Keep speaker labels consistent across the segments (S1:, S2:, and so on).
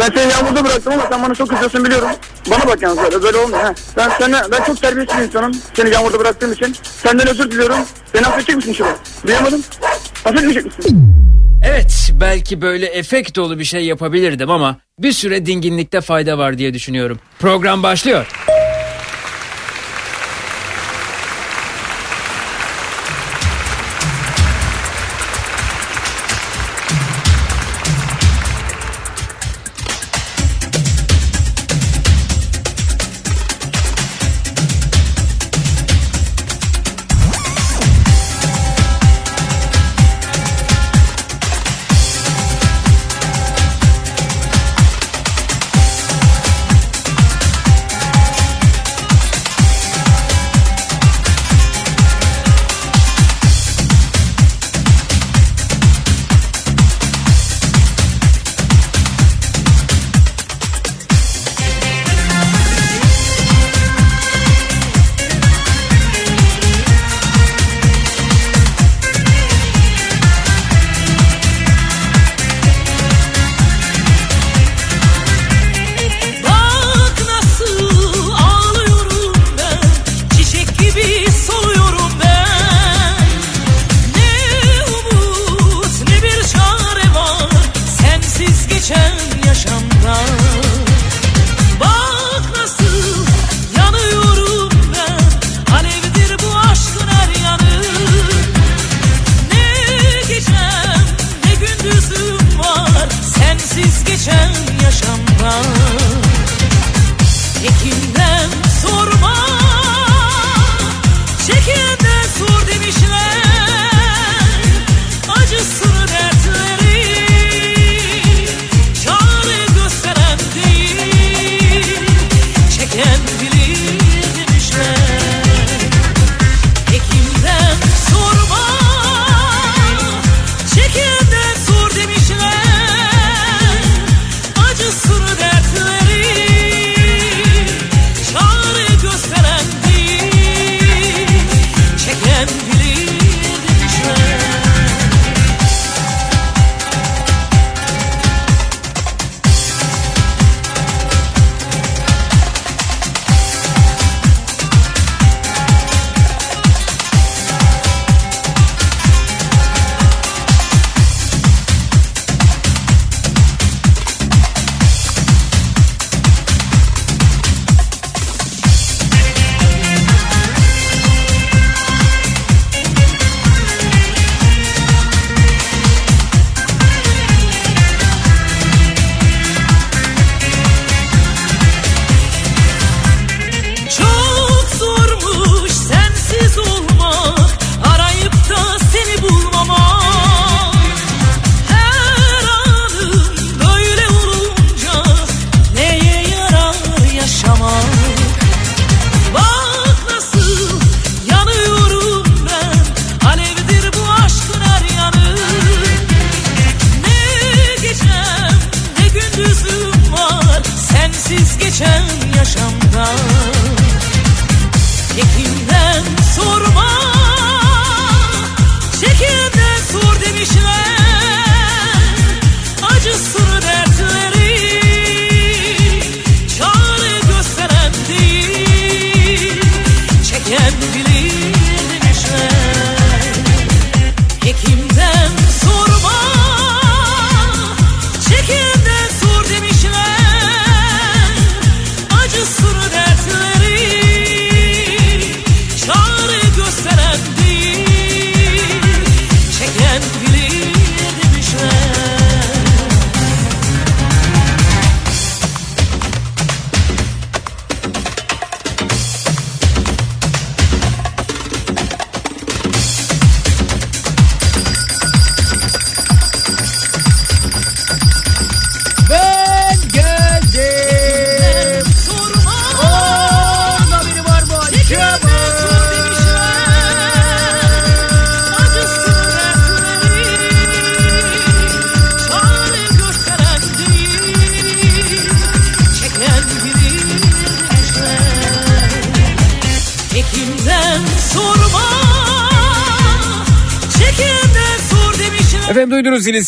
S1: Ben seni yağmurda bıraktım ama sen bana çok kızıyorsun biliyorum. Bana bak yalnız böyle, böyle olmuyor ha. Ben, sana, ben çok terbiyesiz bir insanım. Seni yağmurda bıraktığım için. Senden özür diliyorum. Beni affedecek misin Şuba? Duyamadım. Affetmeyecek misin?
S2: Evet belki böyle efekt dolu bir şey yapabilirdim ama bir süre dinginlikte fayda var diye düşünüyorum. Program başlıyor.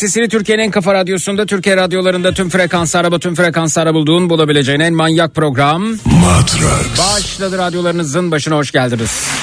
S3: Sesini Türkiye'nin en kafa radyosunda, Türkiye radyolarında tüm frekanslara, tüm frekanslara bulduğun bulabileceğin en manyak program.
S4: Matrax.
S3: Başladı radyolarınızın başına hoş geldiniz.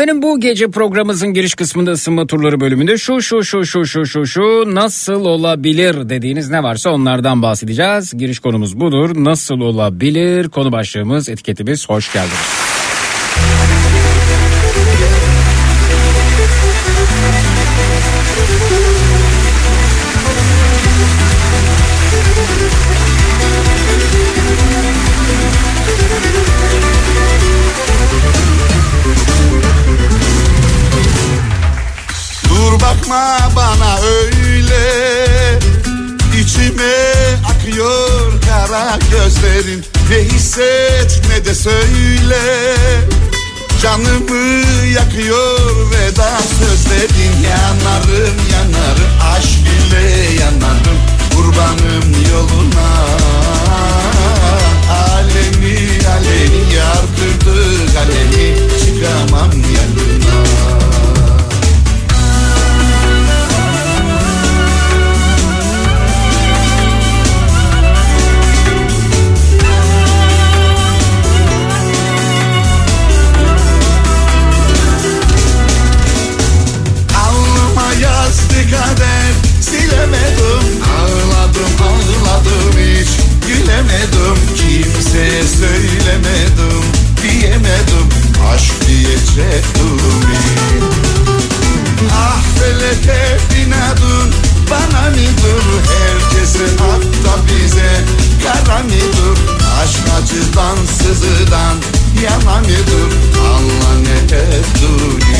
S3: Efendim bu gece programımızın giriş kısmında ısınma turları bölümünde şu şu şu şu şu şu şu nasıl olabilir dediğiniz ne varsa onlardan bahsedeceğiz. Giriş konumuz budur. Nasıl olabilir? Konu başlığımız, etiketimiz hoş geldiniz.
S4: Gözlerin Ne hisset ne de söyle. Canımı yakıyor veda sözlerin. Yanarım yanarım aşk ile yanarım Kurbanım yoluna. Alemi alemi yar kırdı kalemi Çıkamam yanına Silemedim Ağladım ağladım hiç Gülemedim Kimseye söylemedim Diyemedim. Aşk diyecektim Ah feleke binadın Bana mıdır? Herkese hatta bize Kara mıdır? Aşk acıdan sızıdan Yana mıdır? Allah ne ettiğini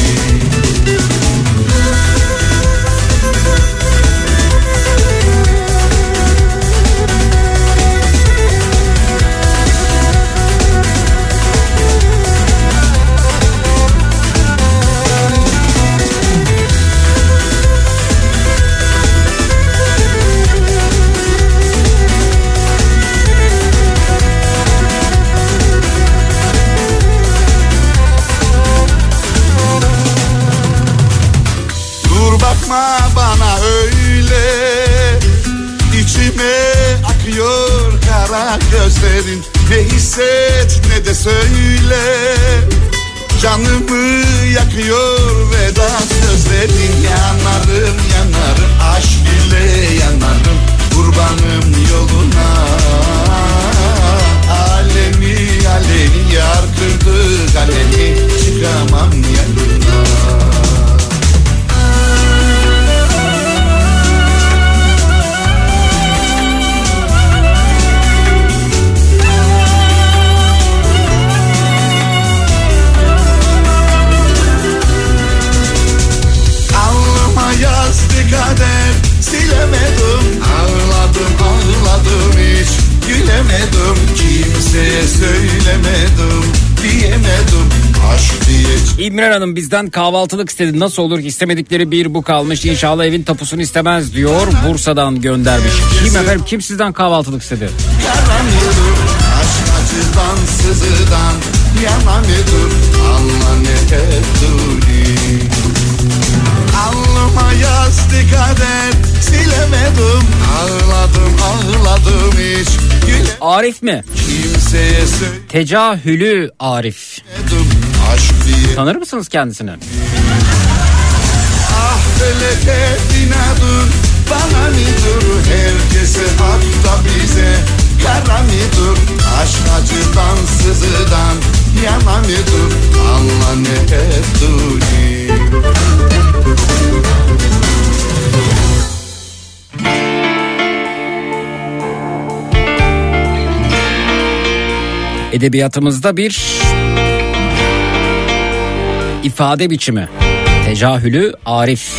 S4: kara gözlerin Ne hisset ne de söyle. Canımı yakıyor veda sözlerin. Yanarım yanarım aşk ile yanarım. Kurbanım yoluna. Alemi alemi yar kırdı kalemi Çıkamam yanına Gülemedim Kimseye söylemedim Diyemedim Aşk diye
S3: Hanım bizden kahvaltılık istedi. Nasıl olur ki istemedikleri bir bu kalmış. İnşallah evin tapusunu istemez diyor. Bursa'dan göndermiş. Kim efendim kim sizden kahvaltılık istedi?
S4: yaramıyorum Aşk acıdan sızıdan Yanamıyorum Allah ne ettiğini Alnıma yazdı kader Silemedim Ağladım ağladım hiç. Güle
S3: Arif mi?
S4: kimseye
S3: Tecahülü Arif.
S4: Aşk diye
S3: Tanır mısınız kendisini?
S4: Ah feleke inadın. Bana mıdır herkese hatta bize? Kara mıdır? Aşk acıdan sızıdan Yana mıdır? Allah ne ettiğini
S3: Edebiyatımızda bir ifade biçimi. Tecahülü Arif.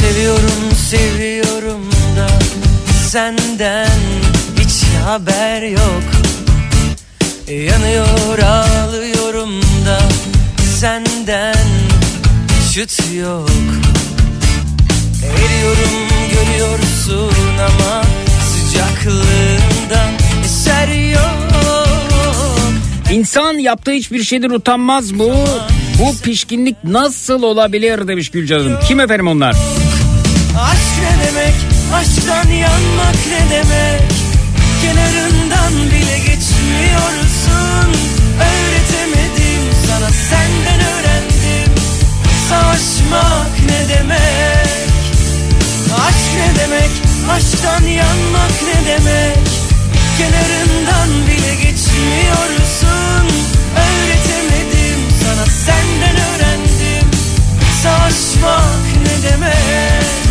S2: Seviyorum seviyorum da senden haber yok Yanıyor ağlıyorum da senden şut yok Eriyorum görüyorsun ama sıcaklığından eser yok
S3: İnsan yaptığı hiçbir şeyden utanmaz mı? Bu pişkinlik nasıl olabilir demiş Gülcan Hanım. Kim efendim onlar?
S2: Aşk ne demek, aşktan yanmak ne demek Kenarından bile geçmiyorsun. Öğretemedim sana senden öğrendim. Savaşmak ne demek? Aşk ne demek, aşktan yanmak ne demek? Kenarından bile geçmiyorsun. Öğretemedim sana senden öğrendim. Savaşmak ne demek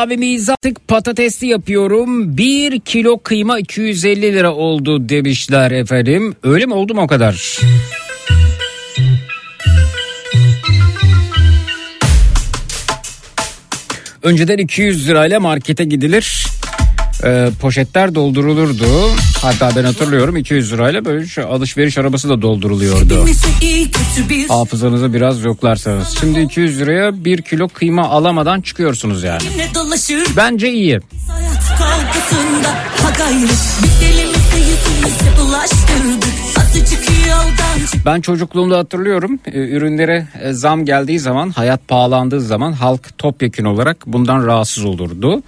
S3: müdavimiyiz artık patatesli yapıyorum. 1 kilo kıyma 250 lira oldu demişler efendim. Öyle mi oldu mu o kadar? Önceden 200 lirayla markete gidilir. Ee, poşetler doldurulurdu. Hatta ben hatırlıyorum 200 lirayla böyle şu alışveriş arabası da dolduruluyordu. Hafızanızı biraz yoklarsanız. Şimdi 200 liraya 1 kilo kıyma alamadan çıkıyorsunuz yani. Bence iyi.
S5: hayat kavgasında ha gayret Biz elimizi yüzümüze bulaştırdık Azıcık yoldan çık
S3: Ben çocukluğumda hatırlıyorum e, ürünlere e, zam geldiği zaman hayat pahalandığı zaman halk topyekun olarak bundan rahatsız olurdu.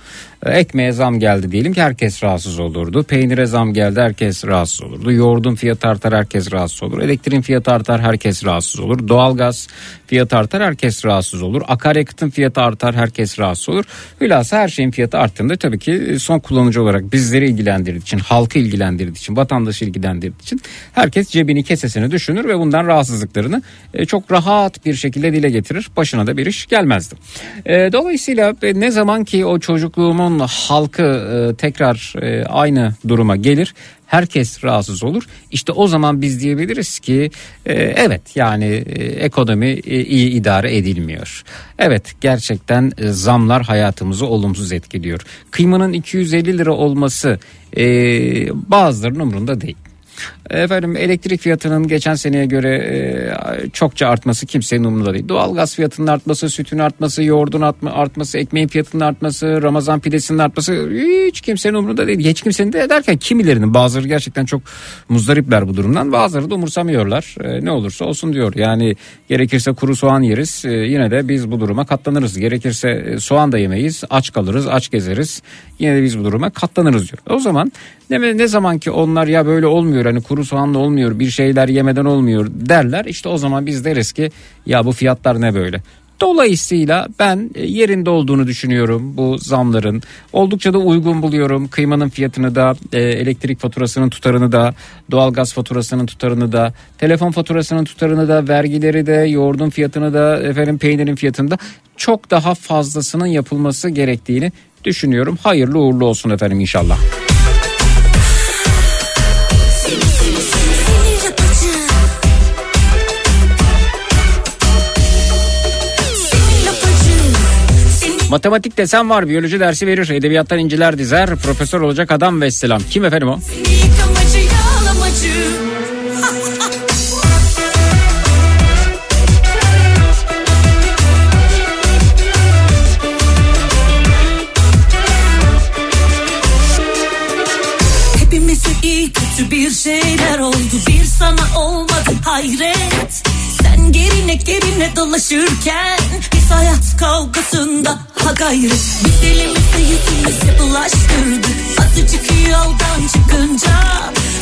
S3: Ekmeğe zam geldi diyelim ki herkes rahatsız olurdu. Peynire zam geldi herkes rahatsız olurdu. Yoğurdun fiyatı artar herkes rahatsız olur. Elektriğin fiyatı artar herkes rahatsız olur. Doğalgaz fiyatı artar herkes rahatsız olur. Akaryakıtın fiyatı artar herkes rahatsız olur. Hülasa her şeyin fiyatı arttığında tabii ki son kullanıcı olarak bizleri ilgilendirdiği için, halkı ilgilendirdiği için, vatandaşı ilgilendirdiği için herkes cebini kesesini düşünür ve bundan rahatsızlıklarını e, çok rahat bir şekilde dile getirir. Başına da bir iş gelmezdi. E, dolayısıyla e, ne zaman ki o çocukluğumun halkı e, tekrar e, aynı duruma gelir herkes rahatsız olur. İşte o zaman biz diyebiliriz ki e, evet yani e, ekonomi e, iyi idare edilmiyor. Evet gerçekten e, zamlar hayatımızı olumsuz etkiliyor. Kıymanın 250 lira olması e, bazılarının umurunda değil. Efendim elektrik fiyatının geçen seneye göre e, çokça artması kimsenin umurunda değil. Doğalgaz fiyatının artması, sütün artması, yoğurdun artma, artması, ekmeğin fiyatının artması, Ramazan pidesinin artması hiç kimsenin umurunda değil. Hiç kimsenin de derken kimilerinin bazıları gerçekten çok muzdaripler bu durumdan. Bazıları da umursamıyorlar. E, ne olursa olsun diyor. Yani gerekirse kuru soğan yeriz. E, yine de biz bu duruma katlanırız. Gerekirse e, soğan da yemeyiz. Aç kalırız, aç gezeriz. Yine de biz bu duruma katlanırız diyor. O zaman ne, ne zaman ki onlar ya böyle olmuyor hani kuru soğanla olmuyor bir şeyler yemeden olmuyor derler işte o zaman biz deriz ki ya bu fiyatlar ne böyle. Dolayısıyla ben e, yerinde olduğunu düşünüyorum bu zamların. Oldukça da uygun buluyorum. Kıymanın fiyatını da, e, elektrik faturasının tutarını da, doğalgaz faturasının tutarını da, telefon faturasının tutarını da, vergileri de, yoğurdun fiyatını da, efendim peynirin fiyatını da çok daha fazlasının yapılması gerektiğini düşünüyorum. Hayırlı uğurlu olsun efendim inşallah. Matematik desen var, biyoloji dersi verir, edebiyattan inciler dizer, profesör olacak adam ve selam. Kim efendim o?
S5: Hepimize iyi kötü bir şeyler oldu Bir sana olmadı hayret Sen gerine gerine dolaşırken Biz hayat kavgasında ha gayret Biz elimizi yüzümüze bulaştırdık Azıcık yoldan çıkınca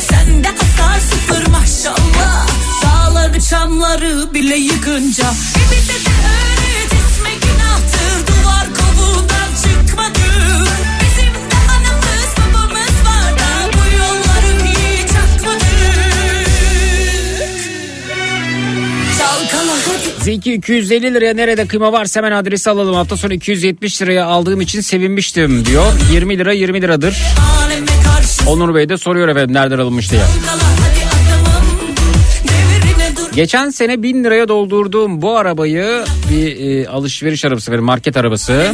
S5: Sende hasar sıfır maşallah. Dağları çamları bile yıkınca. E bize de öğret etme günahtır. Duvar kovuğundan çıkmadı
S3: Zeki 250 liraya nerede kıyma varsa hemen adresi alalım. Hafta sonu 270 liraya aldığım için sevinmiştim diyor. 20 lira 20 liradır. Onur Bey de soruyor efendim nereden alınmış diye. Geçen sene 1000 liraya doldurduğum bu arabayı bir e, alışveriş arabası verin market arabası.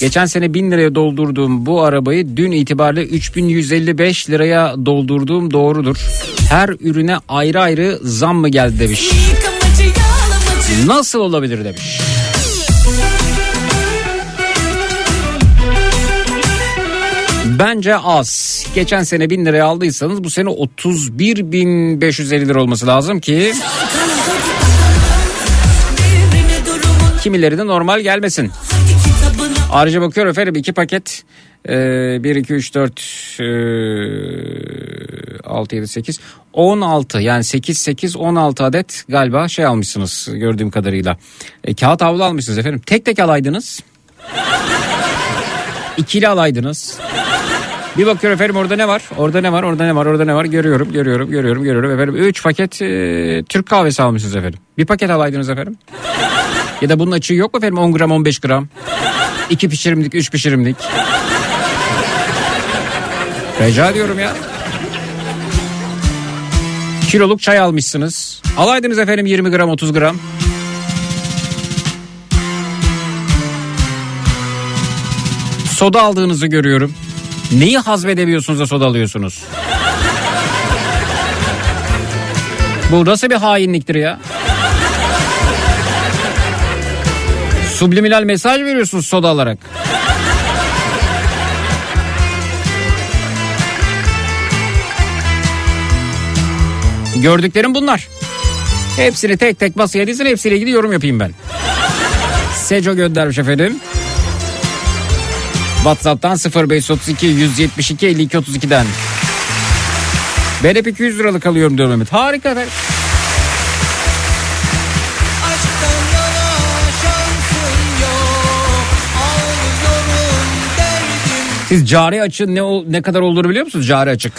S3: Geçen sene 1000 liraya doldurduğum bu arabayı dün itibariyle 3155 liraya doldurduğum doğrudur. Her ürüne ayrı ayrı zam mı geldi demiş. Nasıl olabilir demiş. Bence az. Geçen sene 1000 liraya aldıysanız bu sene 31.550 lira olması lazım ki kimileri de normal gelmesin. Ayrıca bakıyorum efendim iki paket e, 1, 2, 3, 4, e, 6, 7, 8, 16 yani 8, 8, 16 adet galiba şey almışsınız gördüğüm kadarıyla. E, kağıt havlu almışsınız efendim. Tek tek alaydınız. İkili alaydınız. Bir bakıyorum efendim orada ne var? Orada ne var? Orada ne var? Orada ne var? Görüyorum, görüyorum, görüyorum, görüyorum efendim. 3 paket e, Türk kahvesi almışsınız efendim. Bir paket alaydınız efendim. Ya da bunun açığı yok mu efendim 10 gram 15 gram? 2 pişirimlik 3 pişirimlik. Rica ediyorum ya. Kiloluk çay almışsınız. Alaydınız efendim 20 gram 30 gram. Soda aldığınızı görüyorum. Neyi hazmedemiyorsunuz da soda alıyorsunuz? Bu nasıl bir hainliktir ya? Subliminal mesaj veriyorsunuz soda alarak. Gördüklerim bunlar. Hepsini tek tek masaya dizin hepsiyle ilgili yorum yapayım ben. Seco göndermiş efendim. WhatsApp'tan 0532 172 52 32'den. Ben hep 200 liralık alıyorum diyor Mehmet. Harika efendim. Siz cari açığın ne, ne kadar olduğunu biliyor musunuz? Cari açık.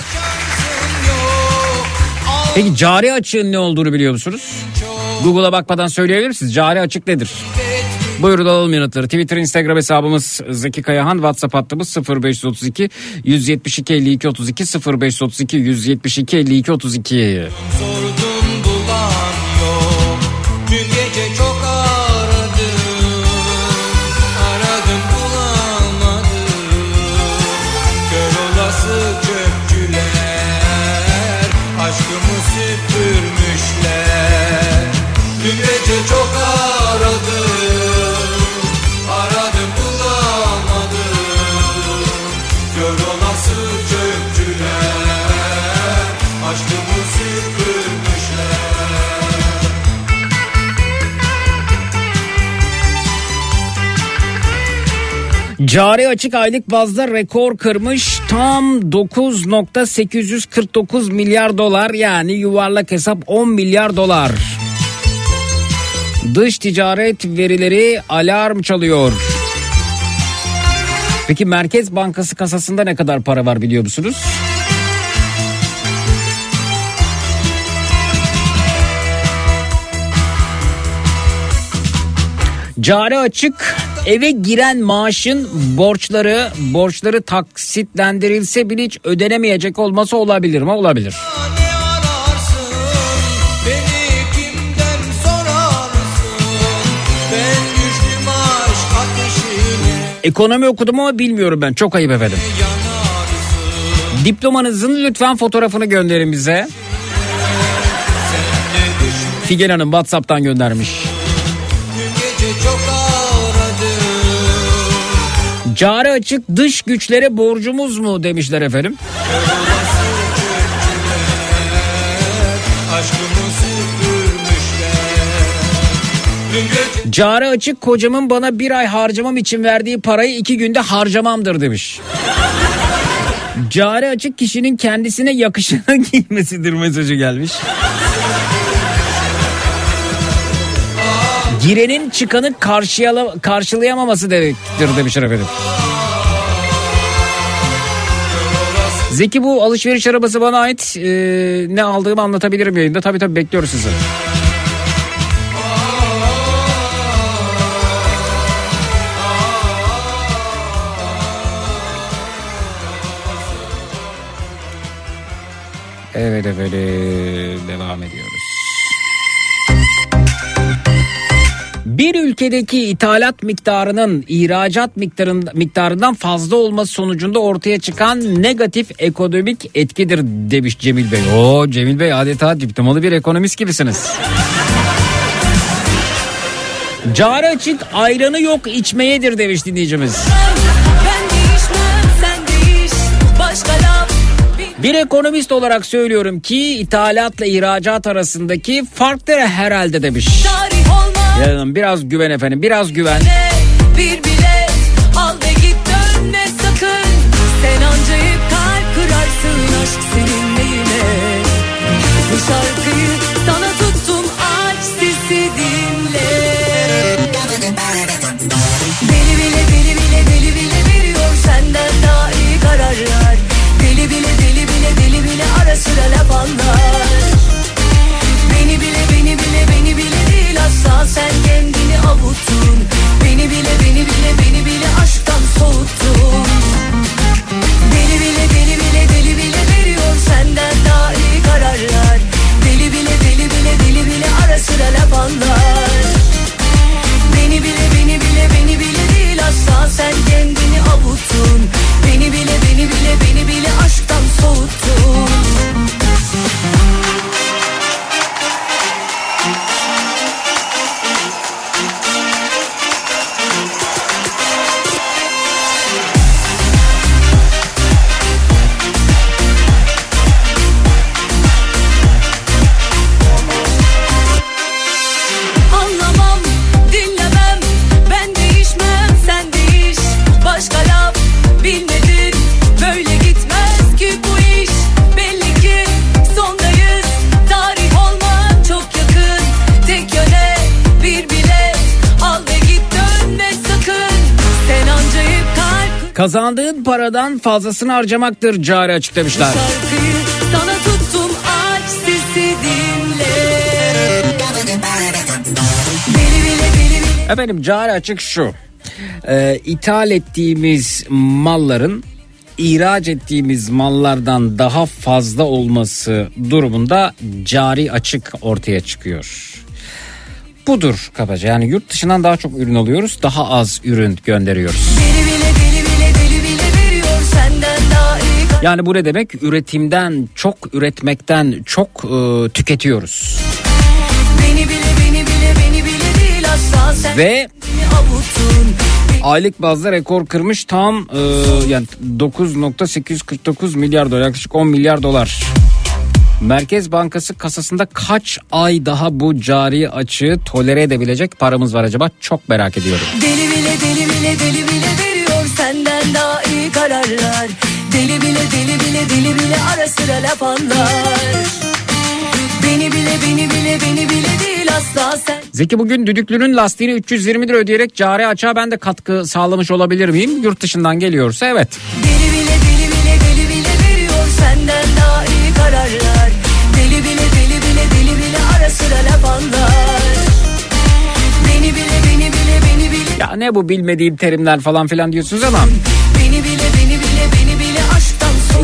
S3: Peki cari açığın ne olduğunu biliyor musunuz? Google'a bakmadan söyleyebilir misiniz? Cari açık nedir? Buyurun alalım yanıtları. Twitter, Instagram hesabımız Zeki Kayahan. WhatsApp hattımız 0532 172 52 32 0532 172 52 32.
S6: Sordum
S3: Cari açık aylık bazda rekor kırmış tam 9.849 milyar dolar yani yuvarlak hesap 10 milyar dolar. Dış ticaret verileri alarm çalıyor. Peki Merkez Bankası kasasında ne kadar para var biliyor musunuz? Cari açık eve giren maaşın borçları borçları taksitlendirilse bile hiç ödenemeyecek olması olabilir mi? Olabilir. Ekonomi okudum ama bilmiyorum ben. Çok ayıp efendim. Diplomanızın lütfen fotoğrafını gönderin bize. Figen Hanım WhatsApp'tan göndermiş. Cari açık dış güçlere borcumuz mu demişler efendim. Cari açık kocamın bana bir ay harcamam için verdiği parayı iki günde harcamamdır demiş. Cari açık kişinin kendisine yakışanı giymesidir mesajı gelmiş. Girenin çıkanı karşılayamaması demektir demişler efendim. Zeki bu alışveriş arabası bana ait. Ee, ne aldığımı anlatabilirim yayında. Tabii tabii bekliyoruz sizi. Evet efendim devam ediyoruz. Bir ülkedeki ithalat miktarının ihracat miktarın, miktarından fazla olması sonucunda ortaya çıkan negatif ekonomik etkidir demiş Cemil Bey. Oo Cemil Bey adeta diplomalı bir ekonomist gibisiniz. Cari açık ayranı yok içmeyedir demiş dinleyicimiz. Bir ekonomist olarak söylüyorum ki ithalatla ihracat arasındaki fark da herhalde demiş.
S5: Tarih
S3: Yanım biraz güven efendim biraz güven.
S5: Bir bilet al ve git dönme sakın Sen ancayıp kalp kırarsın aşk senin neyine Bu
S3: paradan fazlasını harcamaktır cari açık demişler.
S5: şarkıyı sana tuttum aç sesi Deli bile deli bile
S3: Efendim cari açık şu. Ee, ithal ettiğimiz malların ihraç ettiğimiz mallardan daha fazla olması durumunda cari açık ortaya çıkıyor. Budur kabaca yani yurt dışından daha çok ürün alıyoruz daha az ürün gönderiyoruz. Yani bu ne demek? Üretimden çok üretmekten çok e, tüketiyoruz.
S5: Beni bile beni bile beni bile değil asla
S3: Ve aylık bazda rekor kırmış tam e, yani 9.849 milyar dolar yaklaşık 10 milyar dolar. Merkez Bankası kasasında kaç ay daha bu cari açığı tolere edebilecek paramız var acaba? Çok merak ediyorum.
S5: Deli bile deli bile deli bile veriyor senden daha iyi kararlar Deli bile deli bile deli bile ara sıra laf anlar Beni bile beni bile beni bile değil asla sen
S3: Zeki bugün düdüklünün lastiğini 320 lira ödeyerek cari açığa ben de katkı sağlamış olabilir miyim? Yurt dışından geliyorsa evet.
S5: Deli bile deli bile deli bile veriyor senden daha iyi kararlar Deli bile deli bile deli bile ara sıra laf anlar Beni bile beni bile beni bile
S3: Ya ne bu bilmediğim terimler falan filan diyorsunuz ama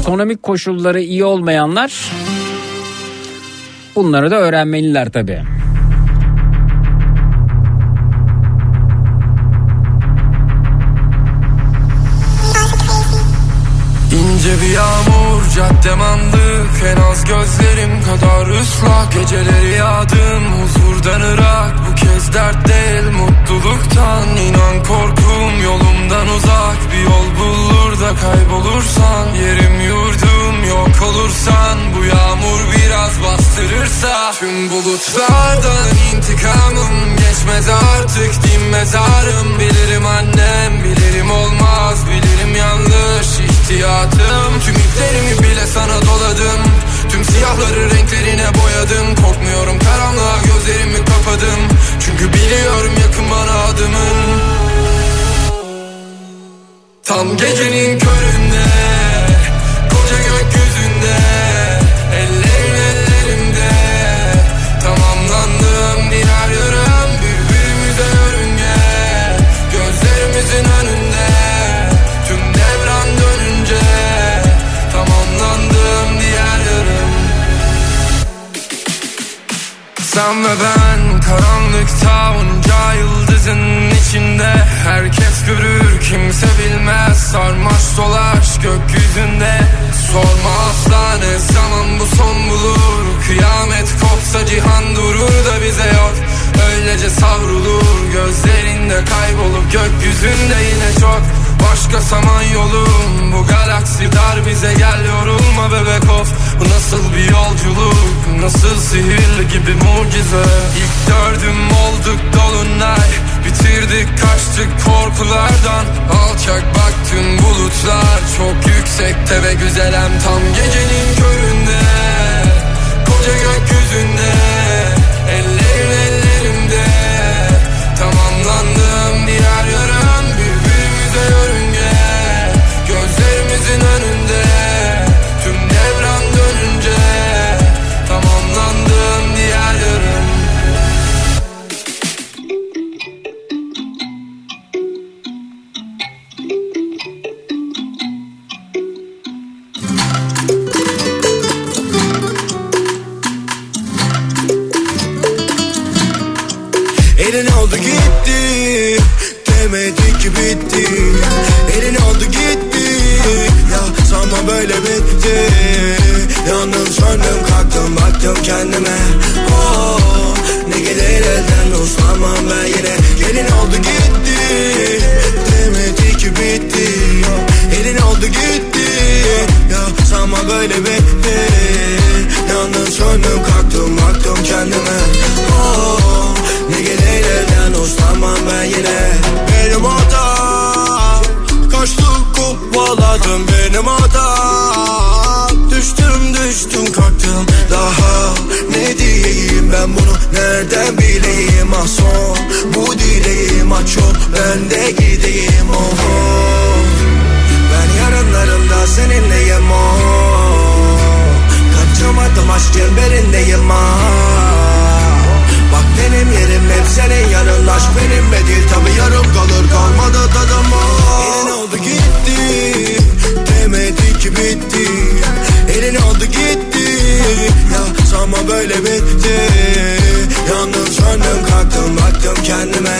S3: ekonomik koşulları iyi olmayanlar bunları da öğrenmeliler tabii.
S7: İnce bir yağmur caddem andık En az gözlerim kadar ıslak. Geceleri yağdım huzurdan ırak. Bu kez dert değil mutluluktan. İnan korkum yolumdan uzak. Bir yol bulur da kaybolursan. Yerim yurdum yok olursan. Bu yağmur biraz bastırırsa. Tüm bulutlardan intikamım Geçmez artık. Dinmez ağrım Bilirim annem bilirim olmaz. Bilirim yanlış ihtiyatım Tüm iplerimi bile sana doladım. Tüm siyahları renklerine boyadım. Korkmuyorum karanlığa gözlerimi kapadım. Çünkü biliyorum yakın bana adımın. Tam gecenin köründe sen ve ben karanlıkta onca yıldızın içinde. Herkes görür kimse bilmez. Sarmaş dolaş gökyüzünde. Sorma asla ne zaman bu son bulur. Kıyamet kopsa cihan durur da bize yok. Öylece savrulur gözlerinde kaybolup Gökyüzünde yine çok Başka saman yolum. Bu galaksi dar bize gel yorulma bebek of. Bu nasıl bir yolculuk? Nasıl sihirli gibi mucize? İlk gördüm olduk dolunay. Bitirdik kaçtık korkulardan. Alçak baktım bulutlar. Çok yüksekte ve güzelem Tam gecenin köründe. Koca gökyüzünde
S8: böyle bitti. Yandım söndüm kalktım baktım kendime. Oh, Ne gelir elden uslanmam ben yine. Gelin oldu gitti Demedi ki bitti. Elin oldu gitti Ya sanma böyle bitti. Yandım söndüm kalktım baktım kendime. Oh, Ne gelir elden uslanmam ben yine. Benim hatam Çuvalladım benim adam. Düştüm düştüm kalktım. Daha Ne diyeyim ben bunu? Nereden bileyim? Ah son Bu dileğim. Ah çok ben de gideyim. Oh, oh. Ben yarınlarımda seninleyim. Oh Kaçamadım aşk çemberindeyim ah Bak benim yerim hep senin yanın Aşk benim bedil tabi yarım kalır. Kalmadı tadım oh. ki bitti Elini aldı gitti. Ya sanma böyle bitti. Yandım söndüm kalktım baktım kendime.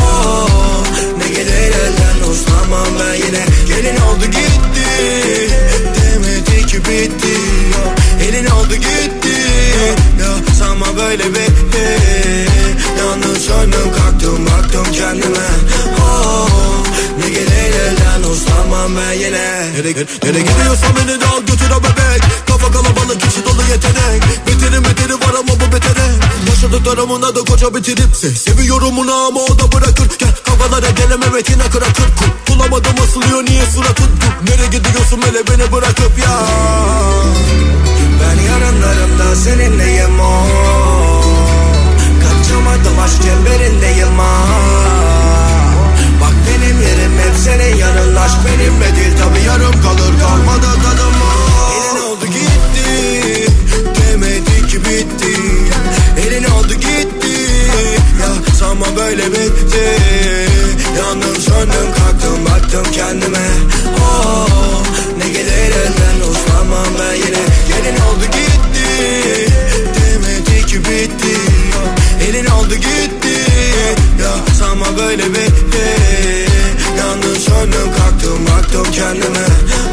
S8: Oh ne gelir elden uslanmam ben yine. Gelin oldu gitti. Demedi ki bitti. Ya, Elin oldu gitti. Ya sanma böyle bitti. Yandım söndüm kalktım baktım kendime. Oh gelir elden uslanmam ben yine. Nereye, nereye gidiyorsan beni de al götür o bebek. Kafa kalabalık içi dolu yetenek. Beterin beteri var ama bu betere. Yaşadıklarımın adı koca bitirip se- Seviyorum onu ama o da bırakır. Gel kafalara gelemem etine kırakır Kul Bulamadım asılıyor niye suratın? Nereye gidiyorsun hele beni bırakıp ya. Ben yarınlarımda seninleyim o Kaçamadım aşk çemberindeyim Bak benim yerim hep senin yanın Aşk benimle değil tabi yarım kalır. Kalmadı tadım Elin oldu gitti. Demedi ki bitti. Elin oldu gitti. Ya sanma böyle bitti. Yandım söndüm kalktım baktım kendime. Oh, Ne gelir elden uslanmam ben yine. Gelin oldu gitti. Demedi ki bitti. Elin oldu gitti Sanma böyle bitti. Yandım söndüm kalktım baktım kendime.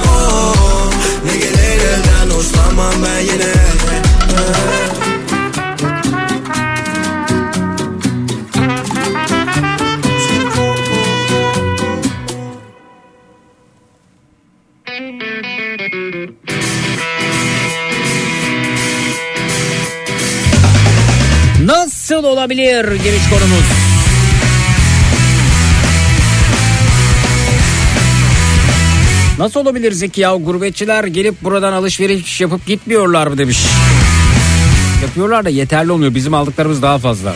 S8: Oh, Ne gelir elden uslanmam ben yine.
S3: Nasıl olabilir giriş konumuz? Nasıl olabilir Zeki ya gurbetçiler gelip buradan alışveriş yapıp gitmiyorlar mı demiş. Yapıyorlar da yeterli olmuyor bizim aldıklarımız daha fazla.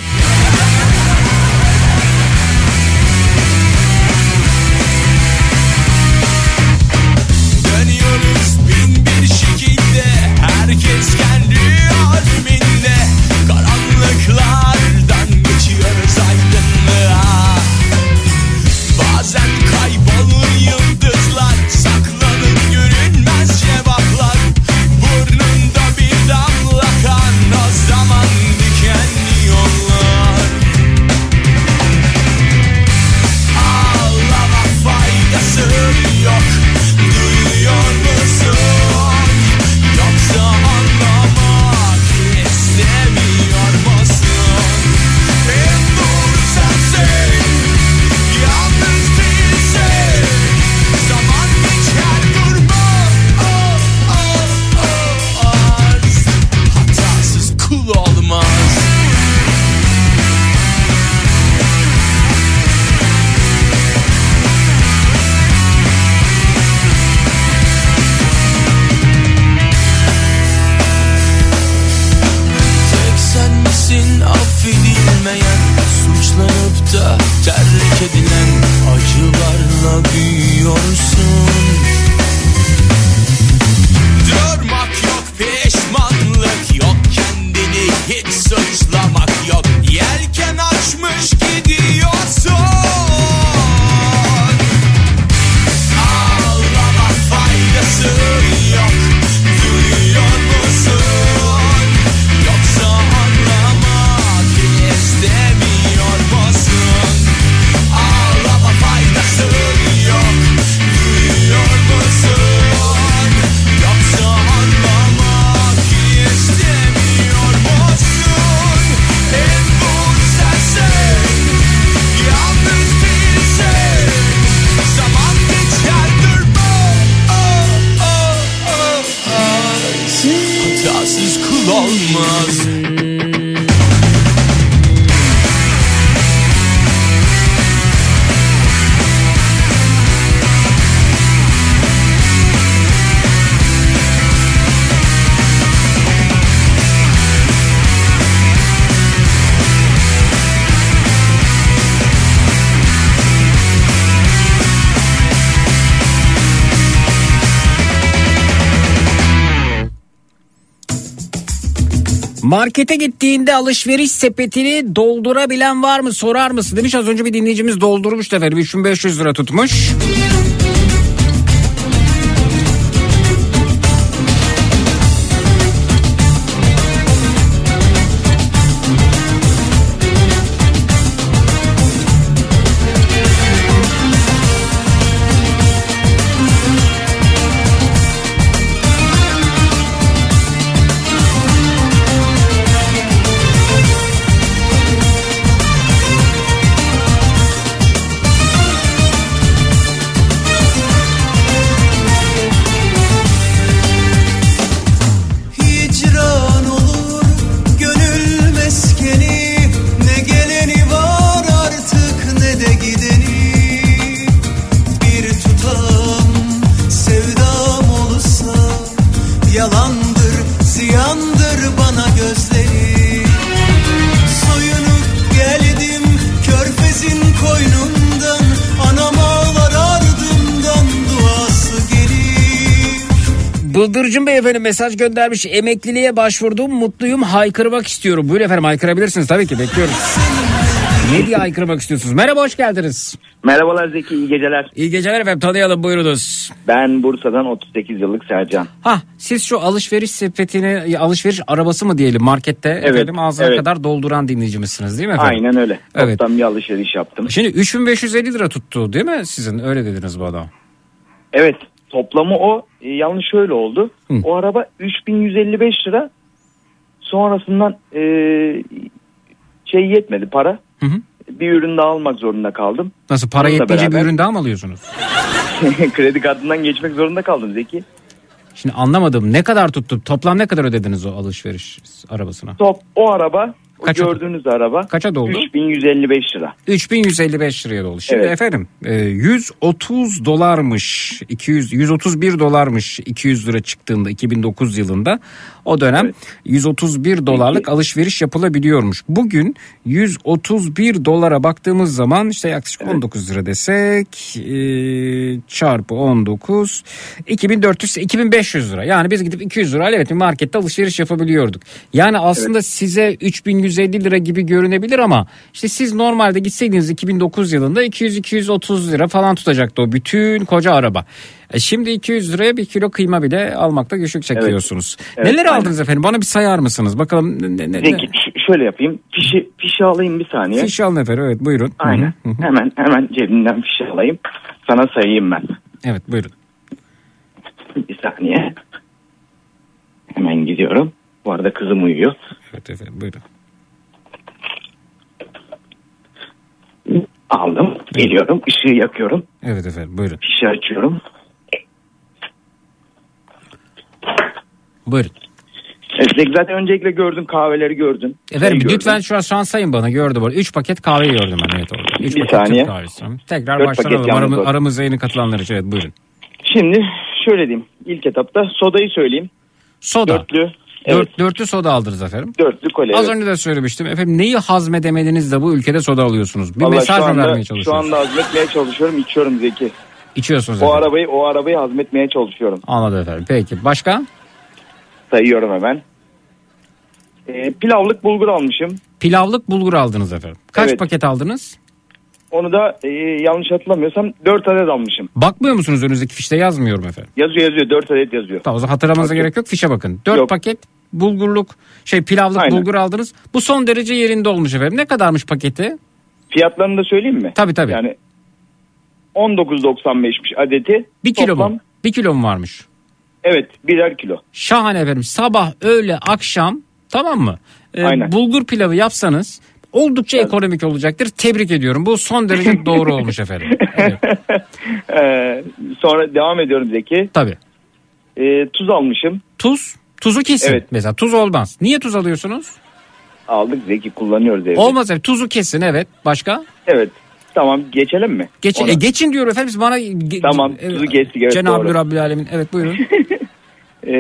S3: Markete gittiğinde alışveriş sepetini doldurabilen var mı sorar mısın demiş. Az önce bir dinleyicimiz doldurmuş efendim 3500 lira tutmuş. Bıldırcın Bey efendim mesaj göndermiş. Emekliliğe başvurdum mutluyum haykırmak istiyorum. Buyurun efendim haykırabilirsiniz tabii ki bekliyoruz. ne diye haykırmak istiyorsunuz? Merhaba hoş geldiniz.
S9: Merhabalar Zeki, iyi geceler.
S3: İyi geceler efendim tanıyalım buyurunuz.
S9: Ben Bursa'dan 38 yıllık Sercan.
S3: Ha siz şu alışveriş sepetini alışveriş arabası mı diyelim markette
S9: Evet,
S3: efendim ağzına
S9: evet.
S3: kadar dolduran dinleyicimizsiniz değil mi efendim?
S9: Aynen öyle.
S3: Evet.
S9: Toptan bir alışveriş yaptım.
S3: Şimdi 3550 lira tuttu değil mi sizin öyle dediniz bana.
S9: Evet, toplamı o. E, yalnız şöyle oldu.
S3: Hı.
S9: O araba 3155 lira. Sonrasından e, şey yetmedi para.
S3: Hı hı.
S9: Bir ürün daha almak zorunda kaldım.
S3: Nasıl para
S9: Onunla
S3: yetmeyince bir
S9: beraber-
S3: ürün daha mı alıyorsunuz?
S9: Kredi kartından geçmek zorunda kaldım Zeki.
S3: Şimdi anlamadım ne kadar tuttu toplam ne kadar ödediniz o alışveriş arabasına?
S9: Top o araba, o
S3: Kaça-
S9: gördüğünüz araba
S3: Kaça doldu?
S9: 3155 lira.
S3: 3155 liraya doldu. Şimdi
S9: Evet.
S3: efendim e, 130 dolarmış 200 131 dolarmış 200 lira çıktığında 2009 yılında o dönem 131 dolarlık alışveriş yapılabiliyormuş. Bugün 131 dolara baktığımız zaman işte yaklaşık 19 lira desek e, çarpı 19 2400 2500 lira. Yani biz gidip 200 lirayla evet bir markette alışveriş yapabiliyorduk. Yani aslında size 3150 lira gibi görünebilir ama işte siz normalde gitseydiniz 2009 yılında 200-230 lira falan tutacaktı o bütün koca araba. E şimdi 200 liraya bir kilo kıyma bile almakta güçlük çekiyorsunuz.
S9: Evet,
S3: Neler
S9: aynen.
S3: aldınız efendim? Bana bir sayar mısınız? Bakalım ne, ne,
S9: ş- şöyle yapayım. Fişi, fişi alayım bir saniye.
S3: Fiş alın efendim evet buyurun.
S9: Aynen. Hemen hemen cebimden fişi alayım. Sana sayayım ben.
S3: Evet buyurun.
S9: Bir saniye. Hemen gidiyorum. Bu arada kızım uyuyor.
S3: Evet efendim buyurun.
S9: Aldım. Geliyorum. Işığı yakıyorum.
S3: Evet efendim buyurun.
S9: Fişi açıyorum.
S3: Buyurun.
S9: Evet, zaten öncelikle gördün kahveleri gördün.
S3: Efendim
S9: Çayı
S3: lütfen
S9: gördün.
S3: şu an, şu an sayın bana gördü bu. 3 paket kahve gördüm ben evet orada. 3
S9: Bir
S3: paket
S9: saniye.
S3: Türk kahvesi. Tekrar Aramı,
S9: var.
S3: aramızda yeni katılanlar için evet buyurun.
S9: Şimdi şöyle diyeyim. İlk etapta sodayı söyleyeyim.
S3: Soda.
S9: Dörtlü. Evet.
S3: Dört, dörtlü soda aldınız efendim.
S9: Dörtlü kole.
S3: Az
S9: evet.
S3: önce de söylemiştim. Efendim neyi hazmedemediniz de bu ülkede soda alıyorsunuz? Bir
S9: Vallahi
S3: mesaj
S9: şu anda,
S3: vermeye
S9: Şu
S3: çalışıyorsunuz?
S9: anda hazmetmeye çalışıyorum. içiyorum Zeki.
S3: İçiyorsunuz
S9: O
S3: efendim.
S9: arabayı o arabayı hazmetmeye çalışıyorum.
S3: Anladım efendim. Peki başka?
S9: Sayıyorum hemen. Ee, pilavlık bulgur almışım.
S3: Pilavlık bulgur aldınız efendim. Kaç
S9: Evet.
S3: paket aldınız?
S9: Onu da e, yanlış hatırlamıyorsam 4 adet almışım.
S3: Bakmıyor musunuz önünüzdeki fişte yazmıyorum efendim.
S9: Yazıyor yazıyor 4 adet yazıyor.
S3: Tamam o zaman hatırlamanıza
S9: Bakın.
S3: gerek yok. Fişe bakın. 4
S9: Yok.
S3: paket bulgurluk şey pilavlık
S9: Aynen.
S3: bulgur aldınız. Bu son derece yerinde olmuş efendim. Ne kadarmış paketi?
S9: Fiyatlarını da söyleyeyim mi?
S3: Tabii tabii.
S9: Yani 19.95'miş adeti.
S3: bir kilo
S9: Toplam-
S3: mu? Bir kilo mu varmış?
S9: Evet birer kilo.
S3: Şahane efendim. Sabah, öğle, akşam tamam mı? Ee,
S9: Aynen.
S3: bulgur pilavı yapsanız oldukça ekonomik olacaktır. Tebrik ediyorum. Bu son derece doğru olmuş efendim. Evet,
S9: Ee, sonra devam ediyorum Zeki.
S3: tabii.
S9: Ee, tuz almışım.
S3: Tuz, tuzu kesin.
S9: Evet.
S3: Mesela tuz olmaz. Niye tuz alıyorsunuz?
S9: Aldık Zeki kullanıyoruz evde.
S3: Olmaz efendim. Tuzu kesin evet. Başka?
S9: Evet. Tamam geçelim mi?
S3: Geçin,
S9: Ona.
S3: e, geçin diyor efendim. Siz bana ge-
S9: Tamam,
S3: e,
S9: tuzu geçtik, evet,
S3: Cenab-ı. Rabbil Alemin. Evet buyurun.
S9: Ee,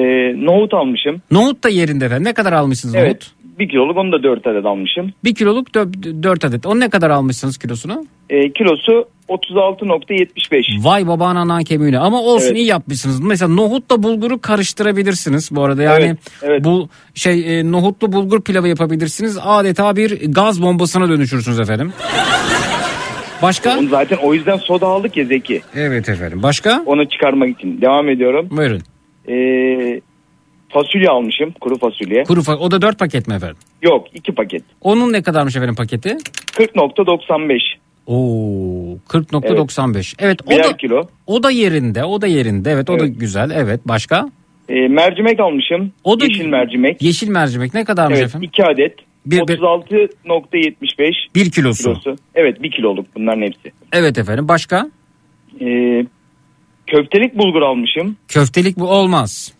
S9: nohut almışım.
S3: nohut da yerinde efendim. Ne kadar almışsınız
S9: Evet.
S3: nohut?
S9: Bir kiloluk onu da 4 adet almışım.
S3: Bir kiloluk 4 adet. Onu ne kadar almışsınız kilosunu?
S9: Ee, kilosu 36.75.
S3: Vay baban anan kemiğine. Ama olsun
S9: Evet.
S3: iyi yapmışsınız. Mesela nohutla bulguru karıştırabilirsiniz bu arada. Yani
S9: Evet, evet.
S3: bu şey e, nohutlu bulgur pilavı yapabilirsiniz. Adeta bir gaz bombasına dönüşürsünüz efendim. Başka?
S9: Onu zaten o yüzden soda aldık ya Zeki.
S3: Evet efendim. Başka?
S9: Onu çıkarmak için. Devam ediyorum.
S3: Buyurun.
S9: Ee, fasulye almışım. Kuru fasulye.
S3: Kuru fa- o da 4 paket mi efendim?
S9: Yok 2 paket.
S3: Onun ne kadarmış efendim paketi?
S9: 40.95.
S3: Oo 40.95. Evet, o
S9: Birer
S3: da
S9: kilo.
S3: o da yerinde. O da yerinde. Evet, o da
S9: Evet.
S3: güzel. Evet, başka?
S9: Ee, mercimek almışım.
S3: O da
S9: Yeşil mercimek.
S3: Yeşil mercimek ne kadarmış
S9: Evet
S3: efendim?
S9: 2 adet.
S3: Bir- bir-
S9: 36.75
S3: 1 kilosu.
S9: kilosu. Evet 1 kiloluk bunların hepsi.
S3: Evet efendim. Başka?
S9: Ee, köftelik bulgur almışım.
S3: Köftelik bu olmaz.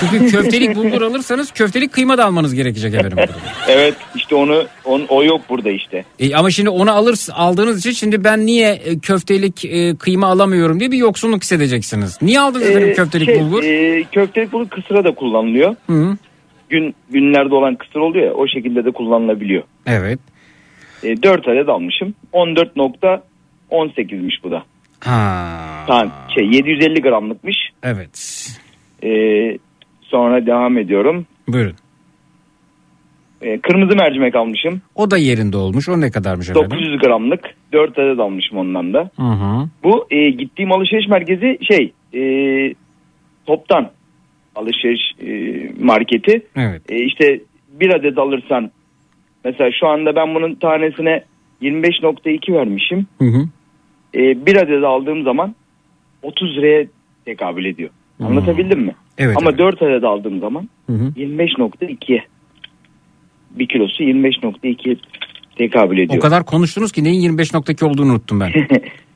S3: Çünkü köftelik bulgur alırsanız köftelik kıyma da almanız gerekecek efendim.
S9: Evet işte onu on, o yok burada işte.
S3: E, ama şimdi onu alır aldığınız için şimdi ben niye e, köftelik e, kıyma alamıyorum diye bir yoksunluk hissedeceksiniz. Niye aldınız efendim
S9: Ee,
S3: köftelik
S9: şey,
S3: bulgur?
S9: e, köftelik bulgur kısıra da kullanılıyor.
S3: Hı -hı.
S9: Gün günlerde olan kısır oluyor ya o şekilde de kullanılabiliyor.
S3: Evet.
S9: E, 4 adet almışım. 14.18'miş bu da.
S3: Ha.
S9: Tamam şey 750 gramlıkmış.
S3: Evet.
S9: Ee, sonra devam ediyorum.
S3: Buyurun.
S9: Ee, kırmızı mercimek almışım.
S3: O da yerinde olmuş. O ne kadarmış efendim?
S9: 900 gramlık. 4 adet almışım ondan da.
S3: Hı hı.
S9: Bu e, gittiğim alışveriş merkezi şey e, toptan alışveriş e, marketi.
S3: Evet.
S9: E, işte bir adet alırsan mesela şu anda ben bunun tanesine 25.2 vermişim.
S3: Hı hı.
S9: E, bir adet aldığım zaman 30 liraya tekabül ediyor. Anlatabildim mi?
S3: Evet.
S9: Ama
S3: evet.
S9: 4 adet aldığım zaman
S3: Hı hı.
S9: 25.2'ye bir kilosu 25.2'ye tekabül ediyor.
S3: O kadar konuştunuz ki neyin 25.2 olduğunu unuttum ben.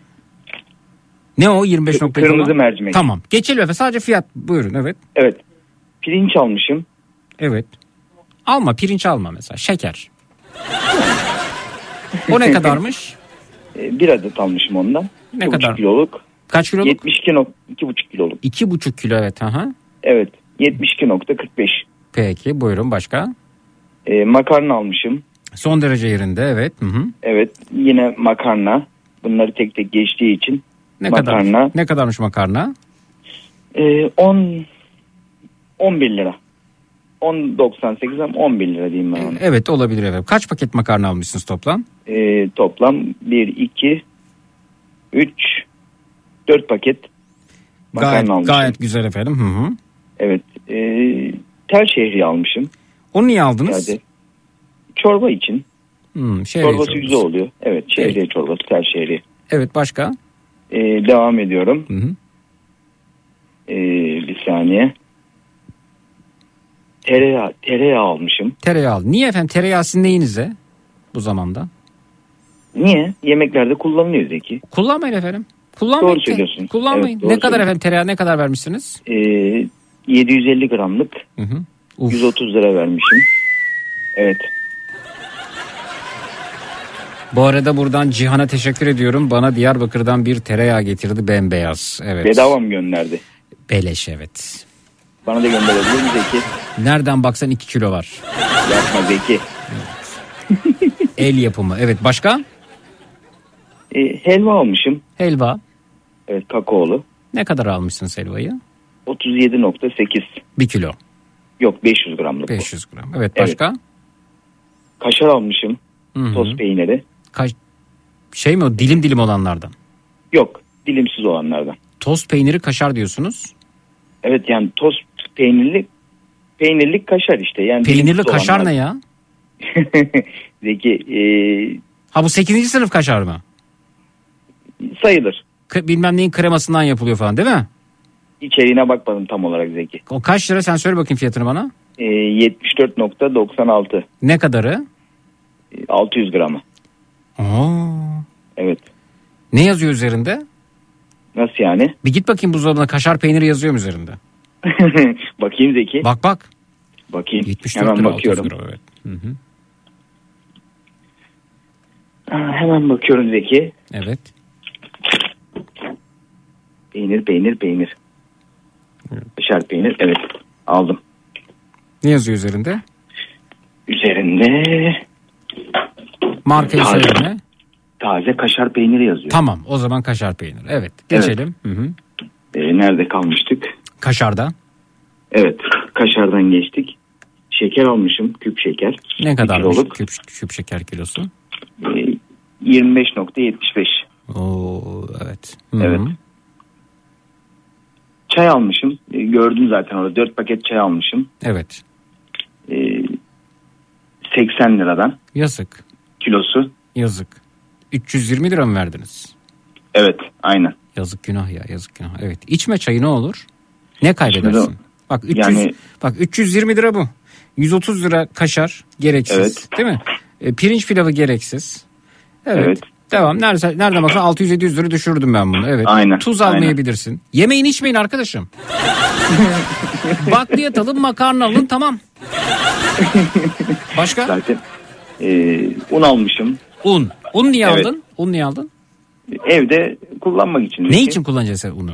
S3: ne o 25.2
S9: Kırmızı
S3: olan?
S9: mercimek.
S3: Tamam. Geçelim efendim. Sadece fiyat. Buyurun evet.
S9: Evet. Pirinç almışım.
S3: Evet. Alma pirinç alma mesela. Şeker. o ne kadarmış?
S9: E, bir adet almışım ondan.
S3: Ne
S9: 2,5
S3: kadar?
S9: kiloluk.
S3: Kaç kiloluk?
S9: 72 nok- 2,5 kiloluk.
S3: 2,5 kilo evet. Aha.
S9: Evet. 72.45.
S3: Peki buyurun başka.
S9: E, makarna almışım.
S3: Son derece yerinde evet. Hı hı.
S9: Evet. Yine makarna. Bunları tek tek geçtiği için
S3: Ne
S9: Makarna.
S3: kadar? Ne kadarmış makarna?
S9: e, 10 11 lira. 10.98 ama 11 lira diyeyim ben ona.
S3: Evet olabilir efendim. Kaç paket makarna almışsınız toplam?
S9: E, toplam 1, 2, 3, 4 paket makarna
S3: Gayet,
S9: almışım.
S3: gayet güzel efendim. Hı hı.
S9: Evet. E, tel şehriye almışım.
S3: Onu niye aldınız?
S9: Hadi. Çorba için.
S3: Hmm, şehriye
S9: çorbası
S3: çorbası.
S9: güzel oluyor. Evet şehriye çorbası, tel şehriye.
S3: Evet başka?
S9: Ee, devam ediyorum.
S3: Hı hı.
S9: Ee, bir saniye. Tereyağı, tereyağı almışım.
S3: Tereyağı. Niye efendim? Tereyağı sizin neyinize bu zamanda?
S9: Niye? Yemeklerde kullanılıyor Zeki.
S3: Kullanmayın efendim. Kullanmayın.
S9: Doğru söylüyorsun.
S3: Kullanmayın.
S9: Evet, doğru
S3: ne kadar efendim tereyağı ne kadar vermişsiniz?
S9: Ee, 750 gramlık
S3: Hı hı. Uf.
S9: 130 lira vermişim. Evet.
S3: Bu arada buradan Cihan'a teşekkür ediyorum. Bana Diyarbakır'dan bir tereyağı getirdi bembeyaz. Evet.
S9: Bedava mı gönderdi?
S3: Beleş evet.
S9: Bana da gönderebilir mi Zeki?
S3: Nereden baksan 2 kilo var.
S9: Yapma Zeki.
S3: El yapımı. Evet başka?
S9: Ee, helva almışım.
S3: Helva.
S9: Evet kakaolu.
S3: Ne kadar almışsınız helvayı?
S9: 37.8.
S3: 1 kilo.
S9: Yok 500 gramlık. bu.
S3: 500 gram. Evet başka?
S9: Kaşar almışım.
S3: Hı hı.
S9: Toz peyniri.
S3: Kaç... Şey mi o dilim dilim olanlardan?
S9: Yok dilimsiz olanlardan.
S3: Toz peyniri kaşar diyorsunuz.
S9: Evet yani toz peynirli peynirlik kaşar işte. Yani
S3: Peynirli kaşar
S9: olanlar.
S3: ne ya?
S9: Zeki e,
S3: Ha bu 8. sınıf kaşar mı?
S9: sayılır.
S3: K- bilmem neyin kremasından yapılıyor falan değil mi?
S9: İçeriğine bakmadım tam olarak Zeki.
S3: O kaç lira sen söyle bakayım fiyatını bana.
S9: E, 74.96
S3: Ne kadarı?
S9: e, 600 gramı.
S3: Oo.
S9: Evet.
S3: Ne yazıyor üzerinde?
S9: Nasıl yani?
S3: Bir git bakayım buzdolabına kaşar peyniri yazıyor mu üzerinde?
S9: Bakayım Zeki.
S3: Bak bak.
S9: Bakayım.
S3: 74
S9: Hemen
S3: lira 600
S9: bakıyorum.
S3: gram evet. Hı hı.
S9: Aa, hemen bakıyorum Zeki.
S3: Evet.
S9: Peynir peynir peynir. Kaşar peynir evet aldım.
S3: Ne yazıyor üzerinde?
S9: Üzerinde
S3: Markayı
S9: Taze.
S3: söyleme.
S9: taze kaşar peyniri yazıyor.
S3: Tamam o zaman kaşar peynir. Evet geçelim. Hı hı.
S9: E, nerede kalmıştık?
S3: Kaşarda.
S9: Evet kaşardan geçtik. Şeker almışım küp şeker.
S3: Ne
S9: kiloluk.
S3: küp, küp şeker kilosu?
S9: E, 25.75.
S3: Oo evet. Hı hı.
S9: Evet. Çay almışım. E, gördüm zaten orada 4 paket çay almışım.
S3: Evet.
S9: E, 80 liradan
S3: Yazık.
S9: Kilosu.
S3: Yazık. 320 lira mı verdiniz?
S9: Evet aynen.
S3: Yazık günah ya yazık günah. Evet. İçme çayı ne olur? Ne kaybedersin?
S9: Şimdi
S3: Bak 300
S9: yani-
S3: bak 320 lira bu. 130 lira kaşar gereksiz.
S9: Evet.
S3: Değil mi? E, pirinç pilavı gereksiz. Evet.
S9: Evet.
S3: Devam. Nerede, nereden baksan 600-700 lira düşürdüm ben bunu. Evet.
S9: Aynen,
S3: Tuz
S9: aynen.
S3: almayabilirsin. Yemeğini içmeyin arkadaşım. Bakliyat alın makarna alın tamam. Başka?
S9: Zaten e, un almışım.
S3: Un. Un niye
S9: Evet.
S3: aldın? Un niye aldın?
S9: Evde kullanmak için.
S3: Ne
S9: Zeki.
S3: için kullanacaksın unu?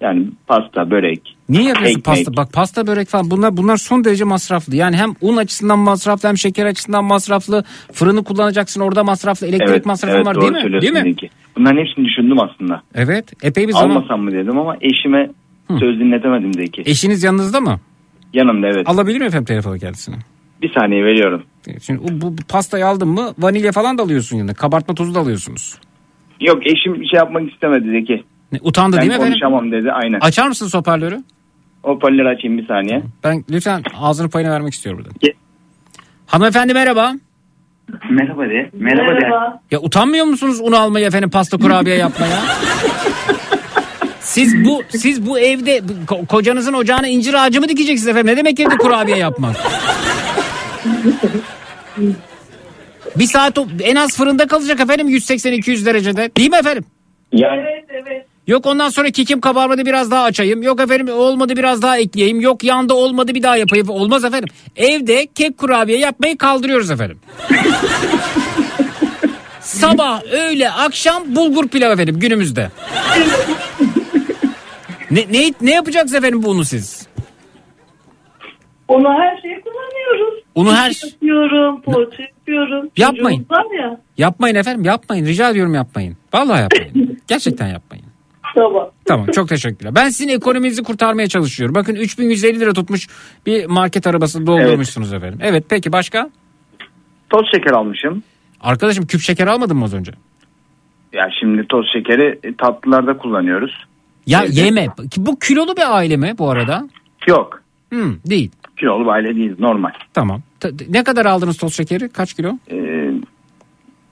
S9: Yani pasta, börek.
S3: Niye yapıyorsun
S9: Ekmek.
S3: pasta? Bak pasta börek falan bunlar bunlar son derece masraflı. Yani hem un açısından masraflı hem şeker açısından masraflı. Fırını kullanacaksın orada masraflı. Elektrik
S9: Evet,
S3: masrafı
S9: evet
S3: var değil mi? Değil mi?
S9: Bunların hepsini düşündüm aslında.
S3: Evet. Epey bir zaman.
S9: Almasam mı dedim ama eşime
S10: Söz dinletemedim Zeki.
S3: Eşiniz yanınızda mı?
S10: Yanımda evet.
S3: Alabilir miyim efendim telefonu kendisine?
S10: Bir saniye veriyorum.
S3: Şimdi bu, bu pastayı aldın mı vanilya falan da alıyorsun yanında. Kabartma tozu da alıyorsunuz.
S10: Yok eşim bir şey yapmak istemedi Zeki.
S3: Ne, utandı
S10: Ben
S3: değil mi efendim?
S10: konuşamam dedi aynen.
S3: Açar mısınız hoparlörü?
S10: Hoparlörü açayım bir saniye.
S3: Ben lütfen ağzının payını vermek istiyorum burada.
S10: Ge-
S3: Hanımefendi merhaba.
S10: Merhaba de. Merhaba, de.
S3: Ya utanmıyor musunuz un almayı efendim pasta kurabiye yapmaya? Siz bu siz bu evde ko- kocanızın ocağına incir ağacı mı dikeceksiniz efendim? Ne demek evde kurabiye yapmak? Bir saat en az fırında kalacak efendim 180-200 derecede. Değil mi efendim?
S10: Yani
S3: Yok ondan sonra kekim kabarmadı biraz daha açayım. Yok efendim olmadı biraz daha ekleyeyim. Yok yanda olmadı bir daha yapayım. Olmaz efendim. Evde kek kurabiye yapmayı kaldırıyoruz efendim. Sabah, öğle, akşam bulgur pilav efendim günümüzde. ne, ne, ne yapacaksınız efendim bunu siz?
S11: Onu her şeyi.
S3: Onu her-
S11: yapıyorum, poğaça yapıyorum.
S3: Yapmayın.
S11: Ya.
S3: Yapmayın efendim yapmayın. Rica ediyorum yapmayın. Vallahi yapmayın. Gerçekten yapmayın.
S11: Tamam.
S3: Tamam çok teşekkürler. Ben sizin ekonominizi kurtarmaya çalışıyorum. Bakın 3150 lira tutmuş bir market arabası doldurmuşsunuz efendim. Evet peki başka?
S10: toz şeker almışım.
S3: Arkadaşım küp şeker almadın mı az önce?
S10: Ya şimdi toz şekeri e, tatlılarda kullanıyoruz.
S3: Ya
S10: Evet.
S3: yeme. Bu kilolu bir aile mi bu arada?
S10: Yok.
S3: Hmm, değil.
S10: Kilolu bir aile değil normal.
S3: Tamam. Ta- Ne kadar aldınız toz şekeri? Kaç kilo?
S10: Ee,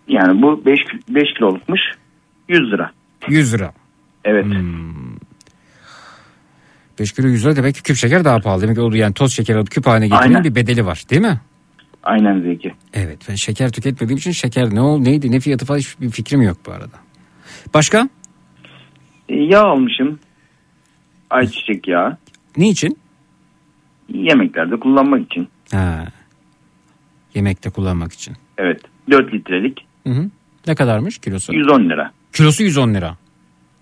S10: yani bu 5 5 kilolukmuş. 100 lira.
S3: 100 lira.
S10: Evet.
S3: 5 kilo 100 lira demek ki küp şeker daha pahalı. Demek ki o yani toz şeker alıp küp haline getirmenin bir bedeli var değil mi?
S10: Aynen Zeki.
S3: Evet ben şeker tüketmediğim için şeker ne ol neydi ne fiyatı falan hiçbir fikrim yok bu arada. Başka?
S10: Ee, yağ almışım. Ayçiçek yağı.
S3: Niçin?
S10: Yemeklerde kullanmak için.
S3: Ha. Yemekte kullanmak için.
S10: Evet. 4 litrelik.
S3: Hı hı. Ne kadarmış kilosu?
S10: 110 lira.
S3: Kilosu 110 lira.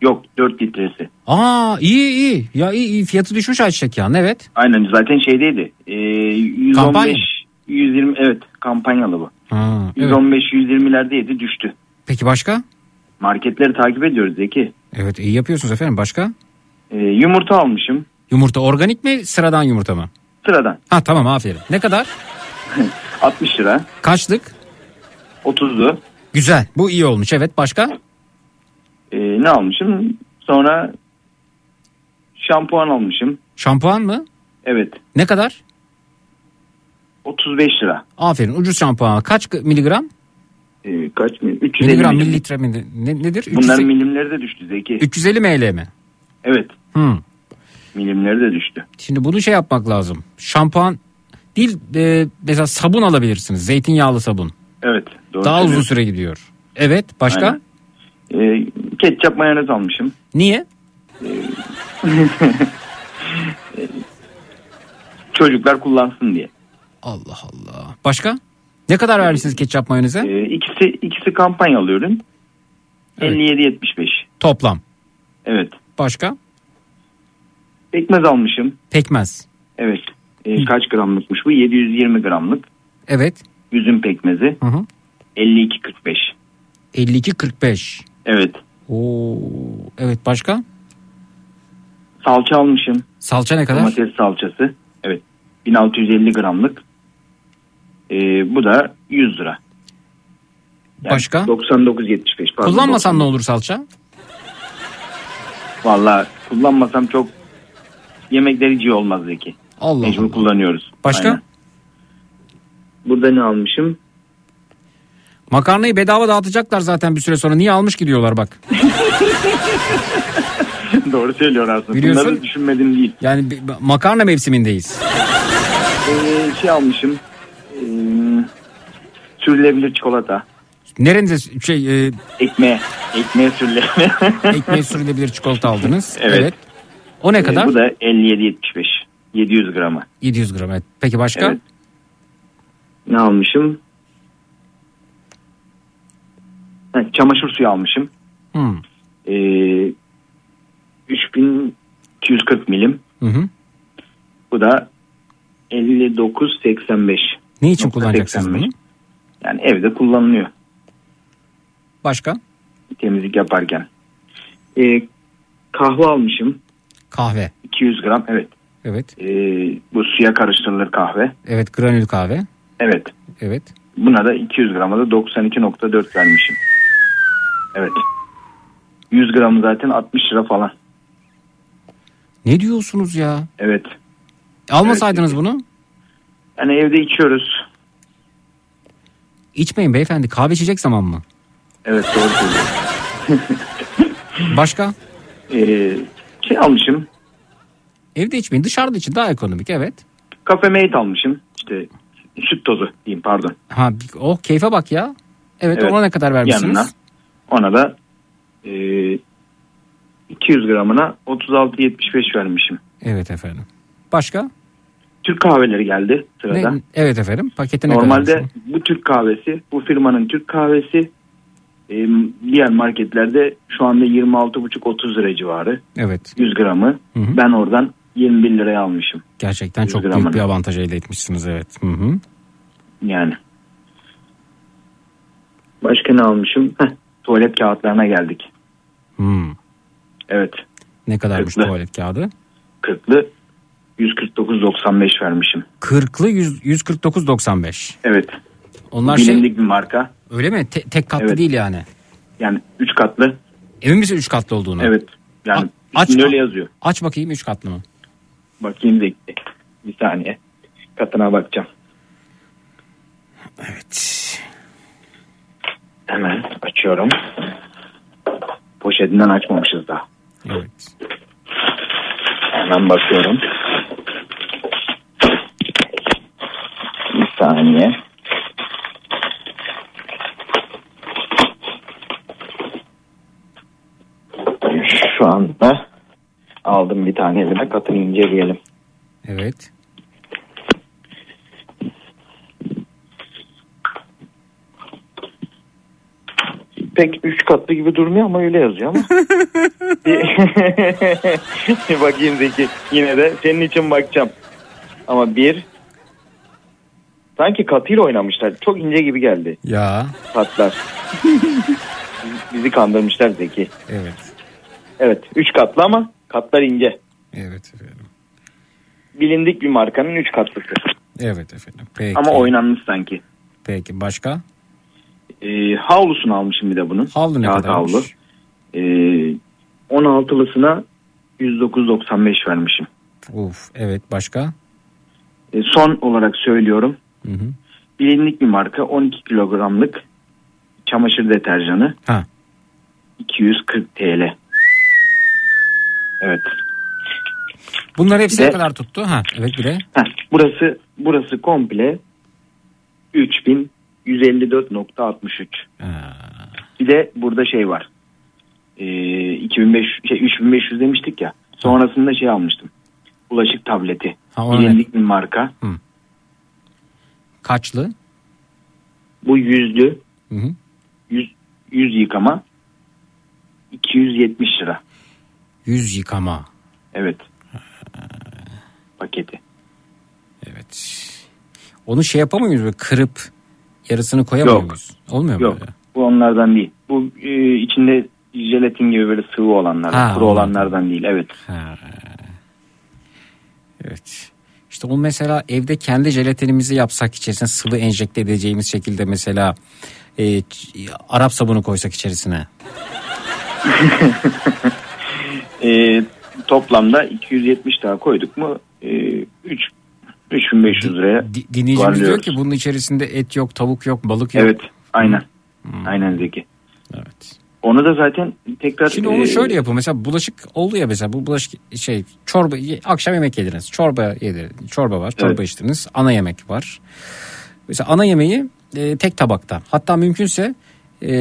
S10: Yok 4 litresi.
S3: Aa iyi iyi. Ya iyi iyi fiyatı düşmüş ayçiçek yağının evet.
S10: Aynen zaten şeydeydi. Ee, 115
S3: Kampanya.
S10: 120 evet kampanyalı bu.
S3: Ha, evet.
S10: 115 120'lerdeydi düştü.
S3: Peki başka?
S10: Marketleri takip ediyoruz Zeki.
S3: Evet iyi yapıyorsunuz efendim. Başka?
S10: Ee, yumurta almışım
S3: Yumurta organik mi sıradan yumurta mı?
S10: sıradan.
S3: Ha tamam aferin. Ne kadar?
S10: 60 lira.
S3: Kaçlık?
S10: 30'lu.
S3: Güzel. Bu iyi olmuş. Evet başka?
S10: Ee, ne almışım? Sonra şampuan almışım.
S3: Şampuan mı?
S10: Evet.
S3: Ne kadar?
S10: 35 lira.
S3: Aferin ucuz şampuan. Kaç miligram?
S10: Ee, kaç mil? 350
S3: Miligram mililitre mi? Ne, nedir?
S10: Bunların
S3: 350,
S10: milimleri de düştü Zeki.
S3: 350 ml mi?
S10: Evet.
S3: Hmm.
S10: Milimleri de düştü.
S3: Şimdi bunu şey yapmak lazım. Şampuan değil e, mesela sabun alabilirsiniz. Zeytinyağlı sabun.
S10: Evet. Doğru
S3: Daha uzun süre gidiyor. Evet başka?
S10: Aynen. Ee, ketçap mayonez almışım.
S3: Niye?
S10: Çocuklar kullansın diye.
S3: Allah Allah. Başka? Ne kadar vermişsiniz ketçap mayoneze?
S10: Ee, ikisi ikisi kampanyalı ürün.
S3: Evet.
S10: 57-75.
S3: Toplam.
S10: Evet.
S3: Başka?
S10: Pekmez almışım.
S3: Pekmez.
S10: Evet. Ee, kaç gramlıkmış bu? 720 gramlık.
S3: Evet.
S10: Üzüm pekmezi.
S3: Hı hı.
S10: 52-45.
S3: 52.45.
S10: Evet.
S3: Oo. Evet başka?
S10: Salça almışım.
S3: Salça ne kadar?
S10: Domates salçası. Evet. 1650 gramlık. Ee, bu da 100 lira. Yani
S3: Başka?
S10: 99.75 pardon.
S3: Kullanmasan ne olur salça?
S10: Valla kullanmasam çok yemekler hiç iyi olmaz Zeki.
S3: Allah
S10: Mecbur
S3: Allah.
S10: kullanıyoruz.
S3: Başka?
S10: Aynen. Burada ne almışım?
S3: Makarnayı bedava dağıtacaklar zaten bir süre sonra. Niye almış gidiyorlar bak.
S10: Doğru söylüyor aslında.
S3: Biliyorsun.
S10: Bunları düşünmedim değil.
S3: Yani bir- makarna mevsimindeyiz.
S10: Ee, şey almışım. Ee, sürülebilir çikolata.
S3: Nerenize şey e,
S10: Ekmeğe. Ekmeğe sürülebilir.
S3: ekmeğe sürülebilir çikolata aldınız.
S10: Evet.
S3: O ne
S10: Ee,
S3: kadar?
S10: bu da 57-75. 700 grama.
S3: 700 gram. Evet. Peki başka?
S10: Evet. Ne almışım? Ha, çamaşır suyu almışım.
S3: Hmm.
S10: Ee, 3240 milim.
S3: Hı hı.
S10: Bu da 59.85.
S3: Ne için kullanacaksınız
S10: 85.
S3: bunu?
S10: Yani evde kullanılıyor
S3: Başka?
S10: temizlik yaparken. Ee, kahve almışım.
S3: Kahve.
S10: 200 gram evet.
S3: Evet.
S10: Ee, bu suya karıştırılır kahve.
S3: Evet granül kahve.
S10: Evet.
S3: Evet.
S10: Buna da 200 grama da 92.4 vermişim. Evet. 100 gramı zaten 60 lira falan.
S3: Ne diyorsunuz ya?
S10: Evet.
S3: Almasaydınız bunu.
S10: Yani evde içiyoruz.
S3: İçmeyin beyefendi. Kahve içecek zaman mı?
S10: Evet doğru söylüyorsun.
S3: Başka?
S10: Ee, şey almışım.
S3: Evde içmeyin. Dışarıda için daha ekonomik evet.
S10: Kafe mate almışım. İşte süt tozu diyeyim pardon.
S3: Ha oh keyfe bak ya. Evet,
S10: Evet.
S3: ona ne kadar vermişsiniz?
S10: Yanına. Ona da e, 200 gramına 36.75 vermişim.
S3: Evet efendim. Başka?
S10: Türk kahveleri geldi sırada.
S3: Ne? Evet efendim. Paketi ne
S10: Normalde
S3: kadar?
S10: bu Türk kahvesi, bu firmanın Türk kahvesi e, diğer marketlerde şu anda 26,5-30 lira civarı.
S3: Evet.
S10: 100 gramı.
S3: Hı hı.
S10: Ben oradan 21 liraya almışım.
S3: Gerçekten
S10: 100
S3: çok büyük
S10: gramını.
S3: bir avantaj elde etmişsiniz evet. Hı hı.
S10: Yani. Başka ne almışım? Heh, tuvalet kağıtlarına geldik.
S3: Hmm.
S10: Evet.
S3: Ne kadarmış
S10: Kırklı.
S3: tuvalet kağıdı?
S10: 40'lı 149.95 vermişim.
S3: 40'lı 100, 149.95.
S10: Evet.
S3: Onlar şey
S10: Bilindik bir marka.
S3: Öyle mi? Te- tek katlı
S10: Evet.
S3: değil yani.
S10: Yani 3 katlı.
S3: Emin misin 3 katlı olduğunu?
S10: Evet. Yani
S3: A- aç-
S10: öyle yazıyor.
S3: Aç bakayım 3 katlı mı?
S10: Bakayım Zeki. Bir saniye. Katına bakacağım.
S3: Evet.
S10: Hemen açıyorum. Poşetinden açmamışız daha.
S3: Evet.
S10: Hemen bakıyorum. Bir saniye. Şu anda aldım bir tane elime katını inceleyelim.
S3: Evet.
S10: Pek üç katlı gibi durmuyor ama öyle yazıyor ama. bakayım Zeki. Yine de senin için bakacağım. Ama bir sanki katıyla oynamışlar. Çok ince gibi geldi
S3: Ya.
S10: katlar. Bizi kandırmışlar Zeki.
S3: Evet.
S10: Evet. Üç katlı ama katlar ince.
S3: Evet efendim.
S10: Bilindik bir markanın üç katlısı.
S3: Evet efendim. Peki.
S10: Ama oynanmış sanki.
S3: Peki başka?
S10: Ee, havlusunu almışım bir de bunun.
S3: Havlu ne
S10: Kağıt
S3: kadarmış?
S10: havlu. Ee, 16'lısına 109.95 vermişim.
S3: Uf evet başka?
S10: Ee, son olarak söylüyorum.
S3: Hı hı.
S10: Bilindik bir marka 12 kilogramlık çamaşır deterjanı.
S3: Ha.
S10: 240 TL. Evet.
S3: Bunlar hepsi ne kadar tuttu? Ha evet bir de.
S10: Heh, burası burası komple 3154.63.
S3: Ha.
S10: Bir de burada şey var. Ee, 2500 şey 3500 demiştik ya. Sonrasında şey almıştım. Bulaşık tableti.
S3: Ha?
S10: Bilindik bir marka.
S3: Kaçlı?
S10: Bu yüzlü
S3: Hı hı.
S10: 100, 100 yıkama 270 lira.
S3: Yüz yıkama.
S10: Evet. Paketi.
S3: Evet. Onu şey yapamıyor muyuz? Kırıp yarısını koyamıyor muyuz? Olmuyor mu
S10: Yok.
S3: böyle?
S10: Bu onlardan değil. Bu e, içinde jelatin gibi böyle sıvı olanlardan,
S3: Ha,
S10: kuru
S3: onlardan.
S10: olanlardan değil. Evet.
S3: Ha. Evet. İşte o mesela evde kendi jelatinimizi yapsak içerisine sıvı enjekte edeceğimiz şekilde mesela e, Arap sabunu koysak içerisine.
S10: E, toplamda 270 daha koyduk mu e, 3 3500 liraya
S3: Di- dinleyicimiz diyor ki bunun içerisinde et yok, tavuk yok, balık yok.
S10: Evet. Aynen. Aynen Zeki.
S3: Evet.
S10: Onu da zaten tekrar
S3: Şimdi
S10: e,
S3: onu şöyle yapın. Mesela bulaşık oldu ya mesela bu bulaşık şey çorba akşam yemek yediniz. Çorba yediniz. Çorba var. Çorba
S10: Evet.
S3: içtiniz. Ana yemek var. Mesela ana yemeği e, tek tabakta. Hatta mümkünse e,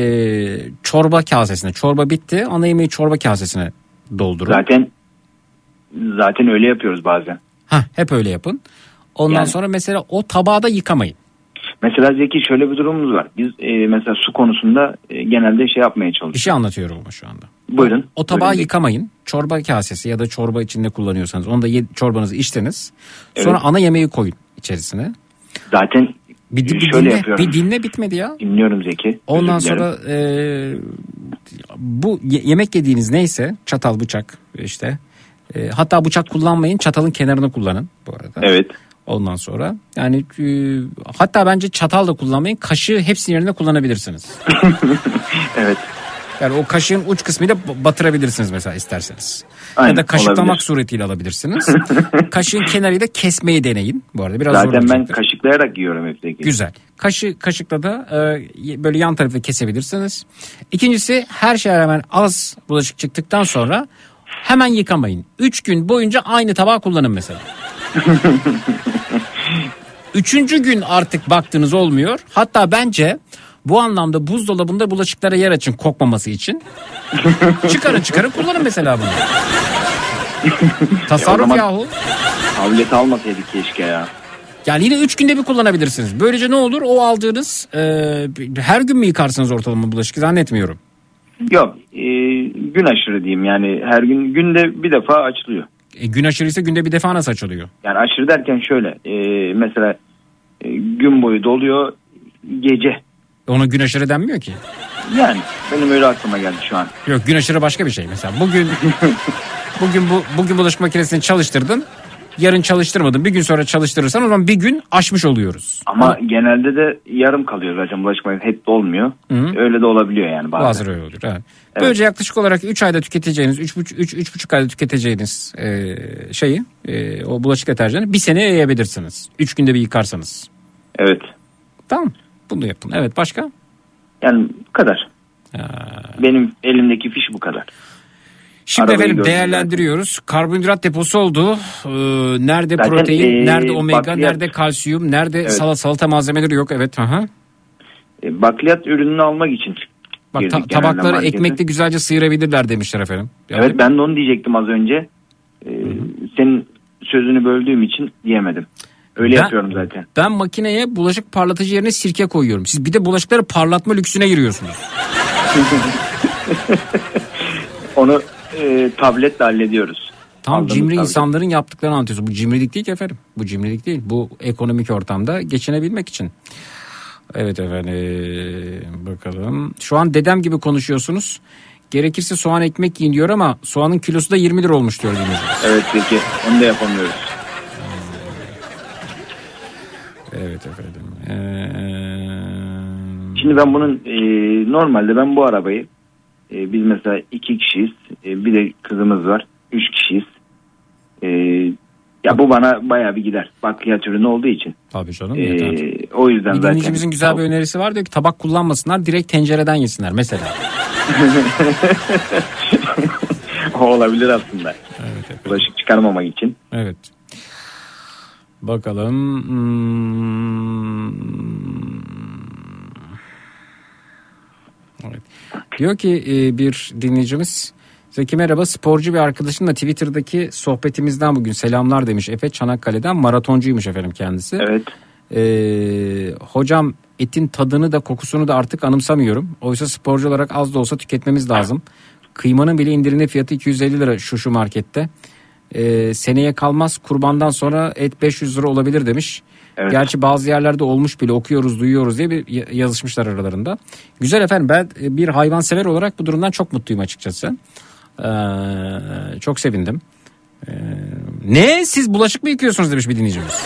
S3: çorba kasesine. Çorba bitti. Ana yemeği çorba kasesine doldurun.
S10: zaten zaten öyle yapıyoruz bazen.
S3: Hah, hep öyle yapın. Ondan
S10: Yani-
S3: sonra mesela o tabağı da yıkamayın.
S10: Mesela Zeki şöyle bir durumumuz var. Biz e, mesela su konusunda e, genelde şey yapmaya
S3: Bir
S10: çalışıyoruz.
S3: şey anlatıyorum ama şu anda.
S10: Buyurun.
S3: O tabağı
S10: Buyurun
S3: yıkamayın. Çorba kasesi ya da çorba içinde kullanıyorsanız onu da ye- çorbanızı içtiniz. Sonra
S10: Evet.
S3: ana yemeği koyun içerisine.
S10: Zaten
S3: Bir, bir
S10: şöyle
S3: dinle,
S10: yapıyorum.
S3: bir dinle bitmedi ya.
S10: Dinliyorum Zeki.
S3: Ondan sonra e, bu ye- yemek yediğiniz neyse çatal bıçak işte E, hatta bıçak kullanmayın çatalın kenarını kullanın bu arada.
S10: Evet.
S3: Ondan sonra yani e, hatta bence çatal da kullanmayın kaşığı hepsinin yerine kullanabilirsiniz.
S10: Evet.
S3: Yani o kaşığın uç kısmıyla batırabilirsiniz mesela isterseniz.
S10: Aynen,
S3: ya da kaşıklamak
S10: olabilir.
S3: suretiyle alabilirsiniz. Kaşığın kenarıyla kesmeyi deneyin. Bu arada biraz zor
S10: Zaten ben
S3: olacaktır.
S10: kaşıklayarak yiyorum hepsini.
S3: Güzel. Kaşı, kaşıkla da e, böyle yan tarafı kesebilirsiniz. İkincisi her şeye rağmen az bulaşık çıktıktan sonra hemen yıkamayın. 3 gün boyunca aynı tabağı kullanın mesela. Üçüncü gün artık baktığınız olmuyor. Hatta bence bu anlamda buzdolabında bulaşıklara yer açın kokmaması için. çıkarın çıkarın kullanın mesela bunu. Tasarruf
S10: zaman-
S3: yahu.
S10: Tablet almasaydık keşke ya.
S3: Yani yine 3 günde bir kullanabilirsiniz. Böylece ne olur? O aldığınız e, her gün mü yıkarsınız ortalama bulaşık? Zannetmiyorum.
S10: Yok e, gün aşırı diyeyim yani her gün günde bir defa açılıyor.
S3: E, gün aşırıysa günde bir defa nasıl açılıyor?
S10: Yani aşırı derken şöyle e, mesela e, gün boyu doluyor gece.
S3: Ona gün aşırı denmiyor ki.
S10: Yani benim öyle aklıma geldi şu an.
S3: Yok gün aşırı başka bir şey. Mesela bugün bugün bu bugün bulaşık makinesini çalıştırdın. Yarın çalıştırmadın. Bir gün sonra çalıştırırsan o zaman bir gün aşmış oluyoruz.
S10: Ama genelde de yarım kalıyor zaten bulaşık makinesi hep dolmuyor.
S3: Hı.
S10: Öyle de olabiliyor yani bazen.
S3: Bazen öyle olur. Evet. Böylece yaklaşık olarak 3 ayda tüketeceğiniz 3,5 3 3,5 ayda tüketeceğiniz e, şeyi e, o bulaşık deterjanı bir sene yayabilirsiniz. 3 günde bir yıkarsanız.
S10: Evet.
S3: Tamam. Bunu yapın. Evet başka?
S10: Yani bu kadar. Benim elimdeki fiş bu kadar.
S3: Şimdi
S10: Arabayı
S3: efendim değerlendiriyoruz. Karbonhidrat deposu oldu. Ee, nerede
S10: Zaten,
S3: protein,
S10: ee,
S3: nerede omega,
S10: bakliyat-
S3: nerede kalsiyum, nerede
S10: Evet.
S3: salata, salata malzemeleri yok. Evet. Aha.
S10: E, bakliyat ürününü almak için
S3: Bak ta- tabakları
S10: markete.
S3: ekmekle güzelce sıyırabilirler demişler efendim. Yani
S10: Evet ben de onu diyecektim az önce. E, senin sözünü böldüğüm için diyemedim. Öyle
S3: Ben-
S10: yapıyorum zaten.
S3: Ben makineye bulaşık parlatıcı yerine sirke koyuyorum. Siz bir de bulaşıkları parlatma lüksüne giriyorsunuz.
S10: Onu e, tabletle hallediyoruz.
S3: Tam
S10: Aldığımız
S3: cimri
S10: tablet.
S3: insanların yaptıklarını anlatıyorsun. Bu cimrilik değil ki efendim. Bu cimrilik değil. Bu ekonomik ortamda geçinebilmek için. Evet efendim bakalım. Şu an dedem gibi konuşuyorsunuz. Gerekirse soğan ekmek yiyin diyor ama soğanın kilosu da 20 lira olmuş diyor.
S10: Evet peki onu da yapamıyoruz.
S3: Evet efendim. Ee,
S10: Şimdi ben bunun e, normalde ben bu arabayı e, biz mesela iki kişiyiz e, bir de kızımız var üç kişiyiz. E, ya bu bana bayağı bir gider bakliyat ürünü olduğu için.
S3: Tabii canım.
S10: E,
S3: yeter.
S10: o yüzden
S3: Bir
S10: zaten.
S3: güzel bir önerisi var diyor ki tabak kullanmasınlar direkt tencereden yesinler mesela.
S10: o olabilir aslında. Bulaşık çıkarmamak için.
S3: Evet. Bakalım. Hmm. Evet. Diyor ki e, bir dinleyicimiz Zeki merhaba sporcu bir arkadaşımla Twitter'daki sohbetimizden bugün selamlar demiş Efe Çanakkale'den maratoncuymuş efendim kendisi.
S10: Evet.
S3: Ee, hocam etin tadını da kokusunu da artık anımsamıyorum. Oysa sporcu olarak az da olsa tüketmemiz lazım. Kıymanın bile indirimli fiyatı 250 lira şu şu markette. Ee, seneye kalmaz kurbandan sonra et 500 lira olabilir demiş.
S10: Evet.
S3: Gerçi bazı yerlerde olmuş bile okuyoruz duyuyoruz diye bir ya- yazışmışlar aralarında. Güzel efendim ben e, bir hayvan sever olarak bu durumdan çok mutluyum açıkçası. Ee, çok sevindim. Ee, ne siz bulaşık mı yıkıyorsunuz demiş bir dinleyicimiz.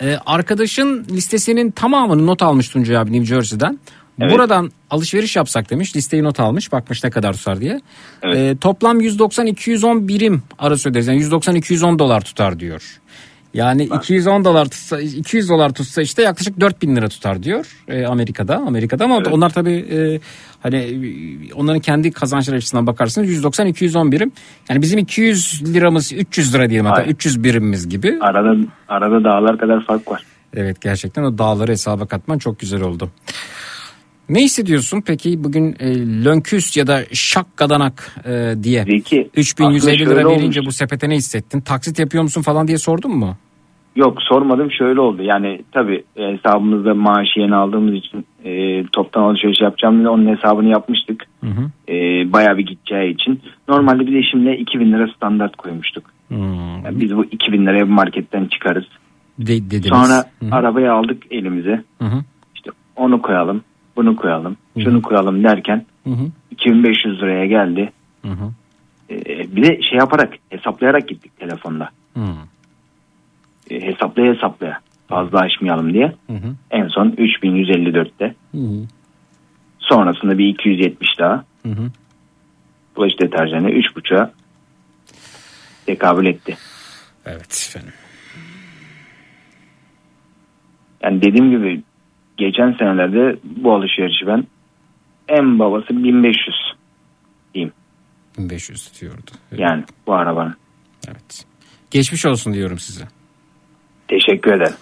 S3: Ee, arkadaşın listesinin tamamını not almış Tuncay abi New Jersey'den.
S10: Evet.
S3: Buradan alışveriş yapsak demiş. Listeyi not almış. Bakmış ne kadar tutar diye.
S10: Evet.
S3: Ee, toplam 190-210 birim arası öderiz. Yani 190-210 dolar tutar diyor. Yani 210 dolar tutsa 200 dolar tutsa işte yaklaşık 4000 lira tutar diyor e, Amerika'da Amerika'da ama
S10: Evet.
S3: onlar tabii e, hani e, onların kendi kazançları açısından bakarsanız 190 210 birim. Yani bizim 200 liramız 300 lira diyelim hatta
S10: Hayır.
S3: 300 birimimiz gibi.
S10: Arada arada dağlar kadar fark var.
S3: Evet gerçekten o dağları hesaba katman çok güzel oldu. Ne hissediyorsun peki bugün e, lönküs ya da şak kadanak e, diye
S10: Zeki,
S3: 3150
S10: aslında
S3: lira verince
S10: olmuş.
S3: bu sepete ne hissettin? Taksit yapıyor musun falan diye sordun mu?
S10: Yok sormadım şöyle oldu. Yani tabii e, hesabımızda maaşı yeni aldığımız için e, toptan alışveriş yapacağım diye onun hesabını yapmıştık.
S3: Hı hı.
S10: E, bayağı bir gideceği için. Normalde biz eşimle 2000 lira standart koymuştuk.
S3: Hmm.
S10: Yani biz bu 2000 liraya marketten çıkarız.
S3: De- dediniz.
S10: Sonra
S3: Hı hı.
S10: arabayı aldık elimize.
S3: Hı hı.
S10: İşte onu koyalım, bunu koyalım, şunu koyalım derken
S3: Hı hı.
S10: 2500 liraya geldi.
S3: Hı hı.
S10: Ee, bir de şey yaparak hesaplayarak gittik telefonda.
S3: Hı.
S10: Ee, hesaplaya hesaplaya fazla aşmayalım diye.
S3: Hı hı.
S10: En son 3154'te.
S3: Hı hı.
S10: Sonrasında bir 270 daha.
S3: Hı hı.
S10: Bulaşık deterjanı 3.5'a tekabül etti.
S3: Evet efendim.
S10: Yani dediğim gibi geçen senelerde bu alışverişi ben en babası 1500 diyeyim.
S3: 1500 tutuyordu. Evet.
S10: Yani bu arabanın.
S3: evet. Geçmiş olsun diyorum size.
S10: Teşekkür ederim.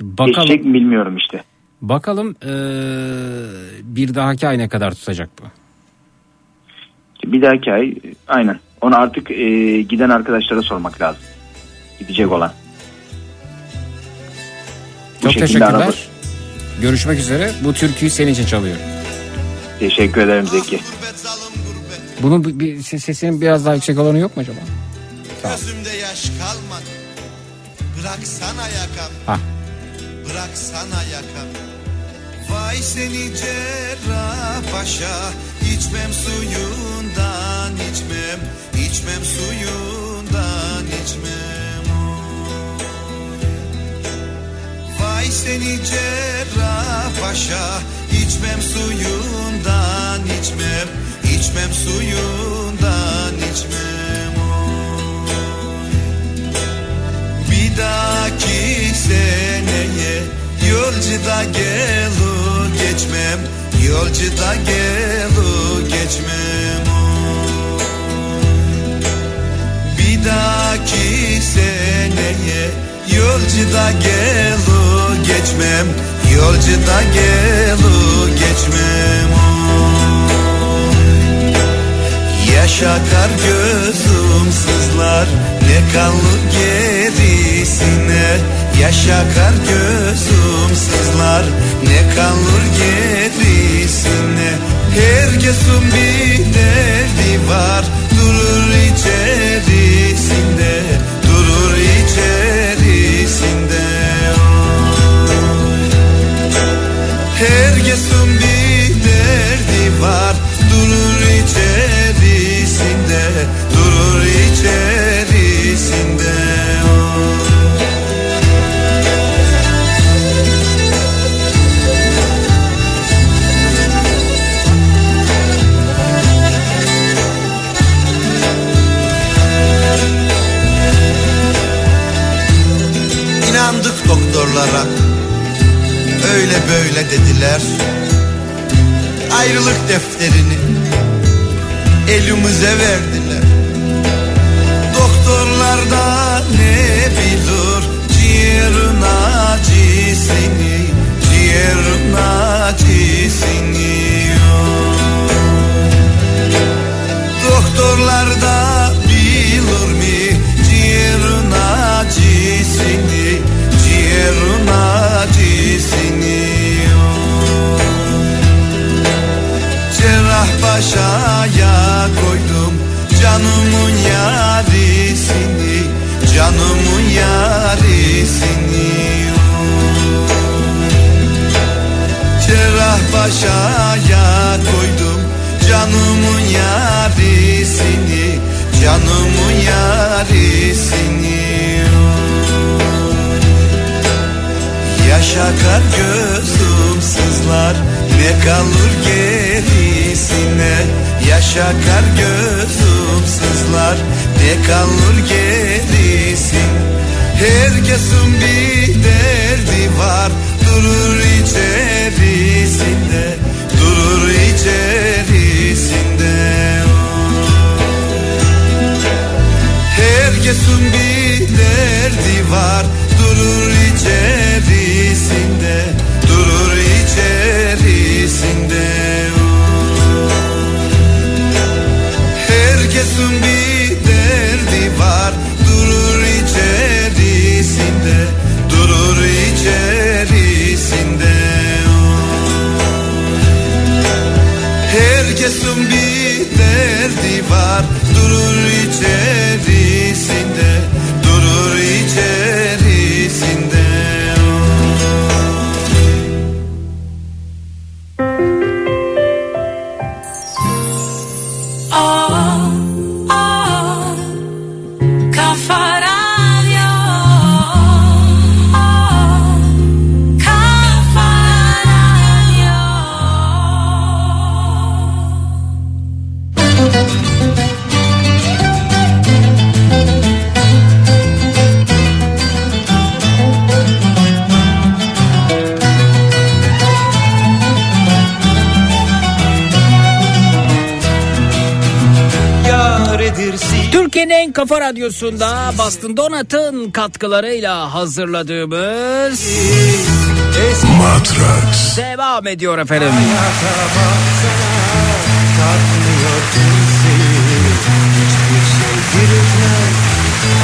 S3: Bakalım
S10: Geçecek mi bilmiyorum işte.
S3: bakalım eee, bir dahaki ay ne kadar tutacak bu?
S10: Bir dahaki ay aynen. Onu artık e, giden arkadaşlara sormak lazım. Gidecek olan. Bu
S3: Çok
S10: şekilde
S3: teşekkürler.
S10: araba-
S3: Görüşmek üzere. Bu türküyü senin için çalıyorum.
S10: Teşekkür ederim Zeki.
S3: Bunun bir, bir- ses- sesinin biraz daha yüksek olanı yok mu acaba?
S4: Gözümde yaş kalmadı Bıraksana yakam
S3: Ha.
S4: Bıraksana yakam Vay seni cerrah paşa İçmem suyundan içmem içmem suyundan içmem Vay seni cerrah paşa İçmem suyundan içmem. İçmem suyundan içmem. Oy. Bir dahaki seneye Yolcuda gelu geçmem. Yolcuda gelu geçmem. Oy. Bir dahaki seneye Yolcuda gelu geçmem. Yolcuda gelu geçmem. Oy. Yaşa kar gözüm sızlar. Ne kalır gerisine? Yaşa kar gözüm sızlar. Ne kalır gerisine? Herkesin bir derdi var. Durur içerisinde Herkesin bir derdi var. Durur içerisinde Durur içerisinde. İnandık doktorlara Öyle böyle dediler. Ayrılık defterini elimize verdiler. Doktorlar da ne bilir ciğerin acısını Ciğerin acısını Doktorlar Başaya koydum canımın yarisini Canımın yarisini. Cerrah başaya koydum canımın yarisini Canımın yarisini. Yaşa kar gözüm sızlar Ne kalır gerisine Yaşa kar gözüm sızlar Ne kalır gerisin? Herkesin bir derdi var Durur içerisinde Durur içerisinde
S3: Radyosu'nda Boston Donat'ın katkılarıyla hazırladığımız
S12: Matrax
S3: devam ediyor efendim.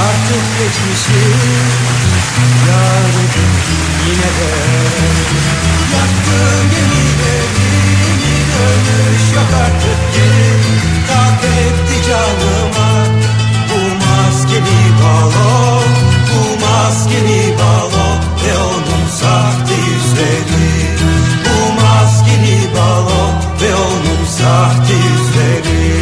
S4: Artık geçmişi Yardım yine de. Yaktığım gemilerimi Dönüş yok artık geri Tak etti canıma balon Bu maskeli balon Ve onun sahte yüzleri. Bu maskeli balon Ve onun sahte yüzleri.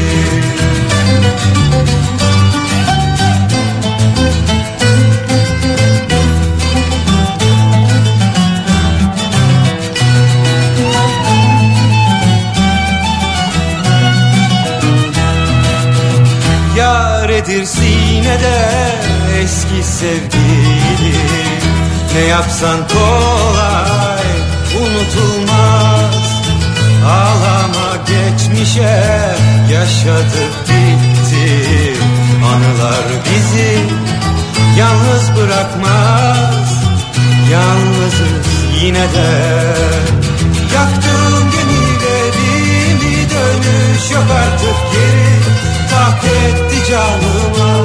S4: Yaredir sinede eski sevgili Ne yapsan kolay unutulmaz. Ağlama geçmişe yaşadık bitti Anılar bizi yalnız bırakmaz. Yalnızız yine de. Yaktığım gemilerimi dönüş yok artık geri. Tak etti canıma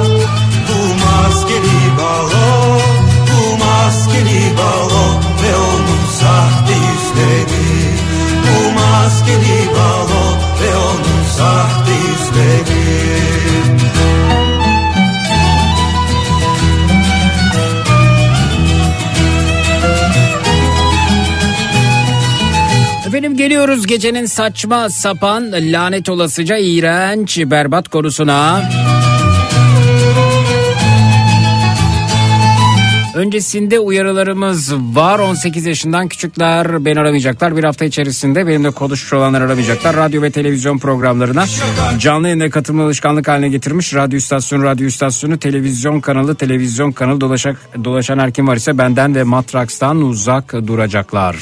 S4: maskeli balon Bu maskeli balon Ve onun sahte yüzleri Bu maskeli balon Ve onun sahte yüzleri
S3: Efendim geliyoruz gecenin saçma sapan lanet olasıca iğrenç berbat konusuna. Öncesinde uyarılarımız var. 18 yaşından küçükler beni aramayacaklar. Bir hafta içerisinde benimle konuşmuş olanlar aramayacaklar. Radyo ve televizyon programlarına canlı yayına katılma alışkanlık haline getirmiş. Radyo istasyonu, radyo istasyonu, televizyon kanalı, televizyon kanalı dolaşak, dolaşan her kim var ise benden ve Matraks'tan uzak duracaklar.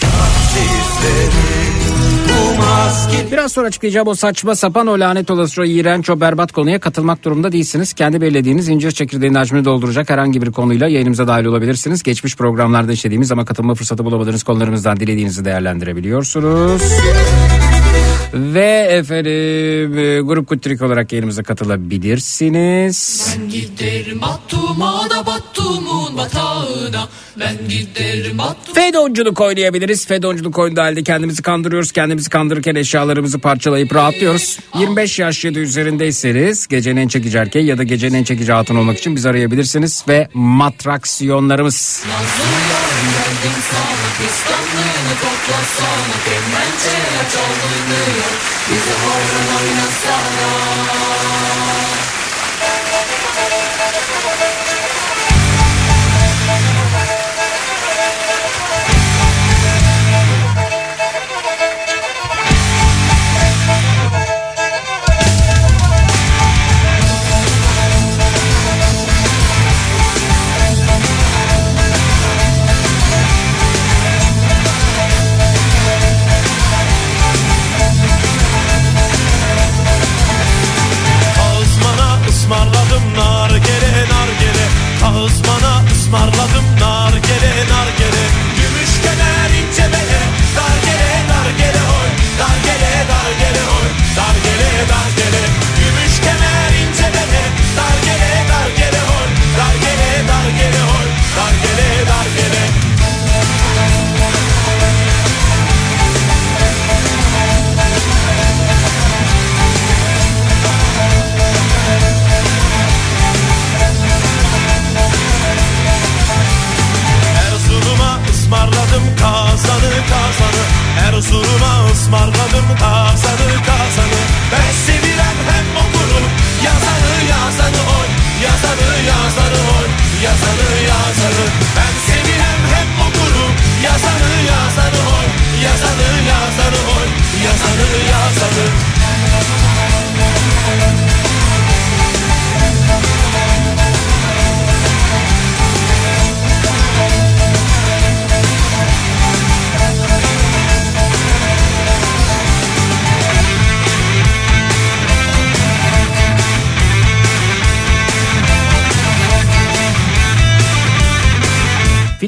S3: Biraz sonra açıklayacağım o saçma sapan o lanet olası o iğrenç o berbat konuya katılmak durumunda değilsiniz. Kendi belirlediğiniz incir çekirdeğinin hacmini dolduracak herhangi bir konuyla yayınımıza dahil olabilirsiniz. Geçmiş programlarda işlediğimiz ama katılma fırsatı bulamadığınız konularımızdan dilediğinizi değerlendirebiliyorsunuz. Ve efendim e, grup kutrik olarak yayınımıza katılabilirsiniz.
S13: Ben giderim battuma da battumun batağına Ben giderim battum
S3: Fedonculuk oynayabiliriz. Fedonculuk oyunda halde kendimizi kandırıyoruz. Kendimizi kandırırken eşyalarımızı parçalayıp rahatlıyoruz. 25 yaş ya da üzerindeyseniz gecenin en çekici erkeği ya da gecenin en çekici hatun olmak için bizi arayabilirsiniz. Ve matraksiyonlarımız.
S13: Bizi horon oynasana
S14: Ağızmana Ismarladım kazanı kazanı Ben sevirem hem okurum yazanı yazanı oy. Yazanı yazanı oy. Yazanı yazanı. Ben sevirem hem okurum yazanı yazanı oy. Yazanı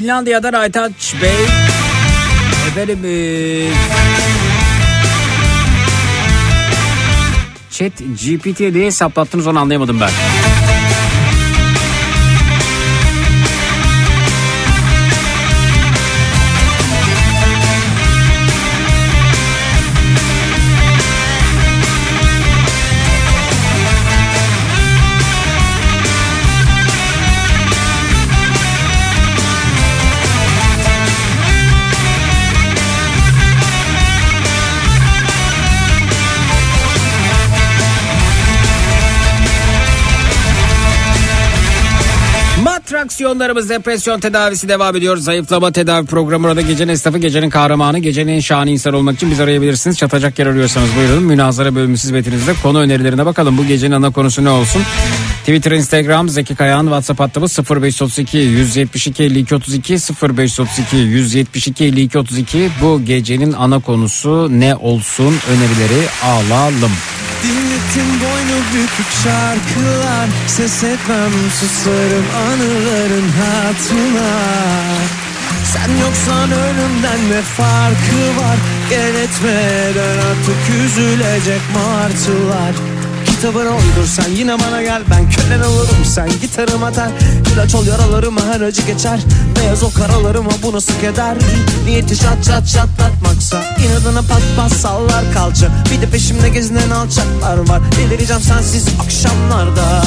S3: Finlandiya'dan Aytaç Bey. Efendim e, Chat GPT diye hesaplattınız onu anlayamadım ben. Matraksiyonlarımız depresyon tedavisi devam ediyor. Zayıflama tedavi programı orada gecenin esnafı, gecenin kahramanı, gecenin en şahane insan olmak için biz arayabilirsiniz. Çatacak yer arıyorsanız buyurun. Münazara bölümü hizmetinizde konu önerilerine bakalım. Bu gecenin ana konusu ne olsun? Twitter, Instagram, Zeki Kayağan, WhatsApp hattımız 0532 172 52 32 0532 172 52 32. Bu gecenin ana konusu ne olsun önerileri alalım.
S2: Dinlettin boynu bükük şarkılar. Ses etmem susarım anıların hatırına Sen yoksan ölümden ne farkı var? Gel etmeden artık üzülecek martılar Kitabını uydur sen. Yine bana gel Ben kölen olurum. Sen gitarıma tel İlaç ol yaralarıma her acı geçer. Beyaz o karalarıma bu nasıl keder? Niyeti çat çat çatlatmaksa inadına pat pat sallar kalça. Bir de peşimde gezinen alçaklar var. Delireceğim sensiz akşamlarda.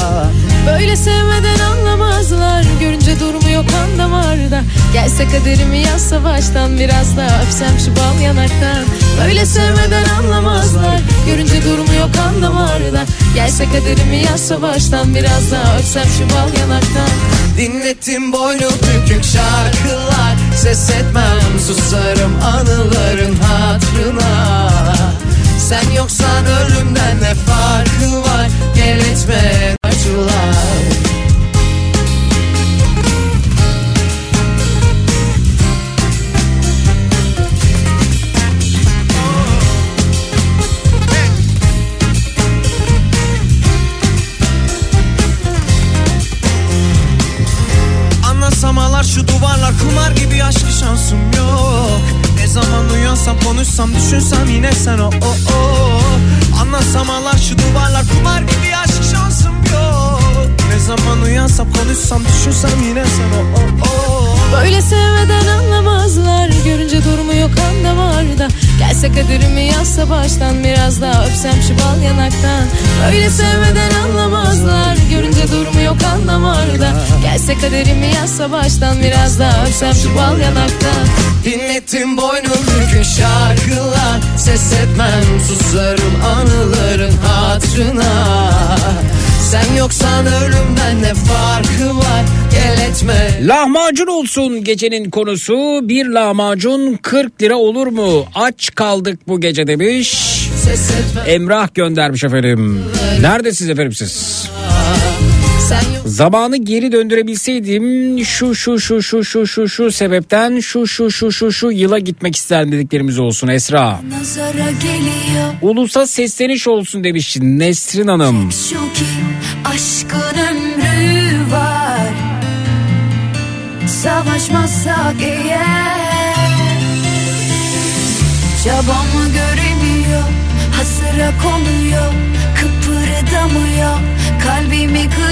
S15: Böyle sevmeden anlamazlar. Görünce durumu yok kan damarda Gelse kaderimi yazsa baştan Biraz daha öpsem şu bal yanaktan. Böyle sevmeden anlamazlar. Görünce durumu yok kan damarda Gelse kaderimi yazsa baştan Biraz daha öpsem şu bal yanaktan.
S2: Dinlettim boynu bükük şarkılar Ses etmem susarım anıların hatırına. Sen yoksan ölümden ne farkı var? Gel etme acılar duvarlar kumar gibi aşkı şansım yok. Ne zaman uyansam konuşsam düşünsem yine sen o o o. Anlasamalar şu duvarlar kumar gibi aşk şansım yok. Ne zaman uyansam konuşsam düşünsem yine sen o o o
S15: Böyle sevmeden anlamazlar. Görünce durumu yok kan damarda Gelse kaderimi yazsa baştan Biraz daha öpsem şu bal yanaktan. Böyle sevmeden anlamazlar. Görünce durumu yok kan damarda Gelse kaderimi yazsa baştan Biraz daha öpsem şu bal yanaktan.
S2: Dinlettim boynu bükük şarkılar. Ses etmem susarım anıların hatırına Sen yoksan ölümden ne farkı var Gel etme
S3: Lahmacun olsun gecenin konusu. Bir lahmacun 40 lira olur mu? Aç kaldık bu gece demiş. Emrah göndermiş efendim. Neredesiniz efendim siz?
S15: Yok
S3: Zamanı geri döndürebilseydim şu şu şu şu şu şu şu sebepten şu şu şu şu şu yıla gitmek isterdim dediklerimiz olsun Esra. Ulusa sesleniş olsun demiş Nesrin Hanım.
S5: Şu ki aşkın ömrü var. Savaşmazsak eğer. Çabamı göremiyor Hasıra konuyor Kıpırdamıyor. Kalbimi kırıyor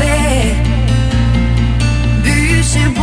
S5: ve Büyüsü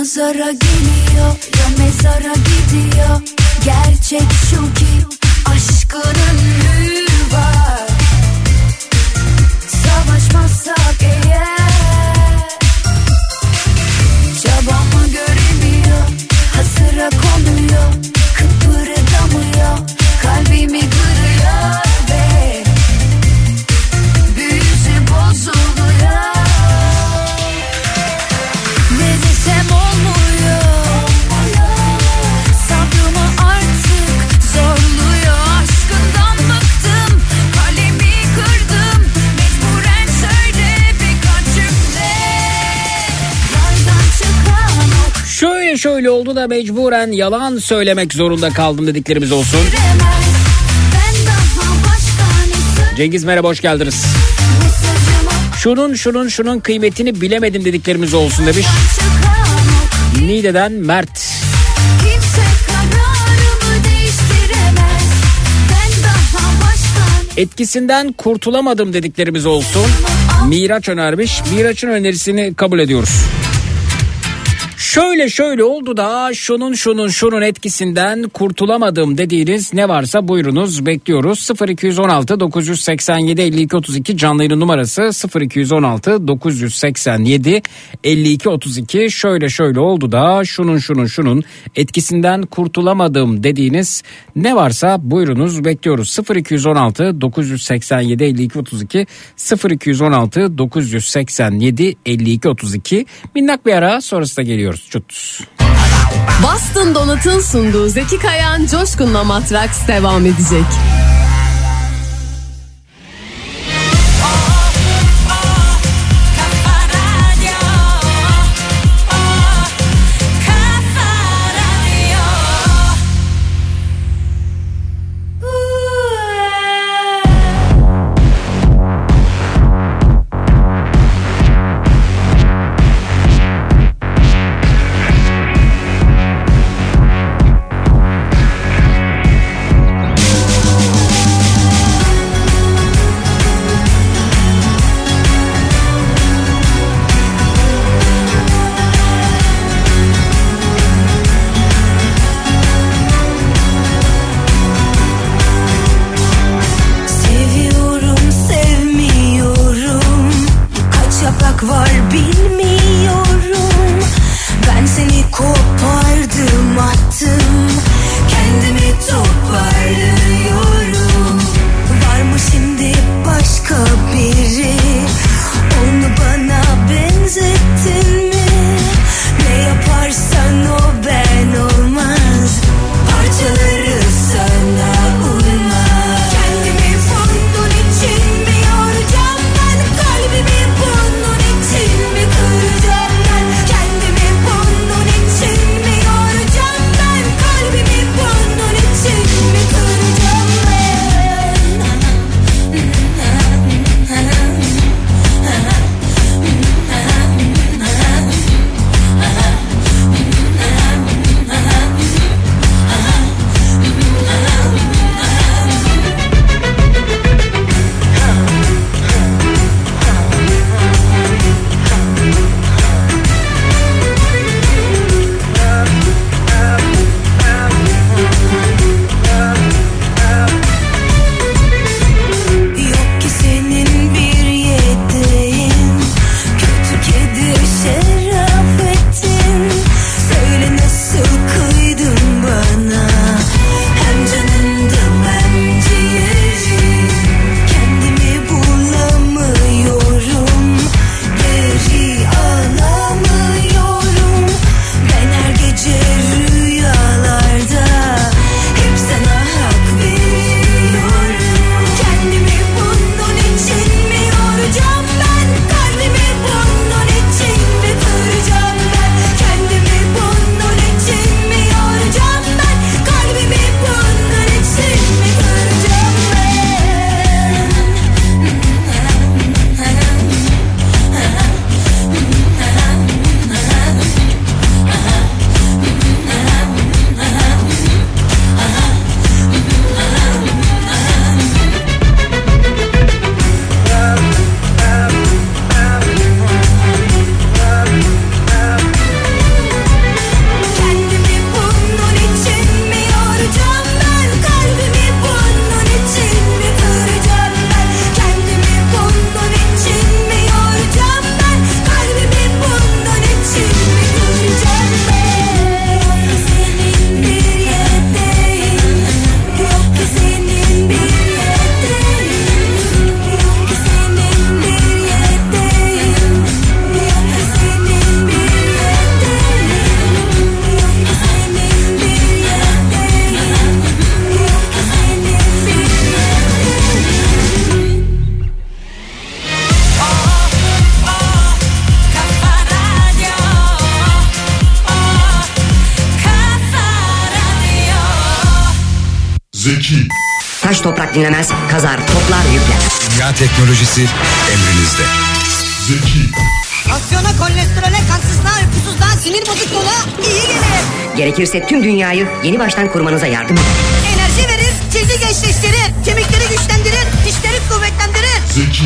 S5: nazara geliyor ya mezara gidiyor. Gerçek şu ki aşkın ünlü var. Savaşmazsak eğer
S3: Şöyle oldu da mecburen yalan söylemek zorunda kaldım dediklerimiz olsun. Cengiz merhaba hoş geldiniz. Şunun şunun şunun kıymetini bilemedim dediklerimiz olsun demiş. Niğde'den Mert. Etkisinden kurtulamadım dediklerimiz olsun. Miraç önermiş. Miraç'ın önerisini kabul ediyoruz. Şöyle şöyle oldu da şunun şunun şunun etkisinden kurtulamadım dediğiniz ne varsa buyurunuz bekliyoruz. 0216 987 52 32 canlı yayın numarası 0216 987 52 32 şöyle şöyle oldu da şunun şunun şunun etkisinden kurtulamadım dediğiniz ne varsa buyurunuz bekliyoruz. 0216 987 52 32 0216 987 52 32 minnak bir ara sonrasında geliyoruz. Çut.
S16: Boston Donat'ın sunduğu Zeki Kayan Coşkun'la Matraks devam edecek.
S17: Gerekirse tüm dünyayı yeni baştan kurmanıza yardım eder.
S18: Enerji verir, cildi gençleştirir, kemikleri güçlendirir, dişleri kuvvetlendirir.
S12: Zeki,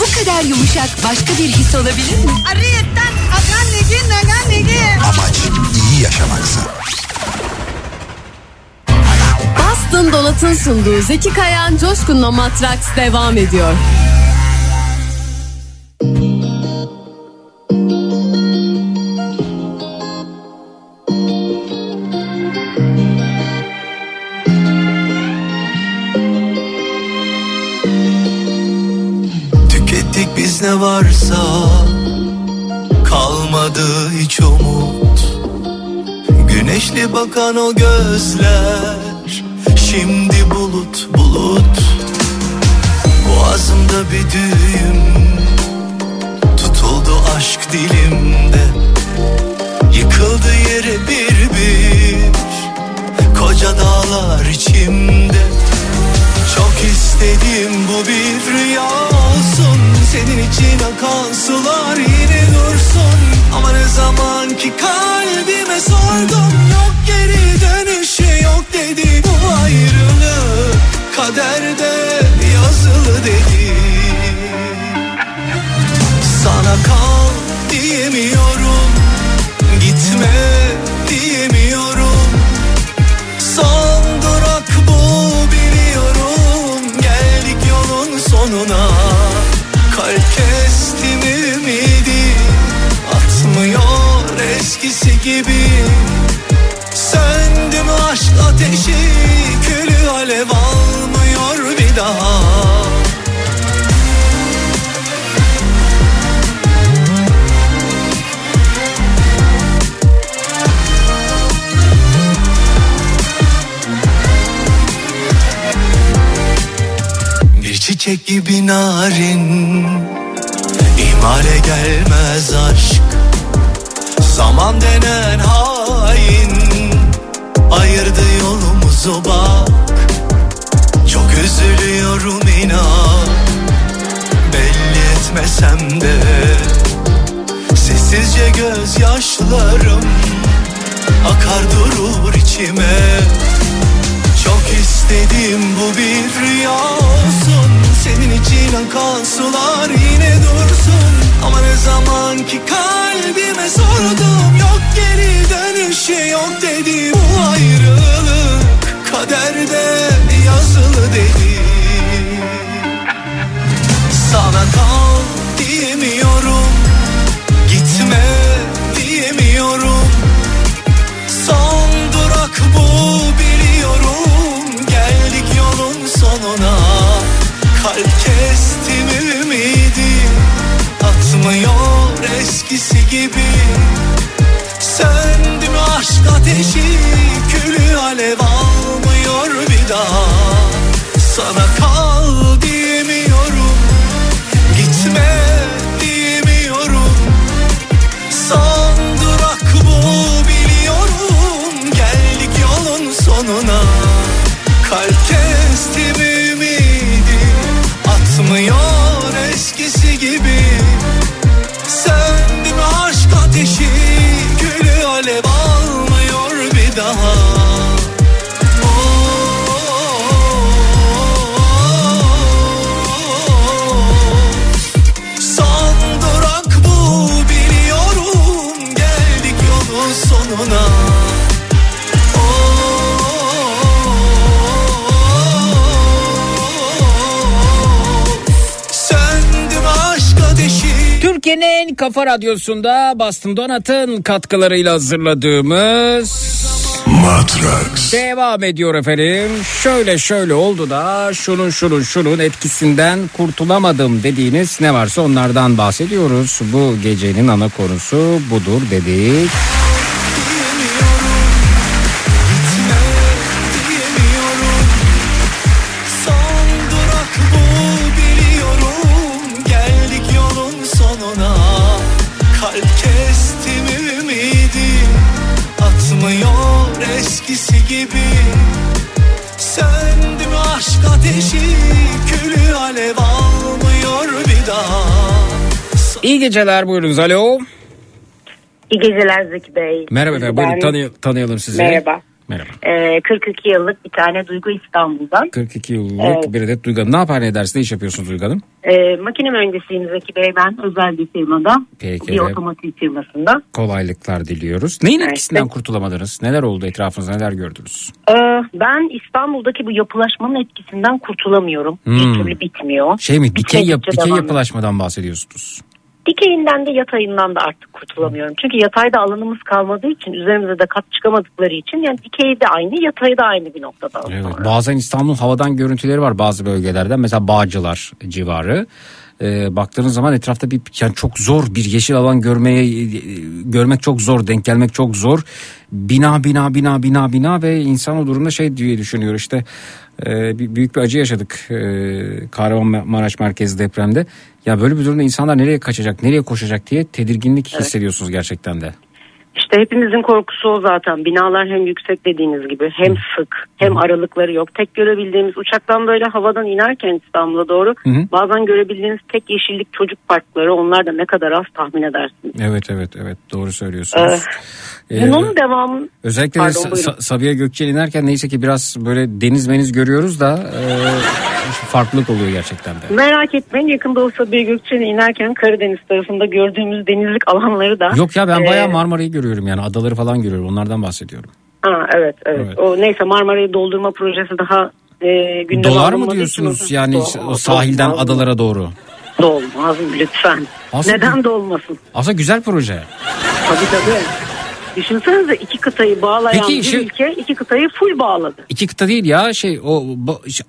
S18: Bu kadar yumuşak başka bir his olabilir mi? Ariyetten akan negi nagan negi.
S12: amaç iyi yaşamaksa.
S16: Boston Donat'ın sunduğu Zeki Kayan Coşkun'la Matraks devam ediyor.
S19: Varsa Kalmadı hiç umut. Güneşli bakan o gözler Şimdi bulut bulut. Boğazımda bir düğüm Tutuldu aşk dilimde. Yıkıldı yere bir bir Koca dağlar içimde çok istedim bu bir rüya olsun. Senin için akan sular yine dursun. Ama ne zaman ki kalbime sordum Yok geri dönüşü yok dedi Bu ayrılık. Kaderde yazılı dedi. Sana kal diyemiyorum Gitme diyemiyorum gibi. Söndü mü aşk ateşi Külü alev almıyor bir daha. Bir çiçek gibi narin İhmale gelmez aşk Zaman denen hain Ayırdı yolumuzu bak. Çok üzülüyorum inan Belli etmesem de. Sessizce gözyaşlarım Akar durur içime. Çok istedim bu bir rüya olsun Senin için akan sular yine dursun Ama ne zaman ki kalbime sordum Yok geri dönüşü yok dedi Bu ayrılık kaderde yazılı dedi. Sana kal diyemiyorum Gitme diyemiyorum. Son durak bu biliyorum Geldik yolun sonuna. Kalp gibi. Söndü mü aşk ateşi Külü alev
S3: kafa radyosunda Bastın Donat'ın katkılarıyla hazırladığımız
S12: Matrax.
S3: Devam ediyor efendim. Şöyle şöyle oldu da şunun şunun şunun etkisinden kurtulamadım dediğiniz ne varsa onlardan bahsediyoruz. Bu gecenin ana konusu budur dedik. İyi geceler buyurunuz. Alo.
S20: İyi geceler Zeki Bey.
S3: Merhaba efendim. Buyurun tanı- tanıyalım sizi.
S20: Merhaba.
S3: Merhaba.
S20: Ee, 42 yıllık bir tane Duygu İstanbul'dan.
S3: 42 yıllık
S20: Evet.
S3: bir adet Duygu Hanım. Ne yapar ne edersiniz? Ne iş yapıyorsunuz Duygu Hanım?
S20: Ee, makine mühendisiyim Zeki Bey. Ben özel bir firmada.
S3: Peki.
S20: Bir otomotiv firmasında.
S3: Kolaylıklar diliyoruz. Neyin
S20: Evet.
S3: etkisinden kurtulamadınız? Neler oldu etrafınızda? Neler gördünüz?
S20: Ee, ben İstanbul'daki bu yapılaşmanın etkisinden kurtulamıyorum.
S3: Hmm.
S20: Bir türlü bitmiyor.
S3: Şey mi? Dikey, yap, dikey
S20: devam
S3: yapılaşmadan bahsediyorsunuz.
S20: Dikeyinden de yatayından da artık kurtulamıyorum. Çünkü yatayda alanımız kalmadığı için üzerimize de kat çıkamadıkları için yani dikeyi de aynı yatayı da aynı bir noktada.
S3: Evet, bazen İstanbul'un havadan görüntüleri var bazı bölgelerden. Mesela Bağcılar civarı. Ee, baktığınız zaman etrafta bir yani çok zor bir yeşil alan görmeye e, görmek çok zor, denk gelmek çok zor. Bina bina bina bina bina ve insan o durumda şey diye düşünüyor işte e, bir- büyük bir acı yaşadık e, Kahramanmaraş merkezi depremde. Ya böyle bir durumda insanlar nereye kaçacak, nereye koşacak diye tedirginlik hissediyorsunuz gerçekten de.
S20: İşte hepimizin korkusu o zaten. Binalar hem yüksek dediğiniz gibi hem sık hem aralıkları yok. Tek görebildiğimiz uçaktan böyle havadan inerken İstanbul'a doğru
S3: Hı hı.
S20: bazen görebildiğiniz tek yeşillik çocuk parkları onlar da ne kadar az tahmin edersiniz.
S3: Evet evet evet doğru söylüyorsunuz. Ee,
S20: Bunun devamı
S3: Özellikle
S20: Pardon.
S3: Sa- Sabiha Gökçen inerken neyse ki biraz böyle deniz meniz görüyoruz da e, farklılık oluyor gerçekten de.
S20: merak etmeyin yakında o Sabiha Gökçen'e inerken Karadeniz tarafında gördüğümüz denizlik alanları da.
S3: Yok ya ben
S20: e,
S3: bayağı Marmara'yı görüyorum yani adaları falan görüyorum onlardan bahsediyorum.
S20: Ha, evet, evet
S3: Evet.
S20: O neyse Marmara'yı doldurma projesi daha e, gündeme
S3: Dolar mı
S20: için
S3: diyorsunuz
S20: uzun-
S3: yani o sahilden
S20: dolmaz mı?
S3: adalara doğru?
S20: Dolmaz lütfen.
S3: Aslında-
S20: Neden dolmasın?
S3: Aslında güzel proje.
S20: Tabii tabii. Düşünsenize iki kıtayı bağlayan
S3: Peki,
S20: bir
S3: şu-
S20: ülke iki kıtayı full bağladı.
S3: İki kıta değil ya şey o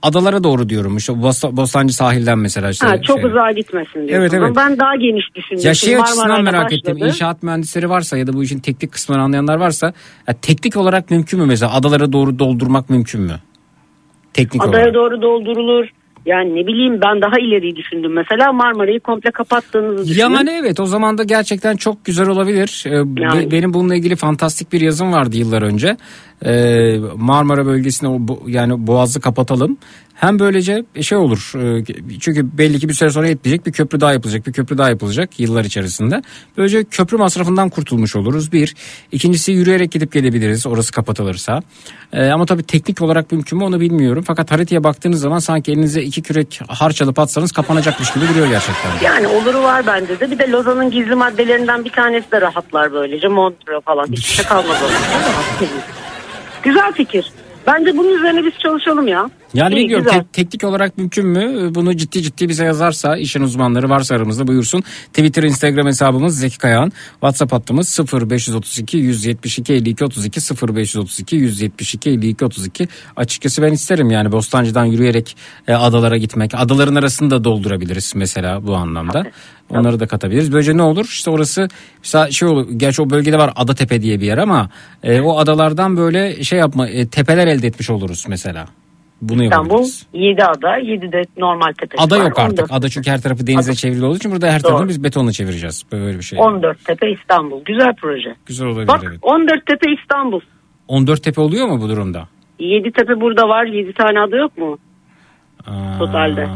S3: adalara doğru diyorum işte Bosta- Bostancı sahilden mesela işte.
S20: ha, çok
S3: şey.
S20: uzağa gitmesin diyorsun.
S3: Evet, evet.
S20: Ben daha geniş düşündüm.
S3: Ya şey
S20: Şimdi
S3: açısından merak ettim.
S20: başladı.
S3: İnşaat mühendisleri varsa ya da bu işin teknik kısmını anlayanlar varsa ya teknik olarak mümkün mü mesela adalara doğru doldurmak mümkün mü? Teknik
S20: Adaya
S3: olarak.
S20: doğru doldurulur. Yani ne bileyim ben daha ileriyi düşündüm. Mesela Marmara'yı komple kapattığınızı düşünün.
S3: Yani evet o zaman da gerçekten çok güzel olabilir. Ee, be-
S20: Yani.
S3: benim bununla ilgili fantastik bir yazım vardı yıllar önce. Ee, Marmara bölgesine yani boğazı kapatalım. Hem böylece şey olur. e, Çünkü belli ki bir süre sonra yetmeyecek bir köprü daha yapılacak. Bir köprü daha yapılacak yıllar içerisinde. Böylece köprü masrafından kurtulmuş oluruz. Bir. İkincisi yürüyerek gidip gelebiliriz orası kapatılırsa. Ee, ama tabii teknik olarak mümkün mü onu bilmiyorum. Fakat haritaya baktığınız zaman sanki elinize iki kürek harç alıp atsanız kapanacakmış gibi duruyor gerçekten.
S20: Yani oluru var bence de. Bir de Lozan'ın gizli maddelerinden bir tanesi de rahatlar böylece. Montreux falan. Hiçbir şey kalmaz. Güzel fikir. Bence bunun üzerine biz çalışalım ya.
S3: Yani
S20: İyi,
S3: bilmiyorum te- teknik olarak mümkün mü? Bunu ciddi ciddi bize yazarsa işin uzmanları varsa aramızda buyursun. Twitter, Instagram hesabımız Zeki Kayağan. WhatsApp hattımız 0532 172 52 32 0532 172 52 32. Açıkçası ben isterim yani Bostancı'dan yürüyerek e, adalara gitmek. Adaların arasını da doldurabiliriz mesela bu anlamda. Onları da katabiliriz. Böylece ne olur? İşte orası mesela şey olur. Gerçi o bölgede var Adatepe diye bir yer ama e, o adalardan böyle şey yapma e, tepeler elde etmiş oluruz mesela. Bunu
S20: İstanbul
S3: yapabiliriz.
S20: 7 ada, 7 de normal tepesi
S3: Ada
S20: var.
S3: yok artık.
S20: 14
S3: Ada çünkü her tarafı denize çevrili olduğu için burada her
S20: Doğru.
S3: tarafını biz betonla çevireceğiz. Böyle bir şey.
S20: 14 tepe İstanbul. Güzel proje.
S3: Güzel olabilir
S20: Bak
S3: evet.
S20: 14 tepe İstanbul.
S3: 14 tepe oluyor mu bu durumda?
S20: 7 tepe burada var. 7 tane ada yok mu? Totalde.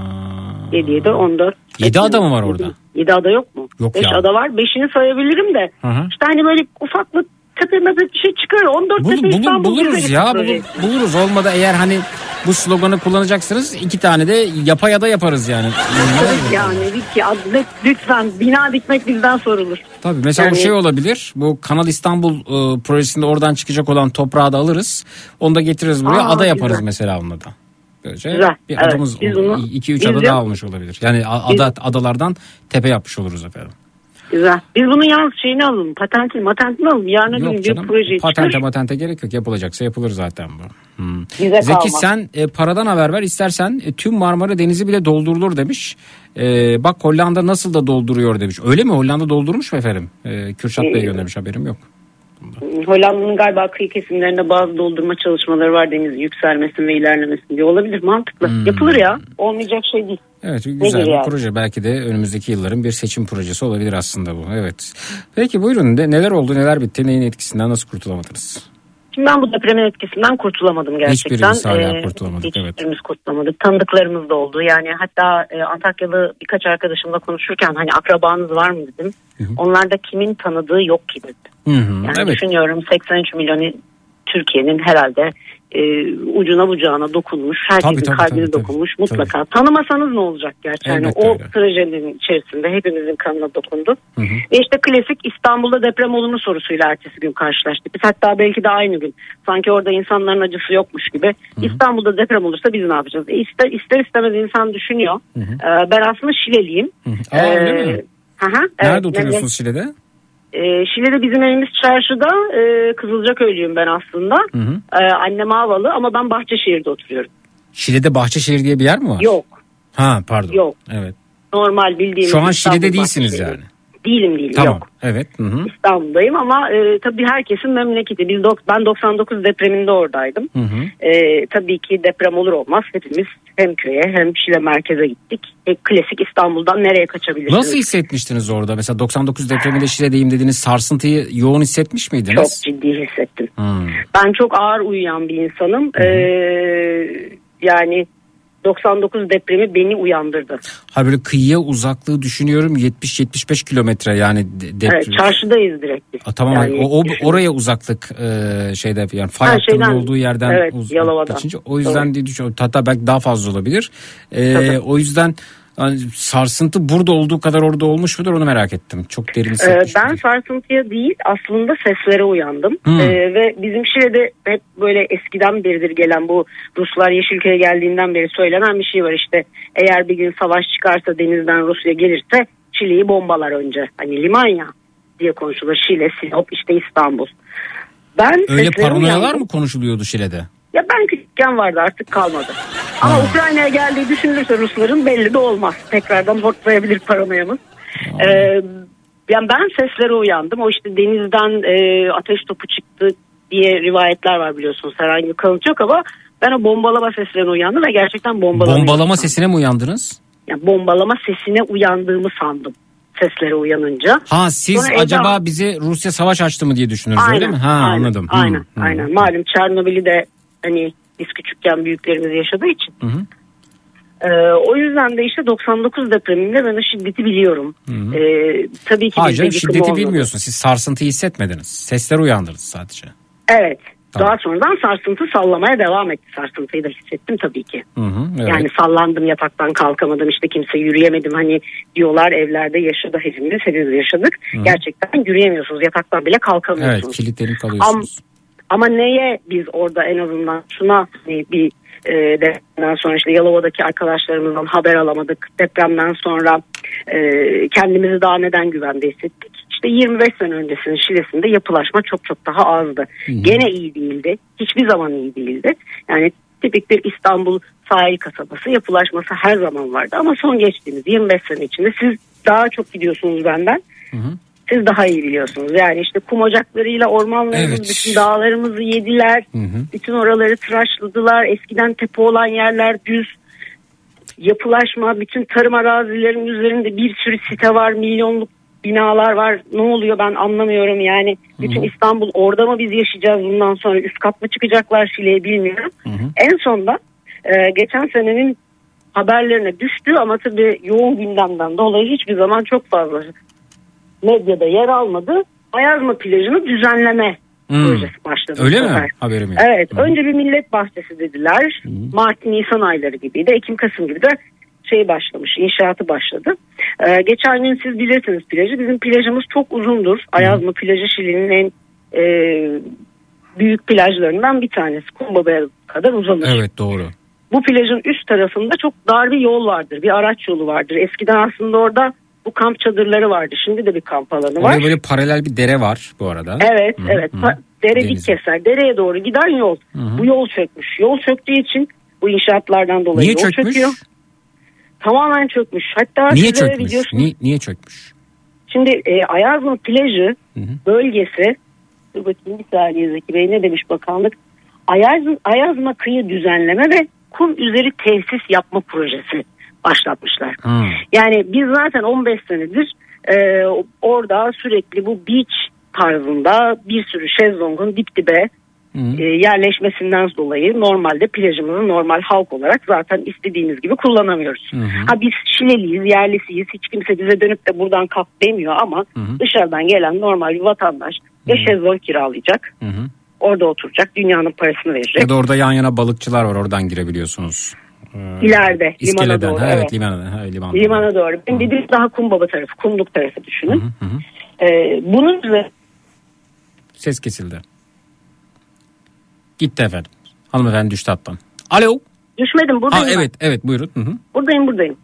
S20: 7 7 14.
S3: 7 ada mı var orada?
S20: 7 ada yok mu?
S3: Yok
S20: 5
S3: ya.
S20: ada var. 5'ini sayabilirim de.
S3: Hı hı.
S20: İşte hani böyle ufak bir tepe mepe bir şey çıkar. 14
S3: Bul-
S20: tepe
S3: bulur-
S20: İstanbul.
S3: buluruz ya bulur- buluruz olmadı eğer hani bu sloganı kullanacaksınız iki tane de yapa ya da yaparız yani.
S20: Yani ki lütfen bina dikmek bizden sorulur.
S3: Tabii mesela
S20: Yani-
S3: o şey olabilir. Bu Kanal İstanbul e, projesinde oradan çıkacak olan toprağı da alırız. Onu da getiririz buraya.
S20: Aa,
S3: ada yaparız
S20: güzel.
S3: mesela onunla da. Böylece
S20: Güzel,
S3: bir
S20: evet.
S3: adamız
S20: Biz bunu-
S3: 2-3
S20: biz
S3: ada daha olmuş olabilir. Yani
S20: Biz-
S3: ada adalardan tepe yapmış oluruz efendim.
S20: Güzel. Biz bunun yalnız şeyini alalım. Patentini, matentini alalım. Yarın
S3: Yok
S20: gün bir
S3: canım
S20: projeyi
S3: patente
S20: çıkar.
S3: matente gerek yok yapılacaksa yapılır zaten bu. Hmm.
S20: Bize
S3: Zeki
S20: kalmaz.
S3: sen e, paradan haber ver istersen e, tüm Marmara Denizi bile doldurulur demiş. E, bak Hollanda nasıl da dolduruyor demiş. Öyle mi Hollanda doldurmuş mu efendim? E, Kürşat Bey
S20: Ee,
S3: göndermiş haberim yok.
S20: Hollanda'nın galiba kıyı kesimlerinde bazı doldurma çalışmaları var deniz yükselmesin ve ilerlemesin diye olabilir mantıklı.
S3: Hmm.
S20: Yapılır ya olmayacak şey değil.
S3: Evet güzel bir
S20: yani?
S3: proje. Belki de önümüzdeki yılların bir seçim projesi olabilir aslında bu. Evet. Peki buyurun de, neler oldu neler bitti neyin etkisinden nasıl kurtulamadınız?
S20: Şimdi ben bu depremin etkisinden kurtulamadım gerçekten.
S3: Hiçbirimiz hala
S20: Ee,
S3: kurtulamadık, evet.
S20: Hiçbirimiz kurtulamadık. Tanıdıklarımız da oldu. Yani hatta e, Antakyalı birkaç arkadaşımla konuşurken hani akrabanız var mı dedim. Onlarda kimin tanıdığı yok ki dedi.
S3: Hı hı,
S20: Yani
S3: evet.
S20: düşünüyorum 83 milyonu Türkiye'nin herhalde e, ucuna bucağına dokunmuş. Herkesin
S3: Tabii, tabii,
S20: kalbine
S3: tabii, tabii.
S20: dokunmuş mutlaka. Tanımasanız ne olacak gerçi? Yani o
S3: öyle.
S20: trajedinin içerisinde hepimizin kanına dokundu. Ve işte klasik İstanbul'da deprem olur mu sorusuyla ertesi gün karşılaştık. Biz hatta belki de aynı gün. Sanki orada insanların acısı yokmuş gibi. İstanbul'da deprem olursa biz ne yapacağız? E ister, ister istemez insan düşünüyor. Ee, ben aslında Şileliyim.
S3: Aa, öyle mi?
S20: Hı hı,
S3: Nerede
S20: evet,
S3: oturuyorsunuz Şile'de?
S20: E, Şile'de bizim evimiz çarşıda. E, Kızılcaköylüyüm ben aslında.
S3: Hı hı.
S20: E, annem Havalı ama ben Bahçeşehir'de oturuyorum.
S3: Şile'de Bahçeşehir diye bir yer mi var?
S20: Yok.
S3: Ha pardon.
S20: Yok.
S3: Evet.
S20: Normal bildiğimiz
S3: Şu an
S20: İstanbul
S3: Şile'de değilsiniz yani.
S20: Değilim değilim
S3: Tamam.
S20: yok.
S3: Evet. Hı hı.
S20: İstanbul'dayım ama e, tabii herkesin memleketi. Biz dok- ben 99 depreminde oradaydım.
S3: Hı hı.
S20: E, tabii ki deprem olur olmaz hepimiz hem köye hem Şile merkeze gittik. E, klasik İstanbul'dan nereye kaçabilirsiniz?
S3: Nasıl hissetmiştiniz orada? Mesela 99 depreminde Şile'deyim dediniz. Sarsıntıyı yoğun hissetmiş
S20: Çok
S3: miydiniz?
S20: ciddi hissettim.
S3: Hmm.
S20: Ben çok ağır uyuyan bir insanım. E, yani 99 depremi beni uyandırdı.
S3: Ha böyle kıyıya uzaklığı düşünüyorum 70-75 kilometre yani de- deprem.
S20: Evet, çarşıdayız direkt biz.
S3: Aa, tamam
S20: Yani
S3: o, o- oraya uzaklık e, şeyde yani fay
S20: Ha, şeyden,
S3: olduğu yerden
S20: evet,
S3: uz-
S20: Yalova'dan.
S3: geçince o yüzden
S20: Doğru.
S3: diye düşünüyorum. Hatta belki daha fazla olabilir. E,
S20: Tabii.
S3: o yüzden hani sarsıntı burada olduğu kadar orada olmuş mudur onu merak ettim. Çok derin
S20: Ee, ben sarsıntıya değil aslında seslere uyandım.
S3: Hmm.
S20: Ee, ve bizim Şile'de hep böyle eskiden beridir gelen bu Ruslar Yeşilköy'e geldiğinden beri söylenen bir şey var işte. Eğer bir gün savaş çıkarsa denizden Rusya gelirse Şile'yi bombalar önce. Hani liman ya diye konuşulur. Şile, Sinop, işte İstanbul. Ben
S3: Öyle paranoyalar
S20: uyandım.
S3: mı konuşuluyordu Şile'de?
S20: Ya ben küçükken vardı artık kalmadı. Ama Ukrayna'ya geldiği düşünülürse Rusların belli de olmaz. Tekrardan hortlayabilir paranoyamız. Ee, yani ben seslere uyandım. O işte denizden e, ateş topu çıktı diye rivayetler var biliyorsunuz. Herhangi bir kanıt yok ama ben o bombalama seslerine uyandım ve gerçekten bombalama.
S3: Bombalama sesine mi uyandınız?
S20: Yani bombalama sesine uyandığımı sandım seslere uyanınca.
S3: Ha siz
S20: Sonra
S3: acaba bize Rusya savaş açtı mı diye düşünürüz
S20: Aynen,
S3: öyle mi? Ha
S20: aynen,
S3: anladım.
S20: Aynen,
S3: hı.
S20: aynen. Malum Çernobil'i de hani biz küçükken büyüklerimiz yaşadığı için.
S3: Hı hı.
S20: Ee, o yüzden de işte 99 depreminde ben o şiddeti biliyorum.
S3: Hı.
S20: Ee, tabii ki
S3: Hayır canım, şiddeti
S20: olmadı.
S3: bilmiyorsunuz. Siz sarsıntıyı hissetmediniz. Sesler uyandırdı sadece.
S20: Evet.
S3: Tamam.
S20: Daha sonradan sarsıntı sallamaya devam etti. Sarsıntıyı da hissettim tabii ki.
S3: Hı hı, evet.
S20: Yani sallandım yataktan kalkamadım işte kimse yürüyemedim. Hani diyorlar evlerde yaşadı hepimiz hepimiz yaşadık.
S3: Hı.
S20: Gerçekten yürüyemiyorsunuz yataktan bile kalkamıyorsunuz.
S3: evet kilitlenip kalıyorsunuz.
S20: Ama neye biz orada en azından şuna hani bir e, depremden sonra işte Yalova'daki arkadaşlarımızdan haber alamadık. Depremden sonra e, kendimizi daha neden güvende hissettik? İşte 25 sene öncesinin Şile'sinde yapılaşma çok çok daha azdı. Gene iyi değildi. Hiçbir zaman iyi değildi. Yani tipik bir İstanbul sahil kasabası yapılaşması her zaman vardı. Ama son geçtiğimiz 25 sene içinde siz daha çok gidiyorsunuz benden. Siz daha iyi biliyorsunuz. Yani işte kum ocaklarıyla ormanlarımız,
S3: Evet.
S20: bütün dağlarımızı yediler. Bütün oraları tıraşladılar. Eskiden tepe olan yerler düz. Yapılaşma, bütün tarım arazilerinin üzerinde bir sürü site var, milyonluk binalar var. Ne oluyor ben anlamıyorum yani. Bütün İstanbul orada mı biz yaşayacağız bundan sonra üst kat mı çıkacaklar Şile'ye bilmiyorum. En sonda e, geçen senenin haberlerine düştü ama tabii yoğun gündemden dolayı hiçbir zaman çok fazla medyada yer almadı. Ayazma plajını düzenleme
S3: Hmm.
S20: projesi başladı.
S3: Öyle mi? Haberim yok.
S20: Evet. Önce bir millet bahçesi dediler. Mart Nisan ayları gibiydi. Ekim Kasım gibi de şey başlamış. inşaatı başladı. Ee, geçen gün siz bilirsiniz plajı. Bizim plajımız çok uzundur. Ayazma plajı Şili'nin en e, büyük plajlarından bir tanesi. Kumbaba'ya kadar uzanır.
S3: Evet doğru.
S20: Bu plajın üst tarafında çok dar bir yol vardır. Bir araç yolu vardır. Eskiden aslında orada bu kamp çadırları vardı. Şimdi de bir kamp alanı var.
S3: Oraya böyle paralel bir dere var bu arada.
S20: Evet,
S3: Hı,
S20: evet.
S3: hı.
S20: Pa- Dere dik keser. Dereye doğru giden yol.
S3: hı.
S20: Bu yol çökmüş. Yol çöktüğü için bu inşaatlardan dolayı
S3: Niye
S20: yol
S3: çökmüş?
S20: çöküyor. Tamamen çökmüş. Hatta
S3: Niye çökmüş?
S20: videosu-
S3: Niye, niye çökmüş?
S20: Şimdi e, Ayazma plajı bölgesi dur bakayım bir saniye Zeki Bey ne demiş bakanlık Ayazma, Ayazma kıyı düzenleme ve kum üzeri tesis yapma projesi başlatmışlar. Yani biz zaten 15 senedir e, orada sürekli bu beach tarzında bir sürü şezlongun dip dibe e, yerleşmesinden dolayı normalde plajımızı normal halk olarak zaten istediğimiz gibi kullanamıyoruz. Ha biz Şileliyiz, yerlisiyiz. Hiç kimse bize dönüp de buradan kap demiyor ama dışarıdan gelen normal bir vatandaş ya şezlong kiralayacak. Orada oturacak. Dünyanın parasını verecek.
S3: Ya da orada yan yana balıkçılar var oradan girebiliyorsunuz. Ee,
S20: İleride limana doğru.
S3: Ha, evet,
S20: evet.
S3: limana, ha, limanda.
S20: Limana doğru. Benim dediğim daha Kumbaba tarafı, kumluk tarafı düşünün. Ee, bunun
S3: Ses kesildi. Gitti efendim. Hanımefendi düştü hattan. Alo.
S20: düşmedim
S3: Ha,
S20: buradayım. ben.
S3: evet evet buyurun. Hı hı.
S20: Buradayım buradayım.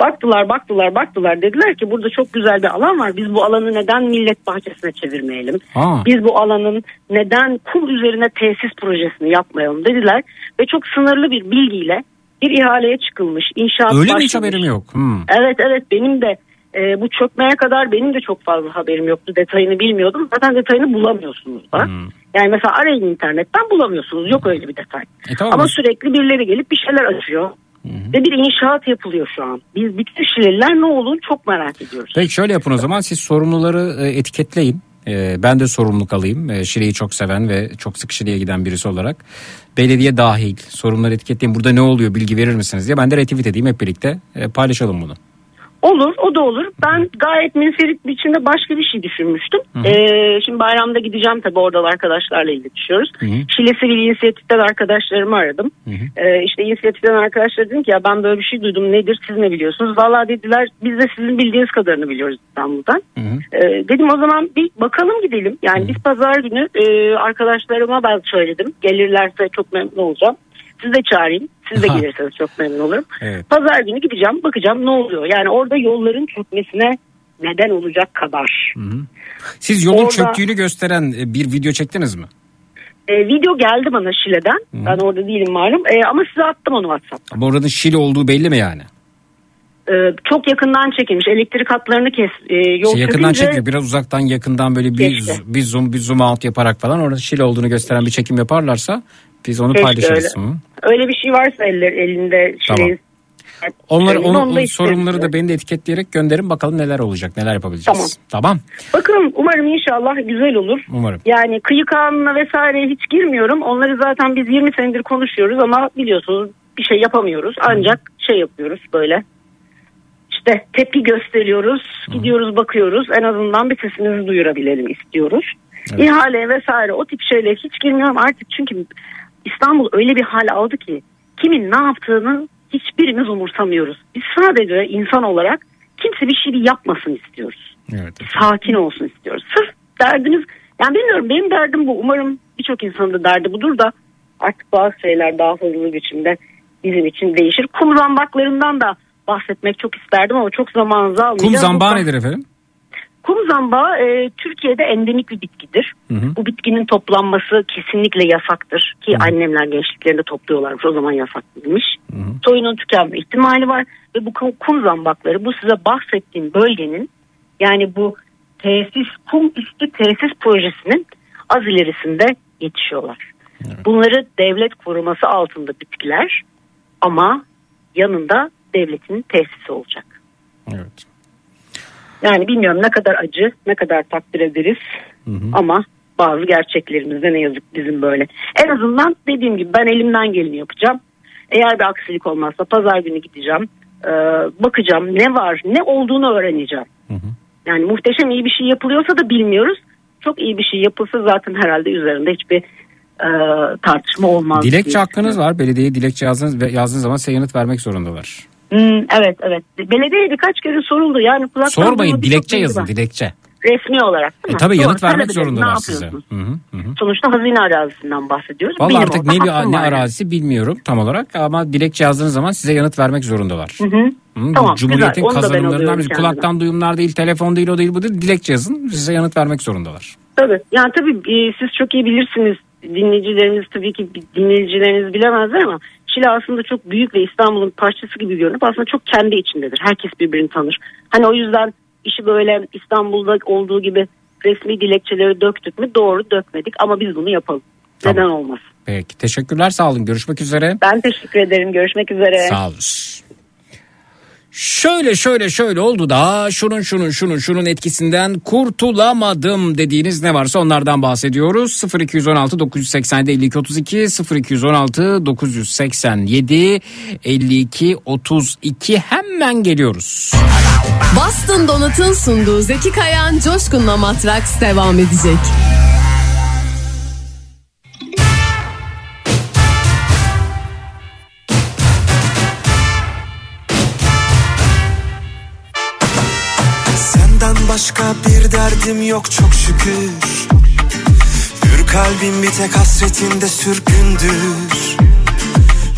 S20: Baktılar baktılar baktılar dediler ki burada çok güzel bir alan var. Biz bu alanı neden millet bahçesine çevirmeyelim?
S3: Ha.
S20: Biz bu alanın neden kum üzerine tesis projesini yapmayalım dediler. Ve çok sınırlı bir bilgiyle bir ihaleye çıkılmış. inşaat
S3: Öyle mi
S20: başlamış.
S3: hiç haberim yok? Hmm.
S20: Evet evet benim de e, bu çökmeye kadar benim de çok fazla haberim yoktu. Detayını bilmiyordum. Zaten detayını bulamıyorsunuz da. Yani mesela arayın internetten bulamıyorsunuz. Yok öyle bir detay.
S3: E, tamam.
S20: Ama sürekli birileri gelip bir şeyler açıyor. Ve bir inşaat yapılıyor şu an. Biz bütün Şileliler ne olur çok merak ediyoruz.
S3: Peki şöyle yapın o zaman siz sorumluları e, etiketleyin. E, ben de sorumluluk alayım. E, Şile'yi çok seven ve çok sık Şile'ye giden birisi olarak. Belediye dahil sorumluları etiketleyin. Burada ne oluyor bilgi verir misiniz diye ben de retweet edeyim hep birlikte. E, paylaşalım bunu.
S20: Olur o da olur. Ben gayet menferit biçimde başka bir şey düşünmüştüm. Ee, şimdi bayramda gideceğim tabii oradan arkadaşlarla iletişiyoruz. Şile Sivil İnisiyatif'ten arkadaşlarımı aradım. Ee, işte inisiyatiften arkadaşlar dedim ki ya ben böyle bir şey duydum nedir siz ne biliyorsunuz? Valla dediler biz de sizin bildiğiniz kadarını biliyoruz İstanbul'dan. Ee, dedim o zaman bir bakalım gidelim. Yani biz pazar günü e, arkadaşlarıma ben söyledim. Gelirlerse çok memnun olacağım. Siz de çağırayım. Siz de gelirseniz çok memnun olurum.
S3: Evet.
S20: Pazar günü gideceğim bakacağım ne oluyor. Yani orada yolların çökmesine neden olacak kadar.
S3: Siz yolun
S20: Orada-
S3: çöktüğünü gösteren e, bir video çektiniz mi?
S20: E, video geldi bana Şile'den. Ben orada değilim malum. E, ama size attım onu WhatsApp.
S3: Ama oranın Şile olduğu belli mi yani?
S20: E, çok yakından çekilmiş. Elektrik hatlarını kes. E, yol
S3: Şey yakından
S20: çökünce-
S3: çekiyor. Biraz uzaktan yakından böyle bir,
S20: Keşke.
S3: bir zoom bir zoom out yaparak falan orada Şile olduğunu gösteren bir çekim yaparlarsa biz onu
S20: Keşke
S3: paylaşırız.
S20: öyle.
S3: Hı.
S20: Öyle bir şey varsa eller, elinde
S3: Tamam.
S20: Şile'yi
S3: Onları,
S20: Onu-
S3: onu,
S20: onu
S3: sorunları da beni de etiketleyerek gönderin bakalım neler olacak neler yapabileceğiz. Tamam.
S20: Bakalım umarım inşallah güzel olur.
S3: Umarım.
S20: Yani kıyı kanununa vesaireye hiç girmiyorum. Onları zaten biz 20 senedir konuşuyoruz ama biliyorsunuz bir şey yapamıyoruz. Ancak şey yapıyoruz böyle. İşte tepki gösteriyoruz, gidiyoruz bakıyoruz. En azından bir sesimizi duyurabilelim istiyoruz. İhale vesaire o tip şeylere hiç girmiyorum artık çünkü İstanbul öyle bir hal aldı ki kimin ne yaptığını hiçbirimiz umursamıyoruz. Biz sadece insan olarak kimse bir şey yapmasın istiyoruz
S3: Evet.
S20: sakin olsun istiyoruz. Sırf derdimiz yani bilmiyorum benim derdim bu. Umarım birçok insanın da derdi budur da artık bazı şeyler daha hızlı biçimde bizim için değişir. Kum zambaklarından da bahsetmek çok isterdim ama çok zamanınızı almayacağım.
S3: Kum zambağı nedir efendim?
S20: Kum zambağı e, Türkiye'de endemik bir bitkidir.
S3: Hı hı.
S20: Bu bitkinin toplanması kesinlikle yasaktır. Ki annemler gençliklerinde topluyorlarmış o zaman yasaklıymış. Soyunun tükenme ihtimali var. Ve bu kum- kum zambakları bu size bahsettiğim bölgenin yani bu tesis kum üstü tesis projesinin az ilerisinde yetişiyorlar. Bunları devlet koruması altında bitkiler ama yanında devletin tesisi olacak.
S3: Evet.
S20: Yani bilmiyorum ne kadar acı, ne kadar takdir ederiz ama bazı gerçeklerimizde ne yazık bizim böyle. En azından dediğim gibi ben elimden geleni yapacağım. Eğer bir aksilik olmazsa pazar günü gideceğim. Ee, bakacağım ne var, ne olduğunu öğreneceğim. Yani muhteşem iyi bir şey yapılıyorsa da bilmiyoruz. Çok iyi bir şey yapılsa zaten herhalde üzerinde hiçbir e, tartışma olmaz.
S3: Dilekçe hakkınız var. Belediyeye dilekçe yazdığınız, yazdığınız zaman size yanıt vermek zorundalar.
S20: Hmm, evet evet. Belediyeye birkaç kere soruldu. Yani kulaktan
S3: Sormayın dilekçe yazın
S20: var.
S3: dilekçe.
S20: Resmi olarak.
S3: E
S20: değil mi?
S3: tabii
S20: Doğru,
S3: yanıt vermek zorundalar size. Hı hı, hı.
S20: Sonuçta hazine arazisinden bahsediyoruz. Benim
S3: artık ne bir ne
S20: var yani.
S3: arazisi bilmiyorum tam olarak ama dilekçe yazdığınız zaman size yanıt vermek zorundalar.
S20: Hı hı.
S3: Hı,
S20: Tamam,
S3: Cumhuriyet'in
S20: güzel.
S3: Kazanımlarından bir kulaktan duyumlar değil, telefon değil, o değil, bu değil. Dilekçe yazın size yanıt vermek zorundalar.
S20: Tabii. Yani tabii e, siz çok iyi bilirsiniz. Dinleyicileriniz tabii ki dinleyicileriniz bilemezler ama Şile aslında çok büyük ve İstanbul'un parçası gibi görünüp aslında çok kendi içindedir. Herkes birbirini tanır. Hani o yüzden işi böyle İstanbul'da olduğu gibi resmi dilekçeleri döktük mü? Doğru dökmedik ama biz bunu yapalım. Neden olmaz?
S3: Peki teşekkürler sağ olun görüşmek üzere.
S20: Ben teşekkür ederim. Görüşmek üzere.
S3: Sağ olun. Şöyle şöyle şöyle oldu da şunun şunun şunun şunun etkisinden kurtulamadım dediğiniz ne varsa onlardan bahsediyoruz. 0216 987 52 32 0216 987 52 32 hemen geliyoruz.
S16: Boston Donat'ın sunduğu Zeki Kayan Coşkun'la Matraks devam edecek.
S19: Başka bir derdim yok çok şükür. Hür kalbim bir tek hasretinde sürgündür.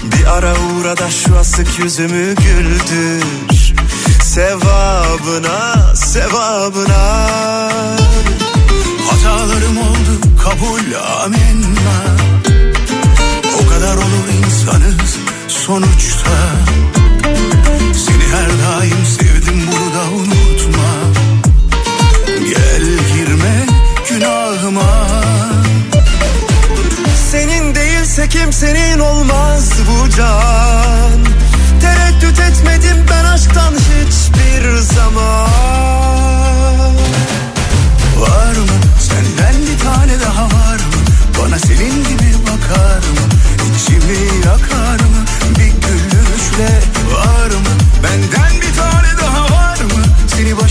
S19: Bir ara uğra da şu asık yüzümü güldür. Sevabına, sevabına.
S4: Hatalarım oldu kabul amenna. O kadar olur insanız sonuçta. Seni her daim sevdim günahıma.
S19: Senin değilse kimsenin olmaz bu can. Tereddüt etmedim ben aşktan hiçbir zaman.
S4: Var mı? Senden bir tane daha var mı? Bana senin gibi bakar mı? İçimi yakar mı? Bir gülüşle var mı? Benden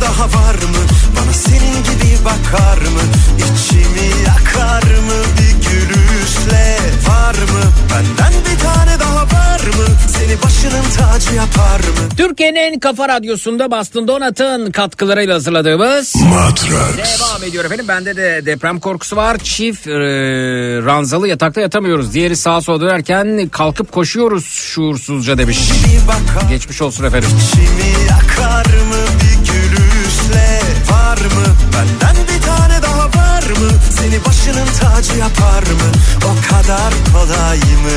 S19: daha var mı Bana senin gibi bakar mı İçimi yakar mı bir gülüşle Var mı benden bir tane daha var mı Seni başının tacı yapar mı
S3: Türkiye'nin en kafa radyosunda Bastın Donat'ın katkılarıyla hazırladığımız
S12: Matrax.
S3: Devam ediyor efendim. Bende de deprem korkusu var. Çift e, ranzalı yatakta yatamıyoruz. Diğeri sağa sola dönerken kalkıp koşuyoruz şuursuzca demiş. Geçmiş olsun efendim.
S19: İçimi yakar mı bir Var mı? Benden bir tane daha var mı? Seni başının tacı yapar mı? O kadar kolay mı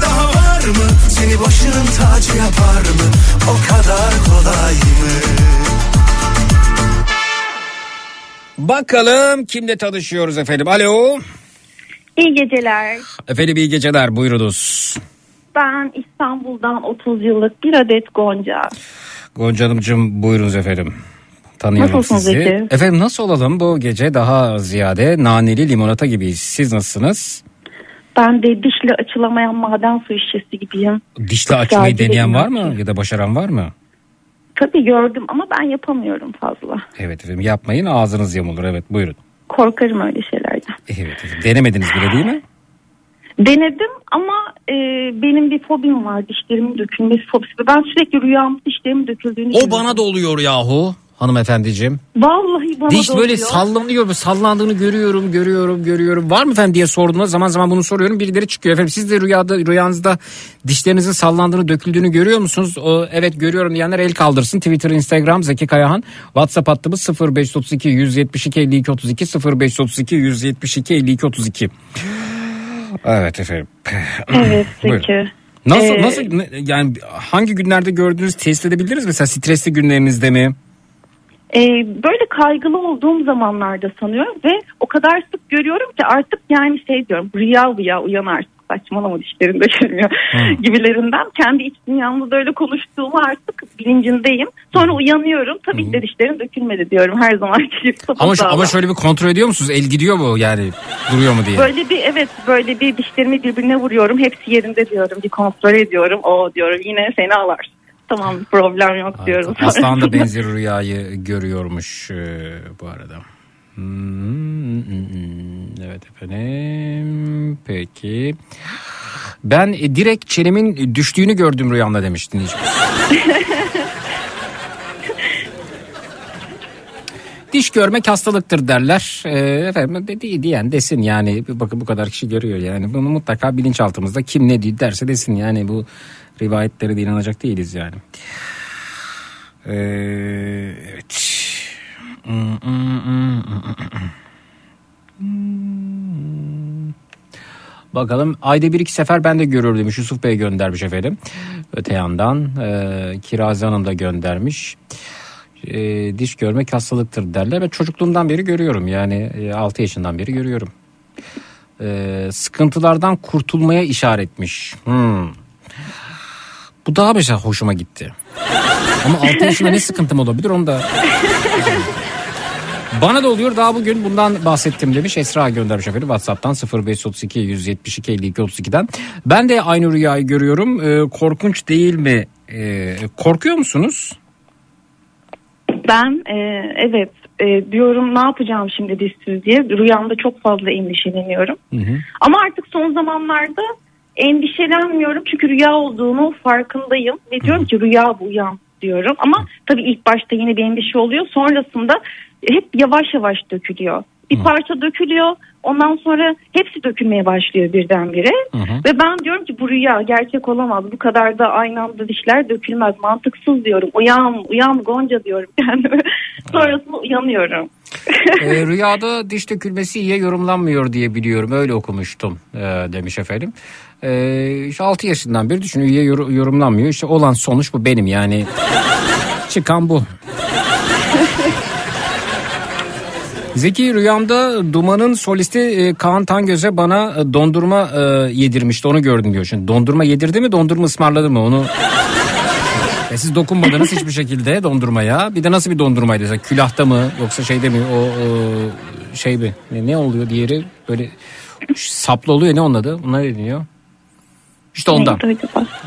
S19: var mı Seni başının tacı yapar mı O kadar kolay mı
S3: Bakalım kimle tanışıyoruz efendim. Alo.
S21: İyi geceler.
S3: Efendim iyi geceler buyurunuz.
S21: Ben İstanbul'dan 30 yıllık bir adet Gonca.
S3: Gonca Hanımcığım buyurunuz efendim. Tanıyalım
S21: Nasılsınız
S3: sizi.
S21: Zeki?
S3: Efendim nasıl olalım bu gece daha ziyade naneli limonata gibiyiz. Siz nasılsınız?
S21: Ben de dişle açılamayan maden su şişesi gibiyim.
S3: Dişle
S21: Çok
S3: açmayı deneyen var mı ya da başaran var mı?
S21: Tabii gördüm ama ben yapamıyorum fazla.
S3: Evet efendim yapmayın ağzınız yamulur evet buyurun.
S21: Korkarım öyle şeylerden.
S3: Evet efendim denemediniz bile değil mi?
S21: Denedim ama e, benim bir fobim var dişlerimin dökülmesi fobisi. Ben sürekli rüyamda dişlerimin döküldüğünü
S3: O bana da oluyor yahu. Hanımefendiciğim?
S21: Vallahi bana
S3: Diş
S21: da
S3: böyle
S21: oluyor.
S3: sallanıyor, böyle sallandığını görüyorum, görüyorum, görüyorum. Var mı efendim diye sorduğumda zaman zaman bunu soruyorum. Birileri çıkıyor efendim. Siz de rüyada rüyanızda dişlerinizin sallandığını, döküldüğünü görüyor musunuz? O, evet görüyorum diyenler el kaldırsın. Twitter, Instagram Zeki Kayahan. WhatsApp hattımız 0532 172 52 32 0532 172 52 32. Evet efendim.
S21: Evet. Zeki.
S3: Nasıl
S21: Ee,
S3: nasıl yani hangi günlerde gördüğünüz test edebildiniz mesela stresli günlerinizde mi?
S21: Ee, böyle kaygılı olduğum zamanlarda sanıyorum ve o kadar sık görüyorum ki artık yani şey diyorum rüya bu ya uyan artık saçmalama dişlerin dökülmüyor gibilerinden kendi iç dünyamda öyle konuştuğumu artık bilincindeyim. Sonra uyanıyorum tabii ki de dişlerin dökülmedi diyorum her zaman.
S3: Ama şu, ama şöyle bir kontrol ediyor musunuz? El gidiyor mu yani duruyor mu diye?
S21: Böyle bir evet böyle bir dişlerimi birbirine vuruyorum hepsi yerinde diyorum bir kontrol ediyorum o diyorum yine seni ağlar. Tamam problem yok diyorum.
S3: Aslan da benzer rüyayı görüyormuş e, bu arada. Hmm, Evet efendim. Peki. Ben e, direkt çenemin düştüğünü gördüm rüyamda demiş dinleyicimiz. Diş görmek hastalıktır derler. Ee, efendim dedi diyen desin yani bakın bu kadar kişi görüyor yani bunu mutlaka bilinçaltımızda kim ne diyor derse desin yani bu rivayetlere de inanacak değiliz yani. Ee, evet. Bakalım ayda bir iki sefer ben de görür demiş Yusuf Bey göndermiş efendim. Öte yandan e, Kirazi Hanım da göndermiş. E, diş görmek hastalıktır derler. Ben çocukluğumdan beri görüyorum yani e, 6 yaşından beri görüyorum. E, sıkıntılardan kurtulmaya işaretmiş. Hmm. Bu daha mesela hoşuma gitti. Ama 6 yaşında ne sıkıntım olabilir onu da... Bana da oluyor daha bugün bundan bahsettim demiş Esra göndermiş efendim Whatsapp'tan 0532 172 52 32'den. Ben de aynı rüyayı görüyorum. Ee, korkunç değil mi? Ee, korkuyor musunuz?
S21: Ben e, evet e, diyorum ne yapacağım şimdi dişsiz diye rüyamda çok fazla endişeleniyorum. Ama artık son zamanlarda endişelenmiyorum çünkü rüya olduğunu farkındayım ve diyorum ki rüya bu uyan diyorum. Ama tabii ilk başta yine bir endişe oluyor sonrasında hep yavaş yavaş dökülüyor. Bir parça dökülüyor ondan sonra hepsi dökülmeye başlıyor birdenbire. Ve ben diyorum ki bu rüya gerçek olamaz. Bu kadar da aynı anda dişler dökülmez. Mantıksız diyorum. Uyan, uyan Gonca diyorum kendime. Sonrasında uyanıyorum.
S3: Ee, rüyada diş dökülmesi iyiye yorumlanmıyor diye biliyorum. Öyle okumuştum e, demiş efendim. Ee, işte 6 yaşından beri düşün iyiye yor- yorumlanmıyor. İşte olan sonuç bu benim yani. Çıkan bu. Zeki rüyamda Duman'ın solisti e, Kaan Tangöz'e bana e, dondurma e, yedirmişti onu gördüm diyor. Şimdi dondurma yedirdi mi dondurma ısmarladı mı onu... E, siz dokunmadınız hiçbir şekilde dondurmaya. Bir de nasıl bir dondurmaydı? Mesela külahta mı yoksa şeyde mi o, o şey mi? Ne, ne oluyor diğeri böyle saplı oluyor ne onun adı? Bunlar ne deniyor? İşte ondan.
S21: Neydi acaba?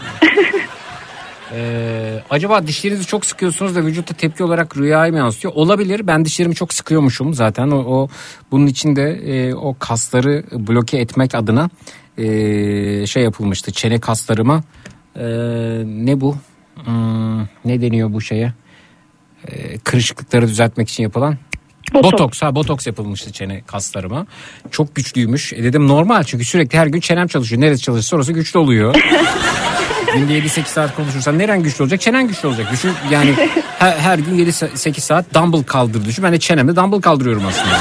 S3: Ee, acaba dişlerinizi çok sıkıyorsunuz da vücutta tepki olarak rüyaya mı yansıtıyor? Olabilir. Ben dişlerimi çok sıkıyormuşum zaten. O, o bunun için de e, o kasları bloke etmek adına e, şey yapılmıştı. Çene kaslarıma e, ne bu? Hmm, ne deniyor bu şeye? E, kırışıklıkları düzeltmek için yapılan Botoks. ha botoks yapılmıştı çene kaslarıma. Çok güçlüymüş. E dedim normal çünkü sürekli her gün çenem çalışıyor. Neresi çalışırsa orası güçlü oluyor. Günde 7-8 saat konuşursan neren güçlü olacak? Çenen güçlü olacak. Düşün yani her, her gün 7-8 saat dumbbell kaldır düşün. Ben de çenemde dumbbell kaldırıyorum aslında.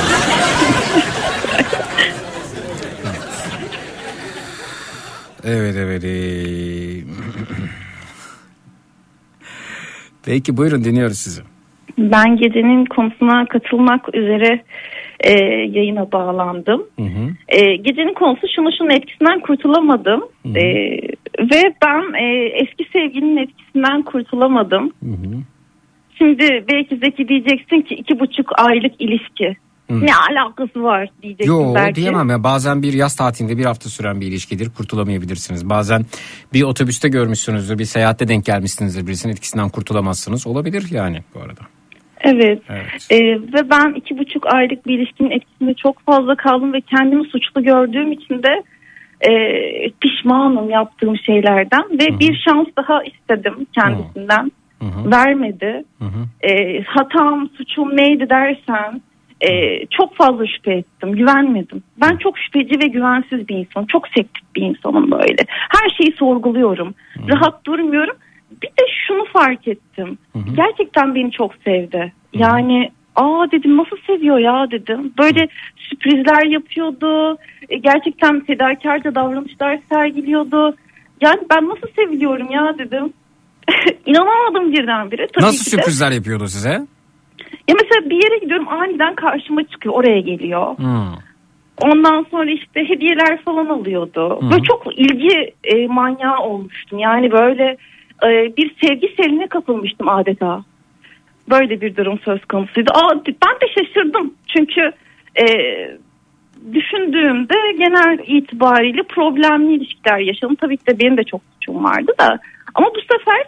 S3: Evet evet. evet. Peki buyurun dinliyoruz sizi.
S21: Ben gecenin konusuna katılmak üzere e, yayına bağlandım. E, gecenin konusu şunu şunun etkisinden kurtulamadım. E, ve ben e, eski sevgilinin etkisinden kurtulamadım. Şimdi belki Zeki diyeceksin ki iki buçuk aylık ilişki.
S3: Hı.
S21: Ne alakası var diyeceksin
S3: Yo
S21: belki.
S3: diyemem ya bazen bir yaz tatilinde bir hafta süren bir ilişkidir kurtulamayabilirsiniz. Bazen bir otobüste görmüşsünüzdür bir seyahatte denk gelmişsinizdir birisinin etkisinden kurtulamazsınız olabilir yani bu arada.
S21: Evet.
S3: Evet.
S21: Ee, ve ben iki buçuk aylık bir ilişkinin etkisinde çok fazla kaldım ve kendimi suçlu gördüğüm için de e, pişmanım yaptığım şeylerden ve bir şans daha istedim kendisinden. vermedi. E, hatam, suçum neydi dersen e, çok fazla şüphe ettim, güvenmedim. Ben çok şüpheci ve güvensiz bir insanım. Çok sektif bir insanım böyle. Her şeyi sorguluyorum. Rahat durmuyorum. Bir de şunu fark ettim. Gerçekten beni çok sevdi. Yani aa dedim nasıl seviyor ya dedim. Böyle sürprizler yapıyordu. E, gerçekten fedakarca davranışlar sergiliyordu. Yani ben nasıl seviliyorum ya dedim. İnanamadım birdenbire. Tabii
S3: Nasıl
S21: ki de.
S3: sürprizler yapıyordu size?
S21: Ya mesela bir yere gidiyorum aniden karşıma çıkıyor oraya geliyor.
S3: Hmm.
S21: Ondan sonra işte hediyeler falan alıyordu.
S3: Hı.
S21: Böyle çok ilgi e, manyağı olmuştum. Yani böyle e, bir sevgi seline kapılmıştım adeta. Böyle bir durum söz konusuydu. Aa, ben de şaşırdım. Çünkü e, düşündüğümde genel itibariyle problemli ilişkiler yaşadım. Tabii ki de benim de çok suçum vardı da. Ama bu sefer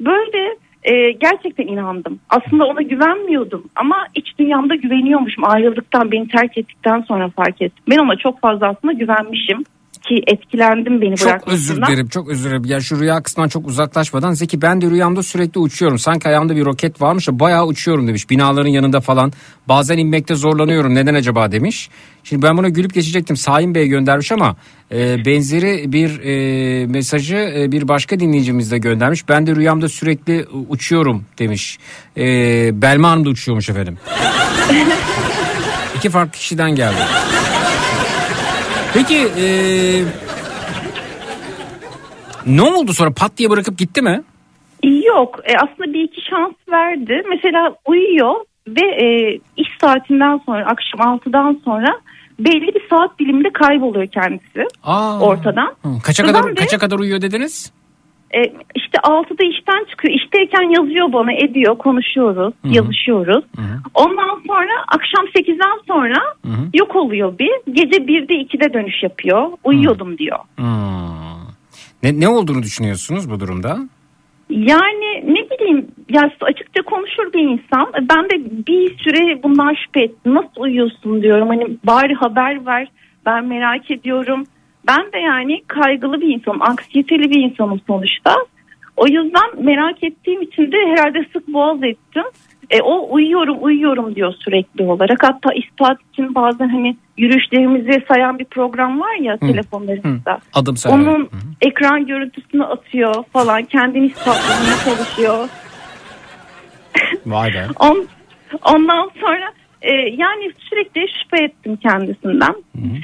S21: böyle e, gerçekten inandım. Aslında ona güvenmiyordum ama iç dünyamda güveniyormuşum. Ayrıldıktan beni terk ettikten sonra fark ettim. Ben ona çok fazla aslında güvenmişim ki etkilendim beni
S3: Çok
S21: bırakmasından.
S3: özür dilerim çok özür dilerim. Ya şu rüya kısmından çok uzaklaşmadan Zeki ben de rüyamda sürekli uçuyorum. Sanki ayağımda bir roket varmış da bayağı uçuyorum demiş. Binaların yanında falan. Bazen inmekte zorlanıyorum neden acaba demiş. Şimdi ben buna gülüp geçecektim. Saim Bey göndermiş ama e, benzeri bir e, mesajı e, bir başka dinleyicimiz de göndermiş. Ben de rüyamda sürekli uçuyorum demiş. E, Belma Hanım da uçuyormuş efendim. İki farklı kişiden geldi. Peki e, ne oldu sonra pat diye bırakıp gitti mi?
S21: Yok e, aslında bir iki şans verdi. Mesela uyuyor ve e, iş saatinden sonra akşam 6'dan sonra belli bir saat diliminde kayboluyor kendisi
S3: Aa.
S21: ortadan.
S3: Hı, Kaça kadar kaça kadar uyuyor dediniz?
S21: E, işte 6'da işten çıkıyor. İşteyken yazıyor bana ediyor konuşuyoruz yazışıyoruz. Ondan sonra akşam 8'den sonra yok oluyor bir. Gece 1'de 2'de dönüş yapıyor. Uyuyordum diyor.
S3: Hmm. Ne, ne olduğunu düşünüyorsunuz bu durumda?
S21: Yani ne bileyim ya açıkça konuşur bir insan. Ben de bir süre bundan şüphe ettim. Nasıl uyuyorsun diyorum. Hani bari haber ver. Ben merak ediyorum. Ben de yani kaygılı bir insanım. Anksiyeteli bir insanım sonuçta. O yüzden merak ettiğim için de herhalde sık boğaz ettim. E, o uyuyorum uyuyorum diyor sürekli olarak. Hatta ispat için bazen hani yürüyüşlerimizi sayan bir program var ya telefonlarımızda.
S3: Adım sayar.
S21: Onun ekran görüntüsünü atıyor falan. Kendini ispatlamaya çalışıyor.
S3: Vay be.
S21: On, ondan sonra e, yani sürekli şüphe ettim kendisinden,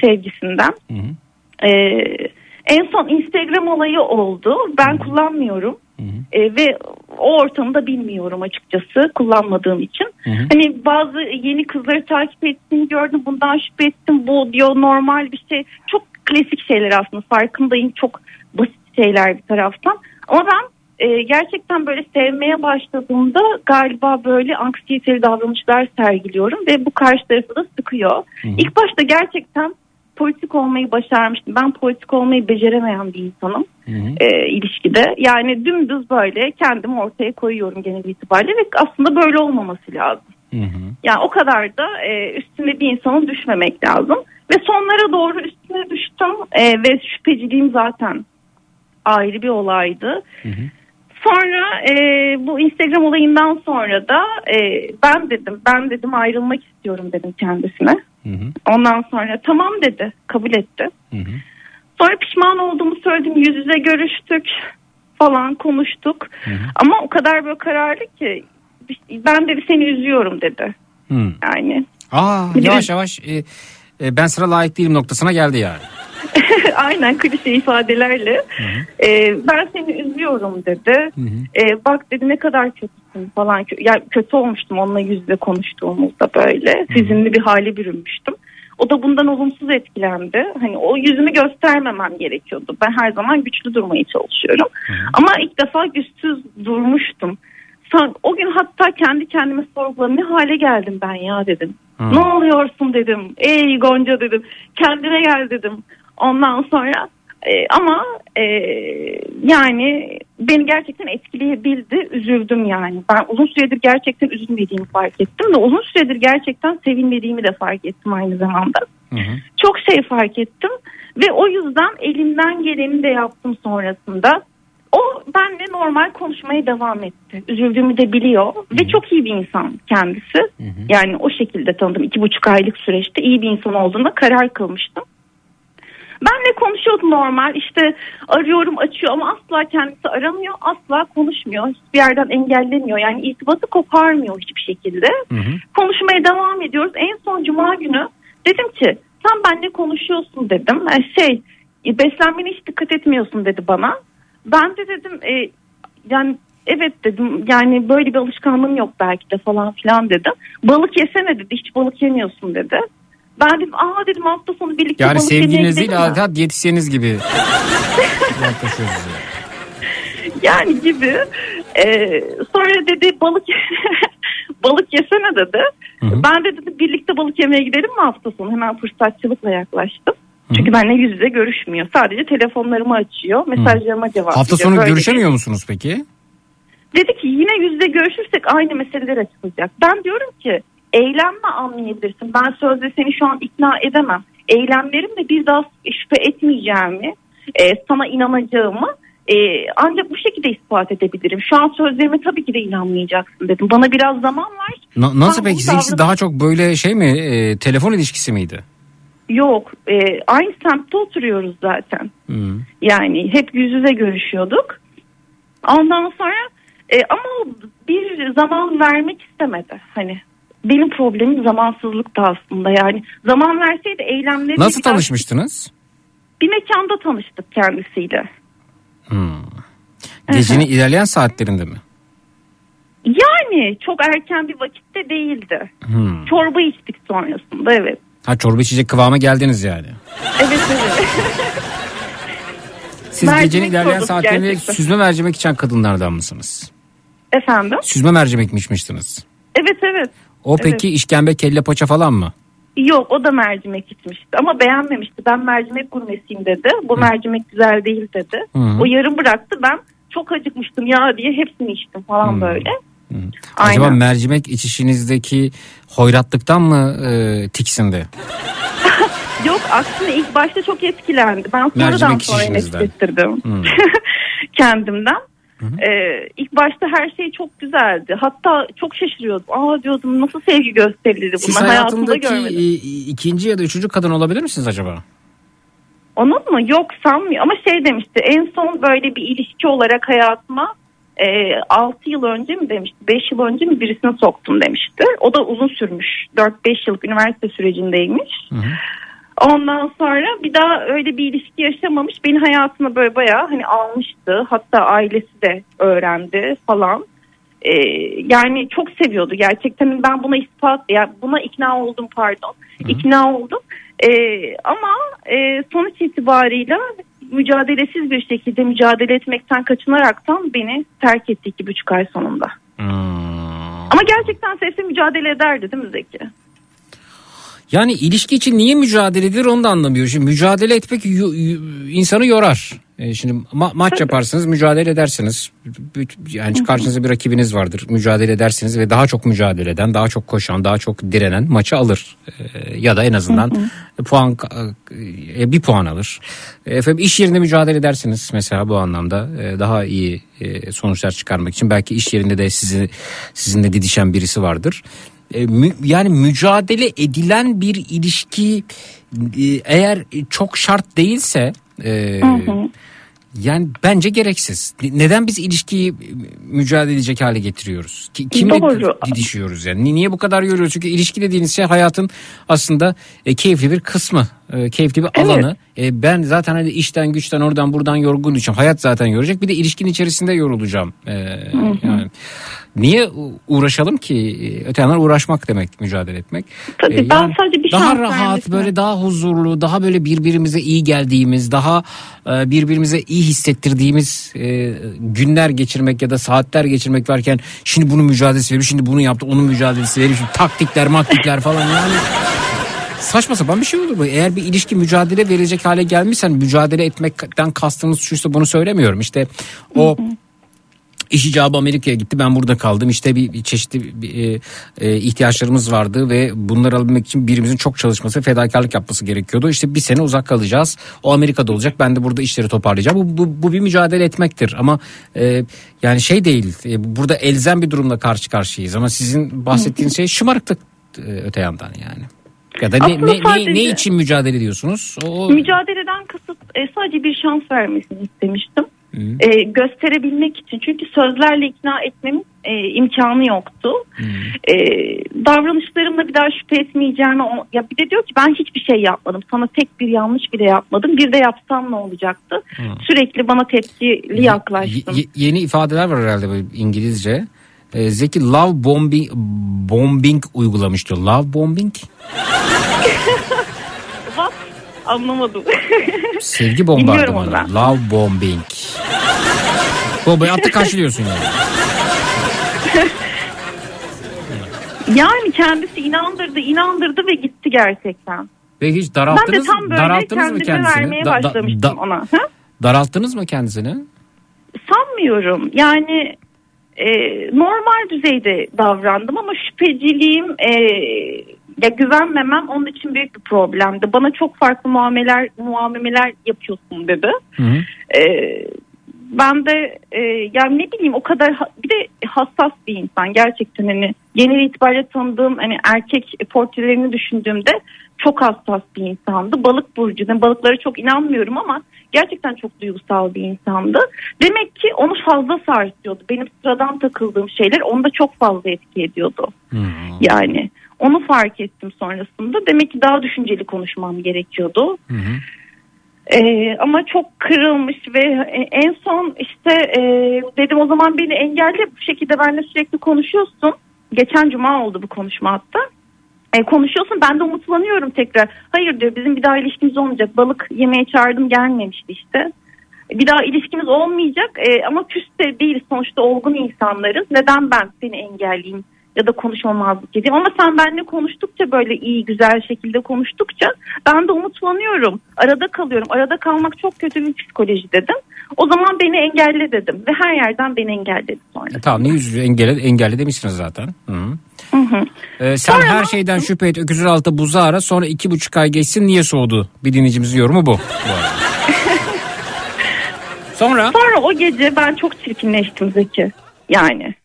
S21: sevgisinden. E, en son Instagram olayı oldu. Ben kullanmıyorum. E, ve o ortamda bilmiyorum açıkçası kullanmadığım için. Hani bazı yeni kızları takip ettiğini gördüm. Bundan şüphe ettim. Bu diyor normal bir şey. Çok klasik şeyler aslında. Farkındayım. Çok basit şeyler bir taraftan. Ama ben e, gerçekten böyle sevmeye başladığımda galiba böyle anksiyeteli davranışlar sergiliyorum ve bu karşı tarafı da sıkıyor. İlk başta gerçekten politik olmayı başarmıştım. Ben politik olmayı beceremeyen bir insanım e, ilişkide. Yani dümdüz böyle kendimi ortaya koyuyorum genel itibariyle ve aslında böyle olmaması lazım. Yani o kadar da e, üstüne bir insanın düşmemek lazım. Ve sonlara doğru üstüne düştüm e, ve şüpheciliğim zaten ayrı bir olaydı. Sonra e, bu Instagram olayından sonra da e, ben dedim ben dedim ayrılmak istiyorum dedim kendisine. Ondan sonra tamam dedi kabul etti. Sonra pişman olduğumu söyledim yüz yüze görüştük falan konuştuk. Ama o kadar böyle kararlı ki ben dedi seni üzüyorum dedi.
S3: Hmm.
S21: Yani
S3: Aa yavaş yavaş e, e, ben sıra layık değilim noktasına geldi yani.
S21: aynen klişe ifadelerle e, ben seni üzüyorum dedi. E, bak dedi ne kadar kötüsün falan. Ya kötü olmuştum onunla yüzde konuştuğumuzda böyle. Hüzünlü bir hale bürünmüştüm. O da bundan olumsuz etkilendi. Hani o yüzümü göstermemem gerekiyordu. Ben her zaman güçlü durmaya çalışıyorum. Ama ilk defa güçsüz durmuştum. Son- O gün hatta kendi kendime sorguladım. Ne hale geldim ben ya dedim. Ne oluyorsun dedim. Ey Gonca dedim. Kendine gel dedim. Ondan sonra e, ama e, yani beni gerçekten etkileyebildi. Üzüldüm yani. Ben uzun süredir gerçekten üzülmediğimi fark ettim ve uzun süredir gerçekten sevinmediğimi de fark ettim aynı zamanda. Çok şey fark ettim ve o yüzden elimden geleni de yaptım sonrasında. O benle normal konuşmaya devam etti. Üzüldüğümü de biliyor ve çok iyi bir insan kendisi. Yani o şekilde tanıdım. iki buçuk aylık süreçte iyi bir insan olduğuna karar kılmıştım. Benle konuşuyordu normal. İşte arıyorum açıyor ama asla kendisi aramıyor asla konuşmuyor. Hiçbir yerden engellemiyor. Yani irtibatı koparmıyor hiçbir şekilde. Konuşmaya devam ediyoruz. En son cuma günü dedim ki sen benle konuşuyorsun dedim. E, şey beslenmene hiç dikkat etmiyorsun dedi bana ben de dedim e, yani evet dedim yani böyle bir alışkanlığım yok belki de falan filan dedim balık yesene dedi hiç balık yemiyorsun dedi ben dedim aa dedim hafta sonu birlikte
S3: Yani
S21: balık yemeye
S3: sevgiliniz değil adeta diyetisyeniniz gibi
S21: yani gibi. Ee, sonra dedi balık balık yesene dedi. Ben de dedim birlikte balık yemeye gidelim mi hafta sonu? Hemen fırsatçılıkla yaklaştım. Çünkü benimle yüz yüze görüşmüyor. Sadece telefonlarımı açıyor. Mesajlarıma cevap
S3: Hafta
S21: veriyor.
S3: sonu
S21: Böyle
S3: görüşemiyor musunuz peki?
S21: Dedi ki yine yüzde görüşürsek aynı meseleler açılacak. Ben diyorum ki eylemle anlayabilirsin. Ben sözde seni şu an ikna edemem. Eylemlerimle bir daha şüphe etmeyeceğimi, e, sana inanacağımı e, ancak bu şekilde ispat edebilirim. Şu an sözlerime tabii ki de inanmayacaksın dedim. Bana biraz zaman var.
S3: Na- nasıl
S21: Bana
S3: peki
S21: bu
S3: sizinkisi
S21: davranış-
S3: daha çok böyle şey mi e, telefon ilişkisi miydi?
S21: Yok. e, aynı semtte oturuyoruz zaten.
S3: Hmm.
S21: Yani hep yüz yüze görüşüyorduk. Ondan sonra e, ama bir zaman vermek istemedi. Hani benim problemim zamansızlıktı aslında. Yani zaman verseydi eylemleri
S3: Nasıl tanışmıştınız?
S21: Bir mekanda tanıştık kendisiyle.
S3: Hmm. Gecenin ilerleyen saatlerinde mi?
S21: Yani çok erken bir vakitte değildi.
S3: Hmm.
S21: Çorba içtik sonrasında evet.
S3: Ha çorba içecek kıvama geldiniz yani.
S21: Evet evet.
S3: Siz
S21: Mercimek
S3: gecenin ilerleyen saatlerinde
S21: gerçekten.
S3: süzme mercimek içen kadınlardan mısınız?
S21: Efendim?
S3: Süzme mercimek mi içmiştiniz?
S21: Evet evet.
S3: O peki
S21: Evet.
S3: işkembe kelle paça falan mı?
S21: Yok o da mercimek içmişti ama beğenmemişti. Ben mercimek gurmesiyim dedi. Bu mercimek güzel değil dedi.
S3: Hı.
S21: O yarım bıraktı ben çok acıkmıştım ya diye hepsini içtim falan böyle.
S3: Acaba
S21: Aynen.
S3: mercimek içişinizdeki hoyratlıktan mı e, tiksindi?
S21: Yok aksine ilk başta çok etkilendi. Ben sonradan sonra
S3: içişinizden.
S21: nefret ettirdim
S3: Hmm.
S21: kendimden. Ee, ilk başta her şey çok güzeldi. Hatta çok şaşırıyordum. Aa diyordum nasıl sevgi gösterildi
S3: Siz
S21: bunlar hayatımda
S3: hayatındaki
S21: görmedim.
S3: ikinci ya da üçüncü kadın olabilir misiniz acaba?
S21: Onun mu? Yok sanmıyor. Ama şey demişti en son böyle bir ilişki olarak hayatıma e, 6 yıl önce mi demişti 5 yıl önce mi birisini soktum demişti. O da uzun sürmüş. 4-5 yıllık üniversite sürecindeymiş. Ondan sonra bir daha öyle bir ilişki yaşamamış. Beni hayatına böyle bayağı hani almıştı. Hatta ailesi de öğrendi falan. Ee, yani çok seviyordu gerçekten. Ben buna ispat, yani buna ikna oldum pardon. İkna oldum. Ee, ama e, sonuç itibarıyla mücadelesiz bir şekilde mücadele etmekten kaçınaraktan beni terk etti iki buçuk ay sonunda. Ama gerçekten sevse mücadele ederdi değil mi Zeki?
S3: Yani ilişki için niye mücadele edilir onu da anlamıyorum. Şimdi mücadele etmek insanı yorar. E, şimdi ma- maç yaparsınız mücadele edersiniz. Yani karşınızda bir rakibiniz vardır. Mücadele edersiniz ve daha çok mücadele eden, daha çok koşan, daha çok direnen maçı alır. E, ya da en azından puan e, bir puan alır. Efendim iş yerinde mücadele edersiniz mesela bu anlamda e, daha iyi e, sonuçlar çıkarmak için. Belki iş yerinde de sizi sizinle didişen birisi vardır. E, yani mücadele edilen bir ilişki e, eğer çok şart değilse e, yani bence gereksiz. Ne- Neden biz ilişkiyi mücadele edecek hale getiriyoruz? Ki- Kimle
S21: Doğru.
S3: didişiyoruz yani? Ni- Niye bu kadar yoruyoruz? Çünkü ilişki dediğiniz şey hayatın aslında e, keyifli bir kısmı, e, keyifli bir
S21: Evet.
S3: alanı. E, ben zaten hani işten güçten oradan buradan yorgun düşeceğim. Hayat zaten yoracak. Bir de ilişkinin içerisinde yorulacağım. Yani niye uğraşalım ki? E, Öte yandan uğraşmak demek, mücadele etmek.
S21: Tabii
S3: E,
S21: ben
S3: yani
S21: sadece bir
S3: daha rahat, böyle daha huzurlu, daha böyle birbirimize iyi geldiğimiz, daha e, birbirimize iyi hissettirdiğimiz e, günler geçirmek ya da saatler geçirmek varken şimdi bunun mücadelesi veriyor, şimdi bunu yaptı, onun mücadelesi veriyor, şimdi taktikler, maktikler falan yani saçma sapan bir şey olur bu. Eğer bir ilişki mücadele verecek hale gelmişsen mücadele etmekten kastınız şuysa bunu söylemiyorum. İşte o İş icabı Amerika'ya gitti ben burada kaldım işte bir, bir çeşitli bir, e, e, ihtiyaçlarımız vardı ve bunları alabilmek için birimizin çok çalışması fedakarlık yapması gerekiyordu. İşte bir sene uzak kalacağız o Amerika'da olacak ben de burada işleri toparlayacağım bu, bu, bu bir mücadele etmektir ama e, yani şey değil e, burada elzem bir durumla karşı karşıyayız ama sizin bahsettiğiniz şey şımarıklık e, öte yandan yani. Ya da ne, ne,
S21: sadece-
S3: ne için mücadele ediyorsunuz? O,
S21: Mücadeleden kasıt e, sadece bir şans vermesini istemiştim. E, gösterebilmek için. Çünkü sözlerle ikna etmemin e, imkanı yoktu. E, davranışlarımla bir daha şüphe etmeyeceğimi o- ya bir de diyor ki ben hiçbir şey yapmadım. Sana tek bir yanlış bile yapmadım. Bir de yapsam ne olacaktı? Sürekli bana tepkili yaklaştım.
S3: Ye- yeni ifadeler var herhalde böyle İngilizce. Ee, Zeki love bombing bombing uygulamış diyor. Love bombing?
S21: What? Anlamadım.
S3: Sevgi bombardımanı. Love bombing. Bombayı attı karşılıyorsun yani.
S21: Yani kendisi inandırdı, inandırdı ve gitti gerçekten.
S3: Ve hiç
S21: ben de
S3: daralttınız,
S21: tam böyle
S3: daralttınız mı kendisini?
S21: vermeye
S3: Da- da- da-
S21: ona. Ha?
S3: daralttınız mı kendisini?
S21: Sanmıyorum. Yani e, normal düzeyde davrandım ama şüpheciliğim e, ya güvenmemem onun için büyük bir problemdi. Bana çok farklı muameleler muameleler yapıyorsun dedi. E, ben de e, yani ne bileyim o kadar ha- bir de hassas bir insan gerçekten hani genel itibariyle tanıdığım hani erkek portrelerini düşündüğümde çok hassas bir insandı. Balık burcu. Ben balıklara çok inanmıyorum ama gerçekten çok duygusal bir insandı. Demek ki onu fazla sarsıyordu. Benim sıradan takıldığım şeyler onda çok fazla etki ediyordu. Yani onu fark ettim sonrasında. Demek ki daha düşünceli konuşmam gerekiyordu. Ee, ama çok kırılmış ve e, en son işte e, dedim o zaman beni engelle bu şekilde benimle sürekli konuşuyorsun. Geçen cuma oldu bu konuşma hatta. E, konuşuyorsun ben de umutlanıyorum tekrar. Hayır diyor bizim bir daha ilişkimiz olmayacak. Balık yemeye çağırdım gelmemişti işte. Bir daha ilişkimiz olmayacak e, ama küs de değil sonuçta olgun insanlarız. Neden ben seni engelleyeyim ya da konuşmamazlık edeyim. Ama sen benimle konuştukça böyle iyi güzel şekilde konuştukça ben de umutlanıyorum. Arada kalıyorum. Arada kalmak çok kötü bir psikoloji dedim. O zaman beni engelle dedim ve her yerden beni engelledi sonra.
S3: E, tamam ne yüzü engelle, engelle demişsiniz zaten. Hı.
S21: Hı hı.
S3: Ee, sen her şeyden şüphe et öküzün altı buzu ara sonra iki buçuk ay geçsin niye soğudu? Bir dinleyicimizin yorumu bu. Sonra?
S21: Sonra o gece ben çok çirkinleştim Zeki. Yani.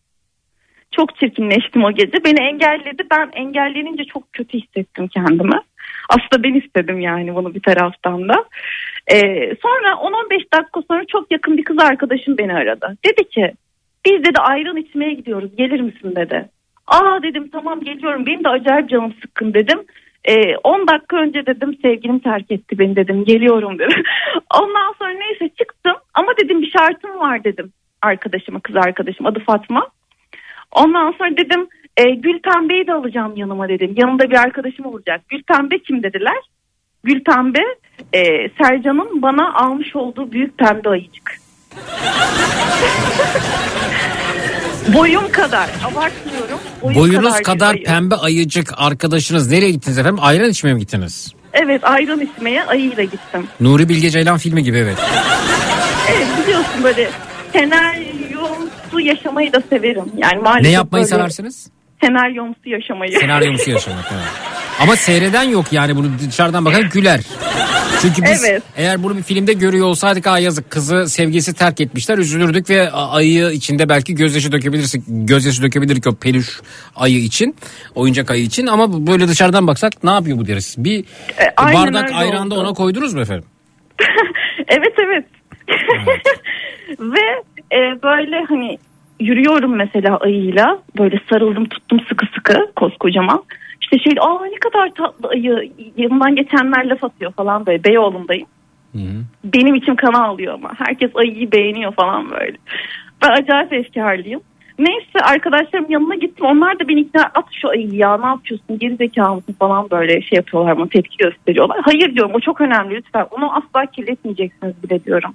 S21: Çok çirkinleştim o gece. Beni engelledi. Ben engellenince çok kötü hissettim kendimi. Aslında ben istedim yani bunu bir taraftan da. Ee, sonra 10-15 dakika sonra çok yakın bir kız arkadaşım beni aradı. Dedi ki biz dedi ayran içmeye gidiyoruz gelir misin dedi. Aa dedim tamam geliyorum benim de acayip canım sıkkın dedim. Ee, 10 dakika önce dedim sevgilim terk etti beni dedim geliyorum dedim. Ondan sonra neyse çıktım ama dedim bir şartım var dedim arkadaşıma kız arkadaşım adı Fatma. Ondan sonra dedim e, Gül Pembe'yi de alacağım yanıma dedim. Yanımda bir arkadaşım olacak. Gül Pembe kim dediler? Gül Pembe e, Sercan'ın bana almış olduğu büyük pembe ayıcık. Boyum kadar abartmıyorum. Boyum
S3: Boyunuz kadar
S21: ayı.
S3: pembe ayıcık arkadaşınız nereye gittiniz efendim? Ayran içmeye mi gittiniz?
S21: Evet ayran içmeye ayıyla gittim.
S3: Nuri Bilge Ceylan filmi gibi evet.
S21: Evet biliyorsun böyle senaryomsu yaşamayı da severim. Yani maalesef
S3: Ne yapmayı
S21: böyle
S3: seversiniz?
S21: Senaryomsu yaşamayı.
S3: Senaryomsu yaşamak. evet. Ama seyreden yok yani bunu dışarıdan bakan güler. Çünkü biz
S21: Evet.
S3: eğer bunu bir filmde görüyor olsaydık aa yazık kızı sevgisi terk etmişler üzülürdük ve ayı içinde belki gözyaşı dökebilirsek gözyaşı dökebilirdik o peluş ayı için oyuncak ayı için ama böyle dışarıdan baksak ne yapıyor bu deriz. Bir
S21: aynen
S3: bardak ayranda
S21: oldu.
S3: ona koydunuz mu efendim?
S21: evet evet. Ve e, böyle hani yürüyorum mesela ayıyla böyle sarıldım tuttum sıkı sıkı koskocaman. İşte şey aa ne kadar tatlı ayı yanından geçenler laf atıyor falan böyle Beyoğlu'ndayım. Benim içim kana alıyor ama herkes ayıyı beğeniyor falan böyle. Ben acayip efkarlıyım. Neyse arkadaşlarım yanına gittim. Onlar da beni ikna at şu ayıyı ya ne yapıyorsun geri zekalı mısın falan böyle şey yapıyorlar bana tepki gösteriyorlar. Hayır diyorum o çok önemli lütfen onu asla kirletmeyeceksiniz bile diyorum.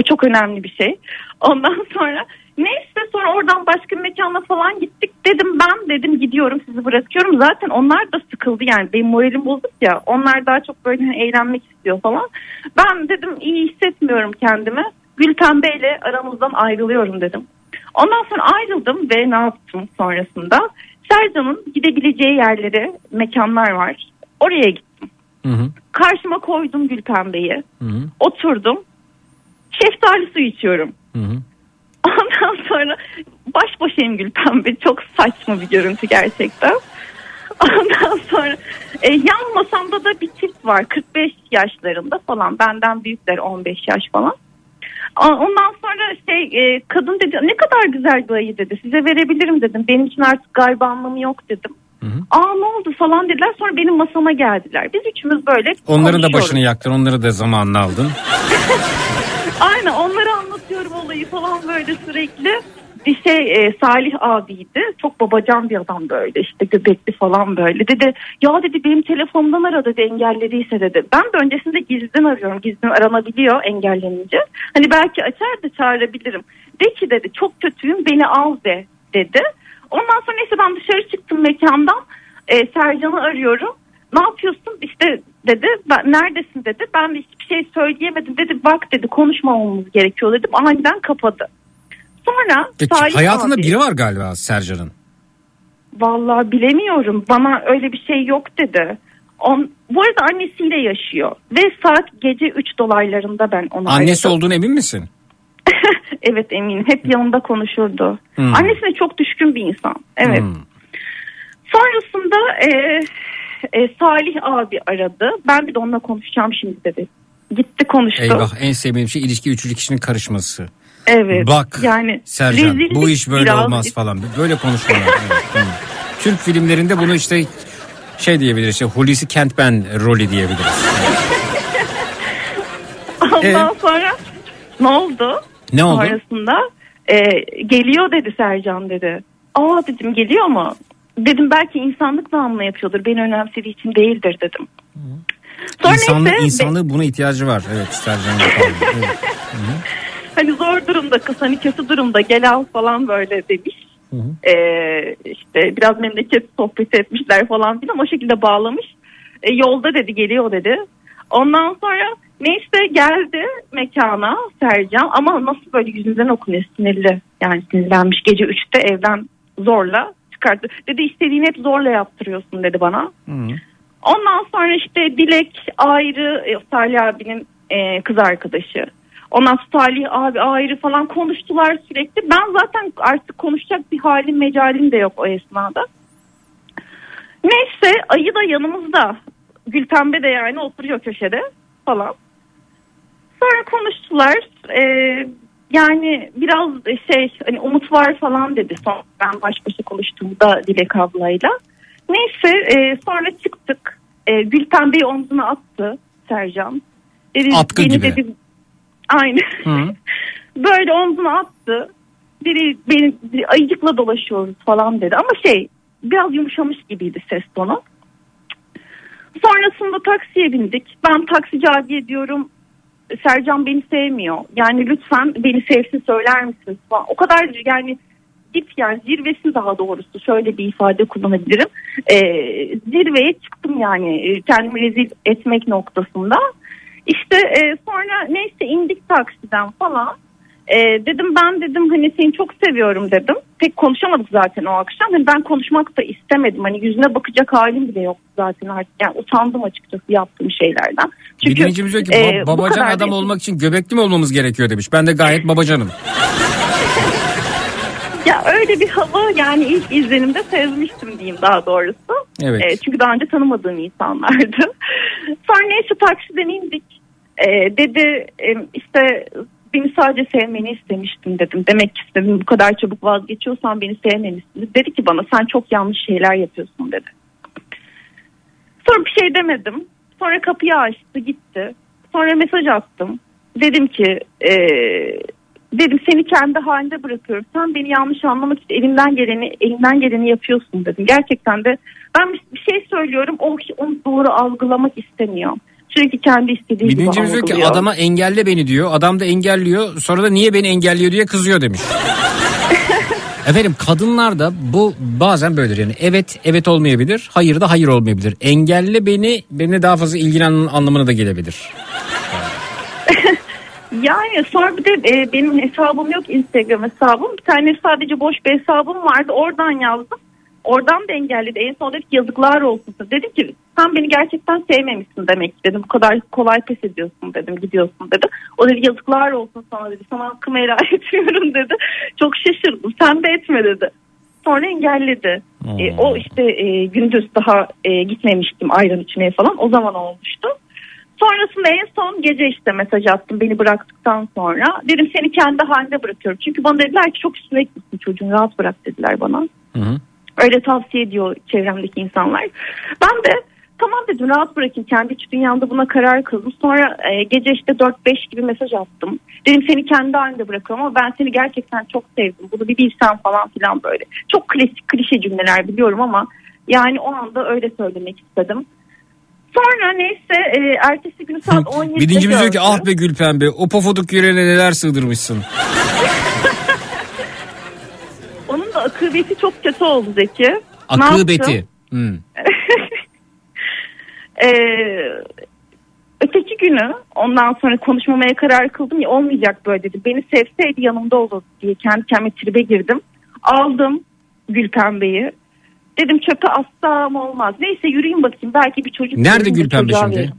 S21: O çok önemli bir şey. Ondan sonra neyse sonra oradan başka bir mekana falan gittik. Dedim ben dedim gidiyorum sizi bırakıyorum. Zaten onlar da sıkıldı yani benim moralim bozuk ya. Onlar daha çok böyle hani eğlenmek istiyor falan. Ben dedim iyi hissetmiyorum kendimi. Gül Pembe ile aramızdan ayrılıyorum dedim. Ondan sonra ayrıldım ve ne yaptım sonrasında? Sercan'ın gidebileceği yerlere mekanlar var. Oraya gittim.
S3: Hı hı.
S21: Karşıma koydum Gülpembe'yi.
S3: Hı hı.
S21: Oturdum. Şeftali suyu içiyorum.
S3: Hı hı.
S21: Ondan sonra baş başayım Gülpembe. Çok saçma bir görüntü gerçekten. Ondan sonra e, yan masamda da bir çift var. 45 yaşlarında falan. Benden büyükler 15 yaş falan. Ondan sonra şey e, kadın dedi ne kadar güzel bir ayı dedi. Size verebilirim dedim. Benim için artık galiba anlamı yok dedim. Aa ne oldu falan dediler. Sonra benim masama geldiler. Biz üçümüz böyle
S3: Onların da başını yaktın onları da zamanını aldın.
S21: Aynen onları anlatıyorum olayı falan böyle sürekli. Bir şey e, Salih abiydi. Çok babacan bir adam böyle işte göbekli falan böyle. Dedi ya dedi benim telefonumdan ara dedi engellediyse dedi. Ben de öncesinde gizliden arıyorum. Gizliden aranabiliyor engellenince. Hani belki açar da çağırabilirim. De ki dedi çok kötüyüm beni al de dedi. Ondan sonra neyse ben dışarı çıktım mekandan. E, Sercan'ı arıyorum. Ne yapıyorsun işte dedi ben, neredesin dedi ben de hiçbir şey söyleyemedim dedi bak dedi konuşmamamız gerekiyor dedim aniden kapadı. Sonra
S3: Peki,
S21: Salih
S3: hayatında
S21: abi,
S3: biri var galiba Sercan'ın.
S21: Vallahi bilemiyorum bana öyle bir şey yok dedi. On, bu arada annesiyle yaşıyor ve saat gece 3 dolaylarında ben onu
S3: Annesi
S21: aradım.
S3: olduğunu emin misin?
S21: Evet eminim hep yanında konuşurdu.
S3: Hmm.
S21: Annesine çok düşkün bir insan evet.
S3: Hmm.
S21: Sonrasında e, e, Salih abi aradı. Ben bir de onunla konuşacağım şimdi dedi. Gitti konuştu.
S3: Eyvah en sevmediğim şey ilişki üçüncü kişinin karışması.
S21: Evet.
S3: Bak
S21: yani
S3: Sercan bu iş böyle
S21: biraz.
S3: olmaz falan. Böyle konuşmalar. evet. Türk filmlerinde bunu işte şey diyebiliriz. Işte Hulusi Kentmen rolü diyebiliriz.
S21: Ondan
S3: Evet.
S21: sonra ne oldu?
S3: Ne oldu?
S21: Sonrasında e, geliyor dedi Sercan dedi. Aa dedim geliyor mu? Dedim belki insanlık namına yapıyordur. Beni önemsediği için değildir dedim. Sonra
S3: İnsanlığı,
S21: neyse,
S3: insanlığı buna ihtiyacı var. Evet Sercan. Evet.
S21: hani zor durumda kız hani kötü durumda gel al falan böyle demiş. Ee, işte biraz memleket sohbeti etmişler falan filan o şekilde bağlamış. E, yolda dedi geliyor dedi. Ondan sonra neyse geldi mekana Sercan ama nasıl böyle yüzünden okunuyor sinirli. Yani sinirlenmiş gece 3'te evden zorla çıkarttı. Dedi istediğini hep zorla yaptırıyorsun dedi bana. Ondan sonra işte Dilek ayrı e, Salih abinin e, kız arkadaşı. Ondan sonra Salih abi ayrı falan konuştular sürekli. Ben zaten artık konuşacak bir halim mecalim de yok o esnada. Neyse ayı da yanımızda. Gülpembe de yani oturuyor köşede falan. Sonra konuştular. Ee, yani biraz şey hani umut var falan dedi. Sonra ben baş başa konuştuğumda Dilek ablayla. Neyse e, sonra çıktık. E, Gülpembe'yi omzuna attı Sercan. Dedi,
S3: Atkı gibi.
S21: Dedi, aynı. Böyle omzuna attı. Dedi beni ayıcıkla dolaşıyoruz falan dedi. Ama şey biraz yumuşamış gibiydi ses tonu. Sonrasında taksiye bindik. Ben taksici abiye diyorum Sercan beni sevmiyor. Yani lütfen beni sevsin söyler misiniz. O kadar yani dip yani zirvesi daha doğrusu şöyle bir ifade kullanabilirim. Ee, zirveye çıktım yani e, kendimi rezil etmek noktasında. İşte e, sonra neyse indik taksiden falan. E, dedim ben dedim hani seni çok seviyorum dedim. Pek konuşamadık zaten o akşam. Hani ben konuşmak da istemedim. Hani yüzüne bakacak halim bile yoktu zaten artık. Yani utandım açıkçası yaptığım şeylerden.
S3: Bir dinleyicimiz diyor ki
S21: e,
S3: "Ba-
S21: bu
S3: babacan adam
S21: da-
S3: olmak için göbekli mi olmamız gerekiyor demiş. Ben de gayet babacanım.
S21: Ya öyle bir hava yani ilk izlenimde sezmiştim diyeyim daha doğrusu.
S3: Evet.
S21: E, çünkü daha önce tanımadığım insanlardı. Sonra neyse taksiden indik. E, dedi e, işte beni sadece sevmeni istemiştim dedim. Demek istedim bu kadar çabuk vazgeçiyorsan beni sevmemişsin. Dedi ki bana sen çok yanlış şeyler yapıyorsun dedi. Sonra bir şey demedim. Sonra kapıyı açtı gitti. Sonra mesaj attım. Dedim ki e, dedim seni kendi halinde bırakıyorum. Sen beni yanlış anlamak için elinden geleni elinden geleni yapıyorsun dedim. Gerçekten de ben bir şey söylüyorum o kişi onu doğru algılamak istemiyor. Sürekli kendi istediği gibi
S3: dinleyicimiz diyor ki adama engelle beni diyor. Adam da engelliyor. Sonra da niye beni engelliyor diye kızıyor demiş. Efendim kadınlar da bu bazen böyledir yani evet evet olmayabilir hayır da hayır olmayabilir. Engelle beni benimle daha fazla ilgilen anlamına da gelebilir.
S21: Yani sonra bir de e, benim hesabım yok Instagram hesabım. Bir tane sadece boş bir hesabım vardı. Oradan yazdım. Oradan da engelledi. En son dedi ki yazıklar olsun. Dedim ki sen beni gerçekten sevmemişsin demek dedim. Bu kadar kolay pes ediyorsun dedim. Gidiyorsun dedi. O dedi yazıklar olsun sana dedi. Sana hakkımı helal etmiyorum dedi. Çok şaşırdım. Sen de etme dedi. Sonra engelledi. E, o işte e, gündüz daha e, gitmemiştim ayran içmeye falan. O zaman olmuştu. Sonrasında en son gece işte mesaj attım beni bıraktıktan sonra. Dedim seni kendi halinde bırakıyorum. Çünkü bana dediler ki çok üstüne gitmişsin çocuğun rahat bırak dediler bana. Öyle tavsiye ediyor çevremdeki insanlar. Ben de tamam dedim rahat bırakayım kendi iç dünyamda buna karar kıldım. Sonra e, gece işte 4-5 gibi mesaj attım. Dedim seni kendi halinde bırakıyorum ama ben seni gerçekten çok sevdim. Bunu bir bilsen falan filan böyle. Çok klasik klişe cümleler biliyorum ama yani o anda öyle söylemek istedim. Sonra neyse e, ertesi günü saat 17'de
S3: Bir dincimiz diyor ki ah be Gül Pembe o pofuduk yüreğine neler sığdırmışsın.
S21: Onun da akıbeti çok kötü oldu Zeki.
S3: Akıbeti. Hmm.
S21: Ee, öteki günü ondan sonra konuşmamaya karar kıldım ya olmayacak böyle dedi. Beni sevseydi yanımda olurdu diye kendi kendime tribe girdim. Aldım Gül Pembe'yi. Dedim çöpe assam olmaz. Neyse yürüyeyim bakayım belki bir çocuk.
S3: Nerede
S21: görürüm de
S3: Gül Pembe
S21: çocuğa
S3: şimdi?
S21: veririm.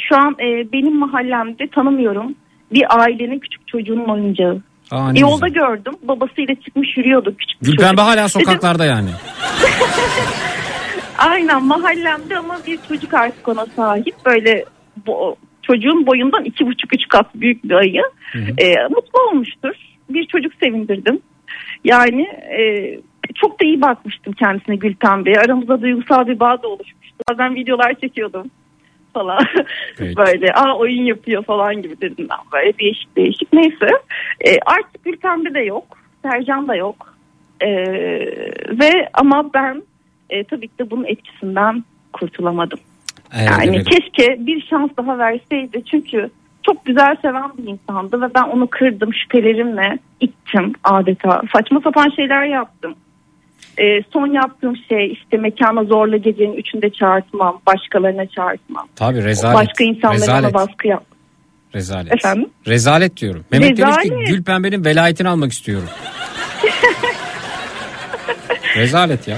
S21: Şu an e, benim mahallemde tanımıyorum. Bir ailenin küçük çocuğunun oyuncağı.
S3: Aa, ne
S21: Yolda
S3: güzel.
S21: gördüm. Babasıyla çıkmış yürüyordu küçük bir
S3: Gül
S21: çocuk.
S3: Hala sokaklarda yani.
S21: Aynen mahallemde ama bir çocuk artık ona sahip. Böyle bu, çocuğun boyundan iki buçuk üç kat büyük bir ayı. Ee, mutlu olmuştur. Bir çocuk sevindirdim. Yani e, çok da iyi bakmıştım kendisine Gülten Bey. Aramızda duygusal bir bağ da oluşmuştu. Bazen videolar çekiyordum falan. böyle aa oyun yapıyor falan gibi dedim ben. Böyle değişik değişik. Neyse E, artık Gülten Bey de yok. Sercan da yok. E, ve ama ben e, tabii ki de bunun etkisinden kurtulamadım.
S3: Evet,
S21: yani
S3: evet.
S21: keşke bir şans daha verseydi çünkü çok güzel seven bir insandı ve ben onu kırdım şüphelerimle ittim adeta saçma sapan şeyler yaptım. E, son yaptığım şey işte mekana zorla gecenin üçünde çağırtmam başkalarına çağırtmam.
S3: Tabii rezalet.
S21: Başka insanlara
S3: rezalet.
S21: baskı yap.
S3: Rezalet.
S21: Efendim?
S3: Rezalet diyorum. Mehmet demiş ki
S21: Rezalet.
S3: Gül Pembe'nin velayetini almak istiyorum. Rezalet ya.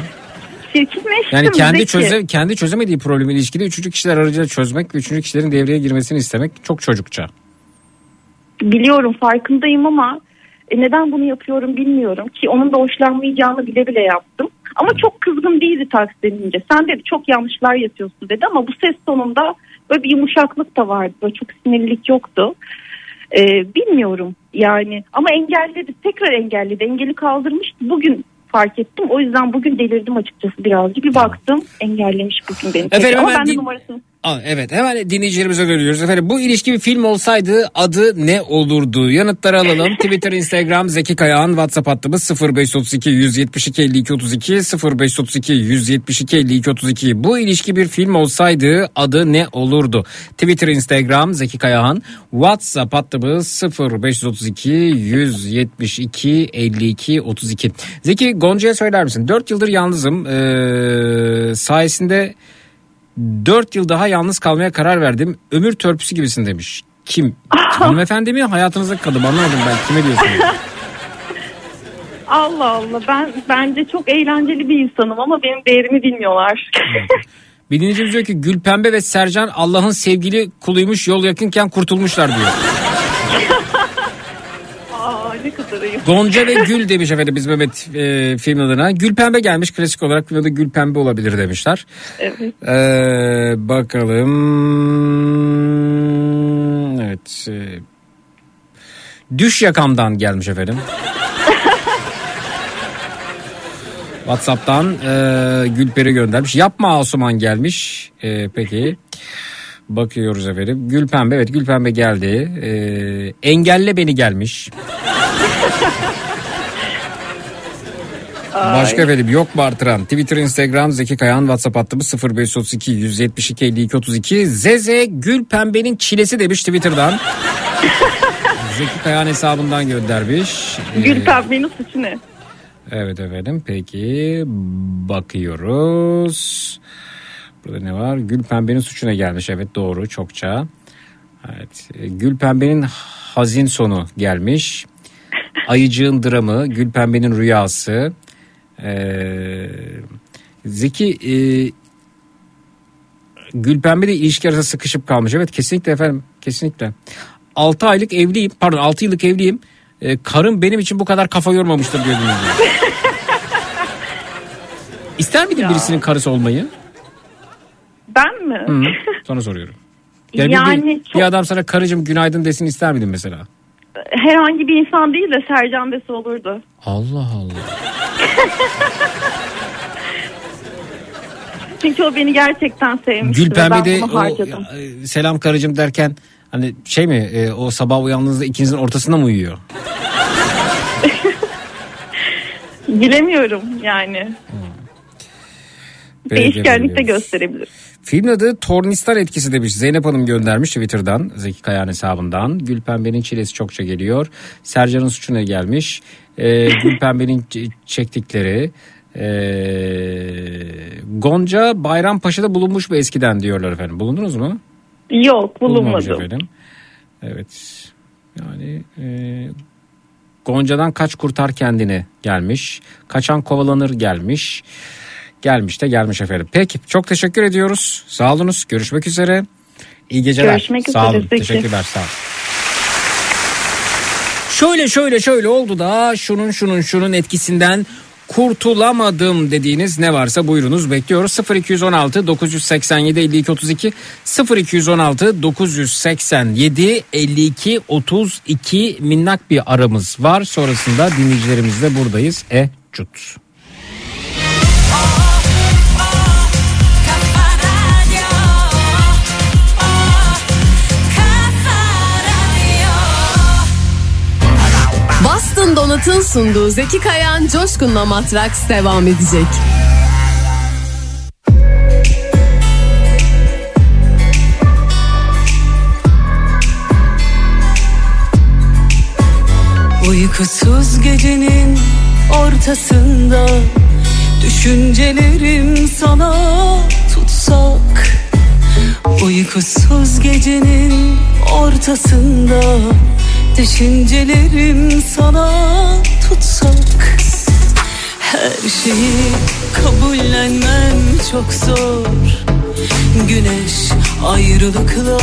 S21: Çirkinleştim.
S3: Yani kendi
S21: Zeki.
S3: çöze kendi çözemediği problemi ilişkide üçüncü kişiler aracılığıyla çözmek ve üçüncü kişilerin devreye girmesini istemek çok çocukça.
S21: Biliyorum farkındayım ama e, neden bunu yapıyorum bilmiyorum ki onun da hoşlanmayacağını bile bile yaptım. Ama çok kızgın değildi taksi denince. Sen dedi çok yanlışlar yapıyorsun dedi ama bu ses tonunda böyle bir yumuşaklık da vardı. Böyle çok sinirlilik yoktu. E, bilmiyorum yani ama engelledi tekrar engelledi engeli kaldırmıştı bugün fark ettim o yüzden bugün delirdim açıkçası birazcık bir baktım engellemiş bugün beni
S3: Efendim,
S21: ama ben de numarasını
S3: Aa, evet hemen dinleyicilerimize dönüyoruz. Efendim bu ilişki bir film olsaydı adı ne olurdu? Yanıtları alalım. Twitter, Instagram, Zeki Kayağan, WhatsApp hattımız 0532 172 52 32 0532 172 52 32. Bu ilişki bir film olsaydı adı ne olurdu? Twitter, Instagram, Zeki Kayağan, WhatsApp hattımız 0532 172 52 32. Zeki Gonca'ya söyler misin? 4 yıldır yalnızım. Ee, sayesinde 4 yıl daha yalnız kalmaya karar verdim. Ömür törpüsü gibisin demiş. Kim? Hanımefendi mi hayatınızdaki kadın anlamadım ben kime diyorsun?
S21: Allah Allah ben bence çok eğlenceli bir insanım ama benim değerimi bilmiyorlar.
S3: Bir dinleyicimiz diyor ki Gül Pembe ve Sercan Allah'ın sevgili kuluymuş yol yakınken kurtulmuşlar diyor. Gonca ve Gül demiş efendim biz Mehmet e, film adına. Gül Pembe gelmiş klasik olarak film adı Gül Pembe olabilir demişler.
S21: Evet.
S3: Ee, bakalım. Evet. e, Düş yakamdan gelmiş efendim. WhatsApp'tan e, Gülperi göndermiş. Yapma Asuman gelmiş. E, peki. Bakıyoruz efendim. Gülpembe evet Gülpembe geldi. E, engelle beni gelmiş. Başka efendim yok mu artıran? Twitter, Instagram, Zeki Kayan, WhatsApp hattımız 0532 172 52 32. Zeze Gül Pembe'nin çilesi demiş Twitter'dan. Zeki Kayan hesabından göndermiş. Ee,
S21: Gül Pembe'nin suçu ne?
S3: Evet efendim peki bakıyoruz. Burada ne var? Gül Pembe'nin suçuna gelmiş evet doğru çokça. Evet. e, Gülpembe'nin hazin sonu gelmiş. Ayıcığın dramı, Gülpembe'nin rüyası. Ee, Zeki e, Gülpembe de ilişki arasında sıkışıp kalmış. Evet kesinlikle efendim kesinlikle. 6 aylık evliyim pardon 6 yıllık evliyim. Ee, karım benim için bu kadar kafa yormamıştır diyor. İster miydin birisinin karısı olmayı?
S21: Ben mi?
S3: Hı, Sana soruyorum. Yani,
S21: Yani
S3: bir,
S21: çok-
S3: bir adam sana karıcığım günaydın desin ister miydin mesela?
S21: Herhangi bir insan değil de Sercan Besi olurdu.
S3: Allah Allah.
S21: Çünkü o beni gerçekten sevmişti.
S3: Gülpembe de o
S21: harcadım.
S3: e, selam karıcığım derken hani şey mi e, o sabah uyandığınızda ikinizin ortasında mı uyuyor?
S21: Bilemiyorum yani.
S3: Peki,
S21: Değişkenlik de gösterebilir.
S3: Filmin adı Tornistar etkisi demiş. Zeynep Hanım göndermiş Twitter'dan Zeki Kayağan hesabından. Gülpembe'nin çilesi çokça geliyor. Sercan'ın suçuna gelmiş. Ee, Gülpembe'nin çektikleri. Ee, Gonca Bayrampaşa'da bulunmuş mu eskiden diyorlar efendim. Bulundunuz mu?
S21: Yok bulunmadım.
S3: efendim. Evet. Yani e, Gonca'dan kaç kurtar kendini gelmiş. Kaçan kovalanır gelmiş. Gelmiş de gelmiş efendim. Peki çok teşekkür ediyoruz. Sağ olunuz. Görüşmek üzere. İyi geceler.
S21: Görüşmek
S3: Sağ
S21: üzere,
S3: olun.
S21: Zeki.
S3: Teşekkürler. Sağ olun. Şöyle şöyle şöyle oldu da şunun şunun şunun etkisinden kurtulamadım dediğiniz ne varsa buyurunuz bekliyoruz 0216 987 52 32 0216 987 52 32 minnak bir aramız var sonrasında dinleyicilerimizle buradayız e cut.
S16: Boston Donat'ın sunduğu Zeki Kayan Coşkun'la Matraks devam edecek.
S5: Uykusuz gecenin ortasında Düşüncelerim sana tutsak Uykusuz gecenin ortasında Düşüncelerim sana tutsak Her şeyi kabullenmem çok zor. Güneş ayrılıkla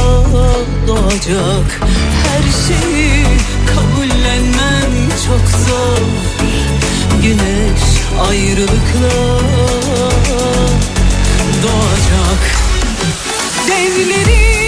S5: doğacak Her şeyi kabullenmem çok zor. Güneş ayrılıkla doğacak. Devlerin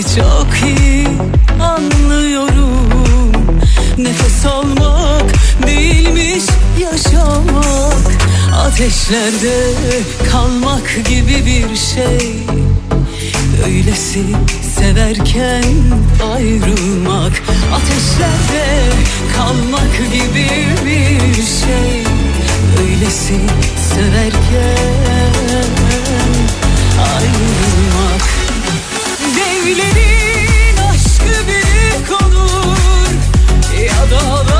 S5: Şimdi çok iyi anlıyorum. Nefes almak değilmiş yaşamak. Ateşlerde kalmak gibi bir şey. Öylesi severken ayrılmak. Ateşlerde kalmak gibi bir şey. Öylesi severken ayrılmak Devlerin aşkı büyük olur. Ya dağlar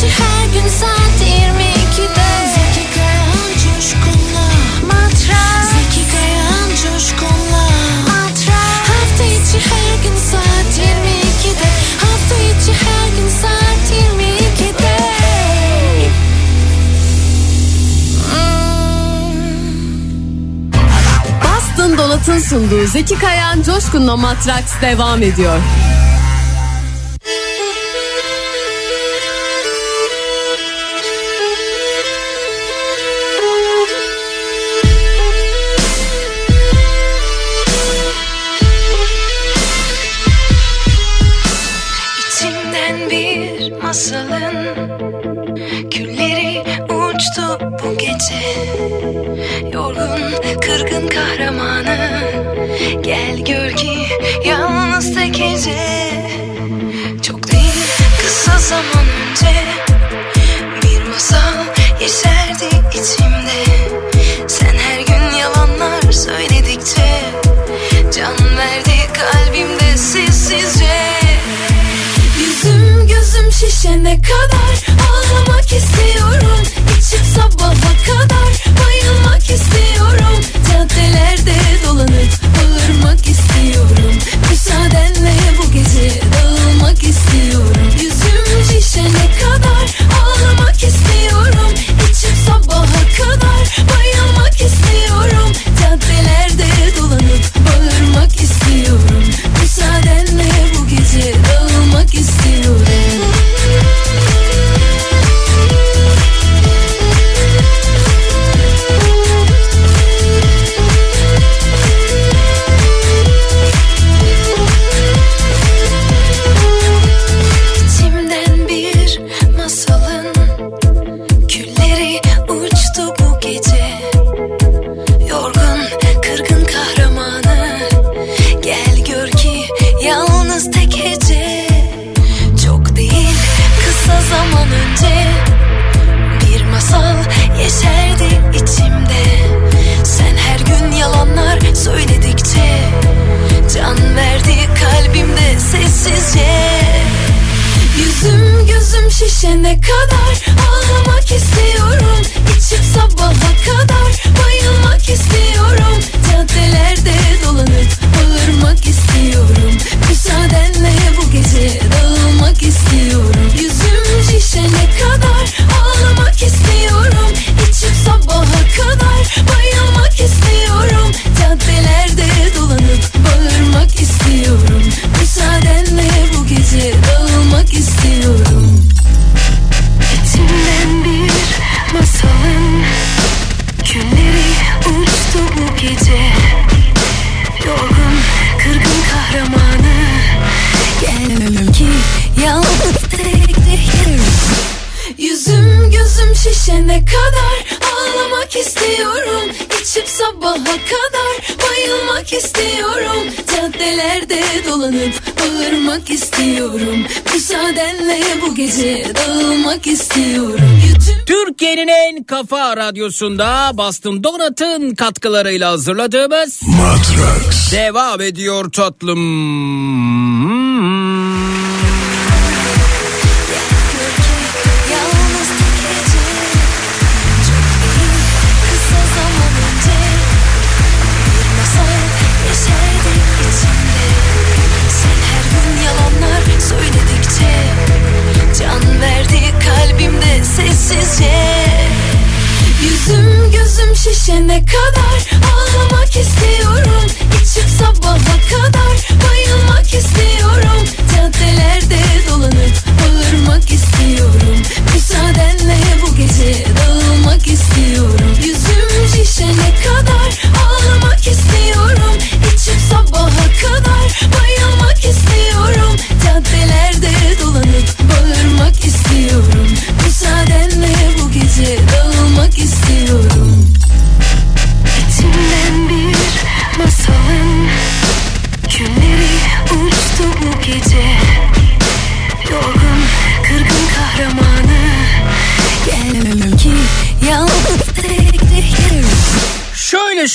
S22: Gerçi her gün saat 22'de Zeki Kayan coşkunla. Matras. Zeki Kayan coşkunla. Matras. Hafta içi her gün saat 22'de Hafta içi her gün saat 22'de
S16: Bastın Dolat'ın sunduğu Zeki Kayan Coşkun'la Matraks devam ediyor.
S22: The color. gece dağılmak.
S3: Türkiye'nin en kafa radyosunda Bastın Donat'ın katkılarıyla hazırladığımız
S12: Matrax
S3: devam ediyor tatlım.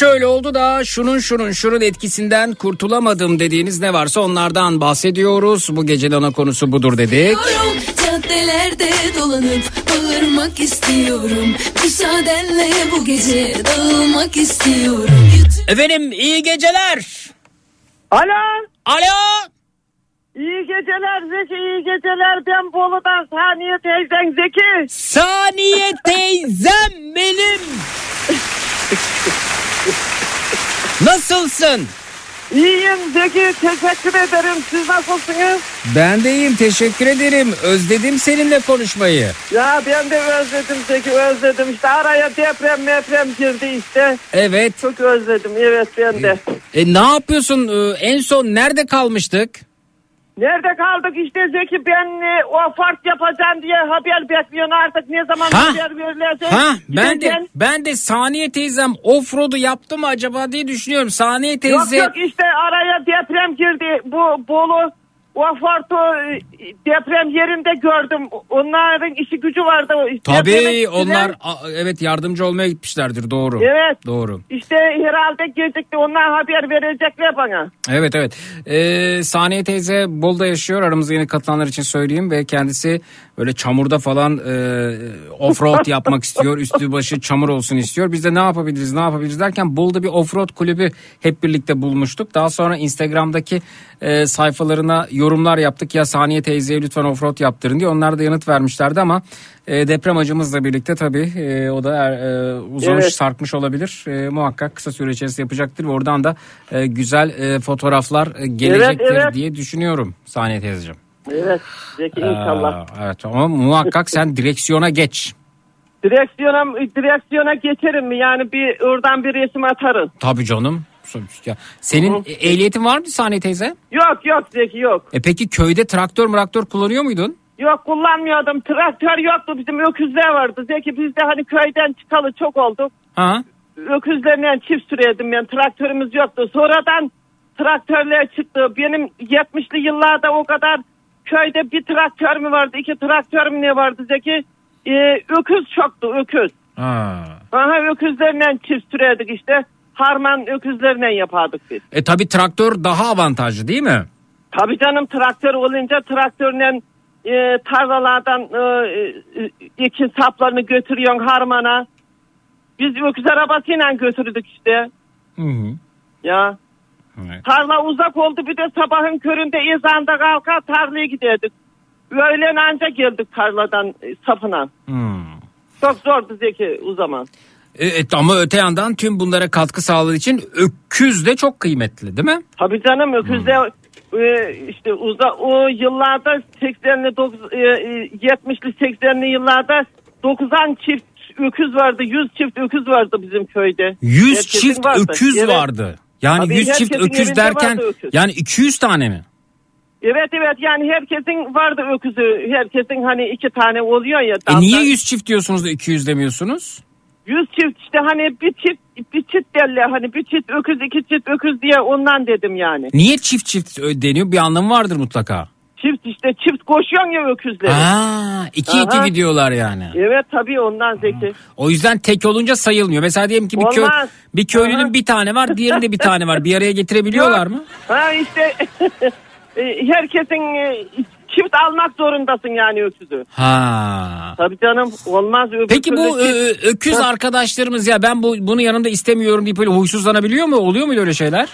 S3: Şöyle oldu da şunun şunun şunun etkisinden kurtulamadım dediğiniz ne varsa onlardan bahsediyoruz. Bu gecenin ana konusu budur dedik.
S22: Caddelerde dolanıp bağırmak istiyorum Müsaadenle bu gece dağılmak istiyorum
S3: Efendim iyi geceler.
S23: Alo.
S3: Alo.
S23: İyi geceler Zeki, iyi geceler. Ben Bolu'dan Saniye teyzen Zeki.
S3: Saniye teyzem benim. Nasılsın?
S23: İyiyim Zeki, teşekkür ederim. Siz nasılsınız?
S3: Ben de iyiyim teşekkür ederim. Özledim seninle konuşmayı.
S23: Ya ben de özledim Zeki, özledim. İşte araya deprem meprem girdi işte.
S3: Evet.
S23: Çok özledim, evet ben de.
S3: E, ne yapıyorsun? Ee, en son nerede kalmıştık?
S23: Nerede kaldık işte Zeki ben e, o fark yapacağım diye haber bekliyorsun artık ne zaman
S3: Ha?
S23: haber verilecek?
S3: Ha ben de ben de Saniye teyzem offroad'u yaptı mı acaba diye düşünüyorum. Saniye
S23: Yok
S3: teyze
S23: yok işte araya deprem girdi. Bu Bolu Vafarto e, deprem yerinde gördüm. Onların işi gücü vardı.
S3: Tabii
S23: gittiler.
S3: onlar a- evet yardımcı olmaya gitmişlerdir doğru.
S23: Evet.
S3: Doğru.
S23: İşte herhalde gecikti. Onlar haber verecekler bana.
S3: Evet evet. Ee, Saniye teyze Bol'da yaşıyor. Aramıza yeni katılanlar için söyleyeyim ve kendisi böyle çamurda falan e, offroad yapmak istiyor. Üstü başı çamur olsun istiyor. Biz de ne yapabiliriz ne yapabiliriz derken Bol'da bir offroad kulübü hep birlikte bulmuştuk. Daha sonra Instagram'daki e, sayfalarına yorumlar yaptık. Ya Saniye teyzeye lütfen offroad yaptırın diye. Onlar da yanıt vermişlerdi ama e, deprem acımızla birlikte tabii e, o da e, uzamış
S23: Evet.
S3: sarkmış olabilir. E, muhakkak kısa süre içerisinde yapacaktır ve oradan da e, güzel e, fotoğraflar e, gelecektir
S23: Evet, evet.
S3: diye düşünüyorum Saniye teyzeciğim.
S23: Evet. Zeki inşallah.
S3: Aa, evet ama muhakkak sen direksiyona geç.
S23: Direksiyona, direksiyona geçerim mi? Yani bir oradan bir resim atarım.
S3: Tabii canım. Senin e, ehliyetin var mı Saniye teyze?
S23: Yok yok Zeki yok.
S3: E peki köyde traktör traktör kullanıyor muydun?
S23: Yok kullanmıyordum. Traktör yoktu. Bizim öküzler vardı. Zeki biz de hani köyden çıkalı çok olduk.
S3: Ha?
S23: Öküzlerle çift süreydim ben. Traktörümüz yoktu. Sonradan traktörler çıktı. Benim 70'li yıllarda o kadar köyde bir traktör mü vardı? iki traktör mü ne vardı Zeki? Ee, öküz çoktu öküz.
S3: Ha.
S23: Aha öküzlerle çift süreydik işte. Harman öküzlerle yapardık biz.
S3: E tabii traktör daha avantajlı değil mi?
S23: Tabii canım traktör olunca traktörle e, tarlalardan e, e, iki saplarını götürüyorsun harmana. Biz öküz arabasıyla götürdük işte.
S3: Hı hı.
S23: Ya. Tarla uzak oldu bir de sabahın köründe ezanda kalkar tarlaya giderdik. Öğlen anca geldik tarladan e, sapına.
S3: Hmm.
S23: Çok zordu Zeki o zaman.
S3: E, e, ama öte yandan tüm bunlara katkı sağladığı için öküz de çok kıymetli değil mi?
S23: Tabii canım öküzde e, işte uza, o yıllarda 80'li dokuz- e, e, 70'li 80'li yıllarda 90 çift öküz vardı. 100 çift öküz vardı bizim köyde.
S3: 100
S23: Herkesin
S3: çift
S23: vardı.
S3: öküz
S23: Evet.
S3: vardı. Yani
S23: Tabii
S3: 100 çift öküz derken
S23: öküz.
S3: yani 200 tane mi?
S23: Evet evet yani herkesin vardı öküzü. Herkesin hani iki tane oluyor ya.
S3: E niye 100 çift diyorsunuz da 200 demiyorsunuz?
S23: 100 çift işte hani bir çift bir çift derler hani bir çift öküz iki çift öküz diye ondan dedim yani.
S3: Niye çift çift deniyor? Bir anlamı vardır mutlaka.
S23: Çift işte çift koşuyorsun ya öküzleri.
S3: Aa, iki
S23: Aha.
S3: iki gidiyorlar yani.
S23: Evet tabii ondan Zeki.
S3: O yüzden tek olunca sayılmıyor. Mesela diyelim ki bir, köy,
S23: Olmaz.
S3: bir köylünün
S23: Aha.
S3: bir tane var, diğerinde bir tane var. Bir araya getirebiliyorlar mı?
S23: Ha işte e, herkesin e, çift almak zorundasın yani öküzü.
S3: Ha.
S23: Tabii canım olmaz. öbür
S3: Peki bu ö- öküz arkadaşlarımız ya ben bu bunu yanında istemiyorum deyip böyle huysuzlanabiliyor mu? Oluyor mu öyle şeyler?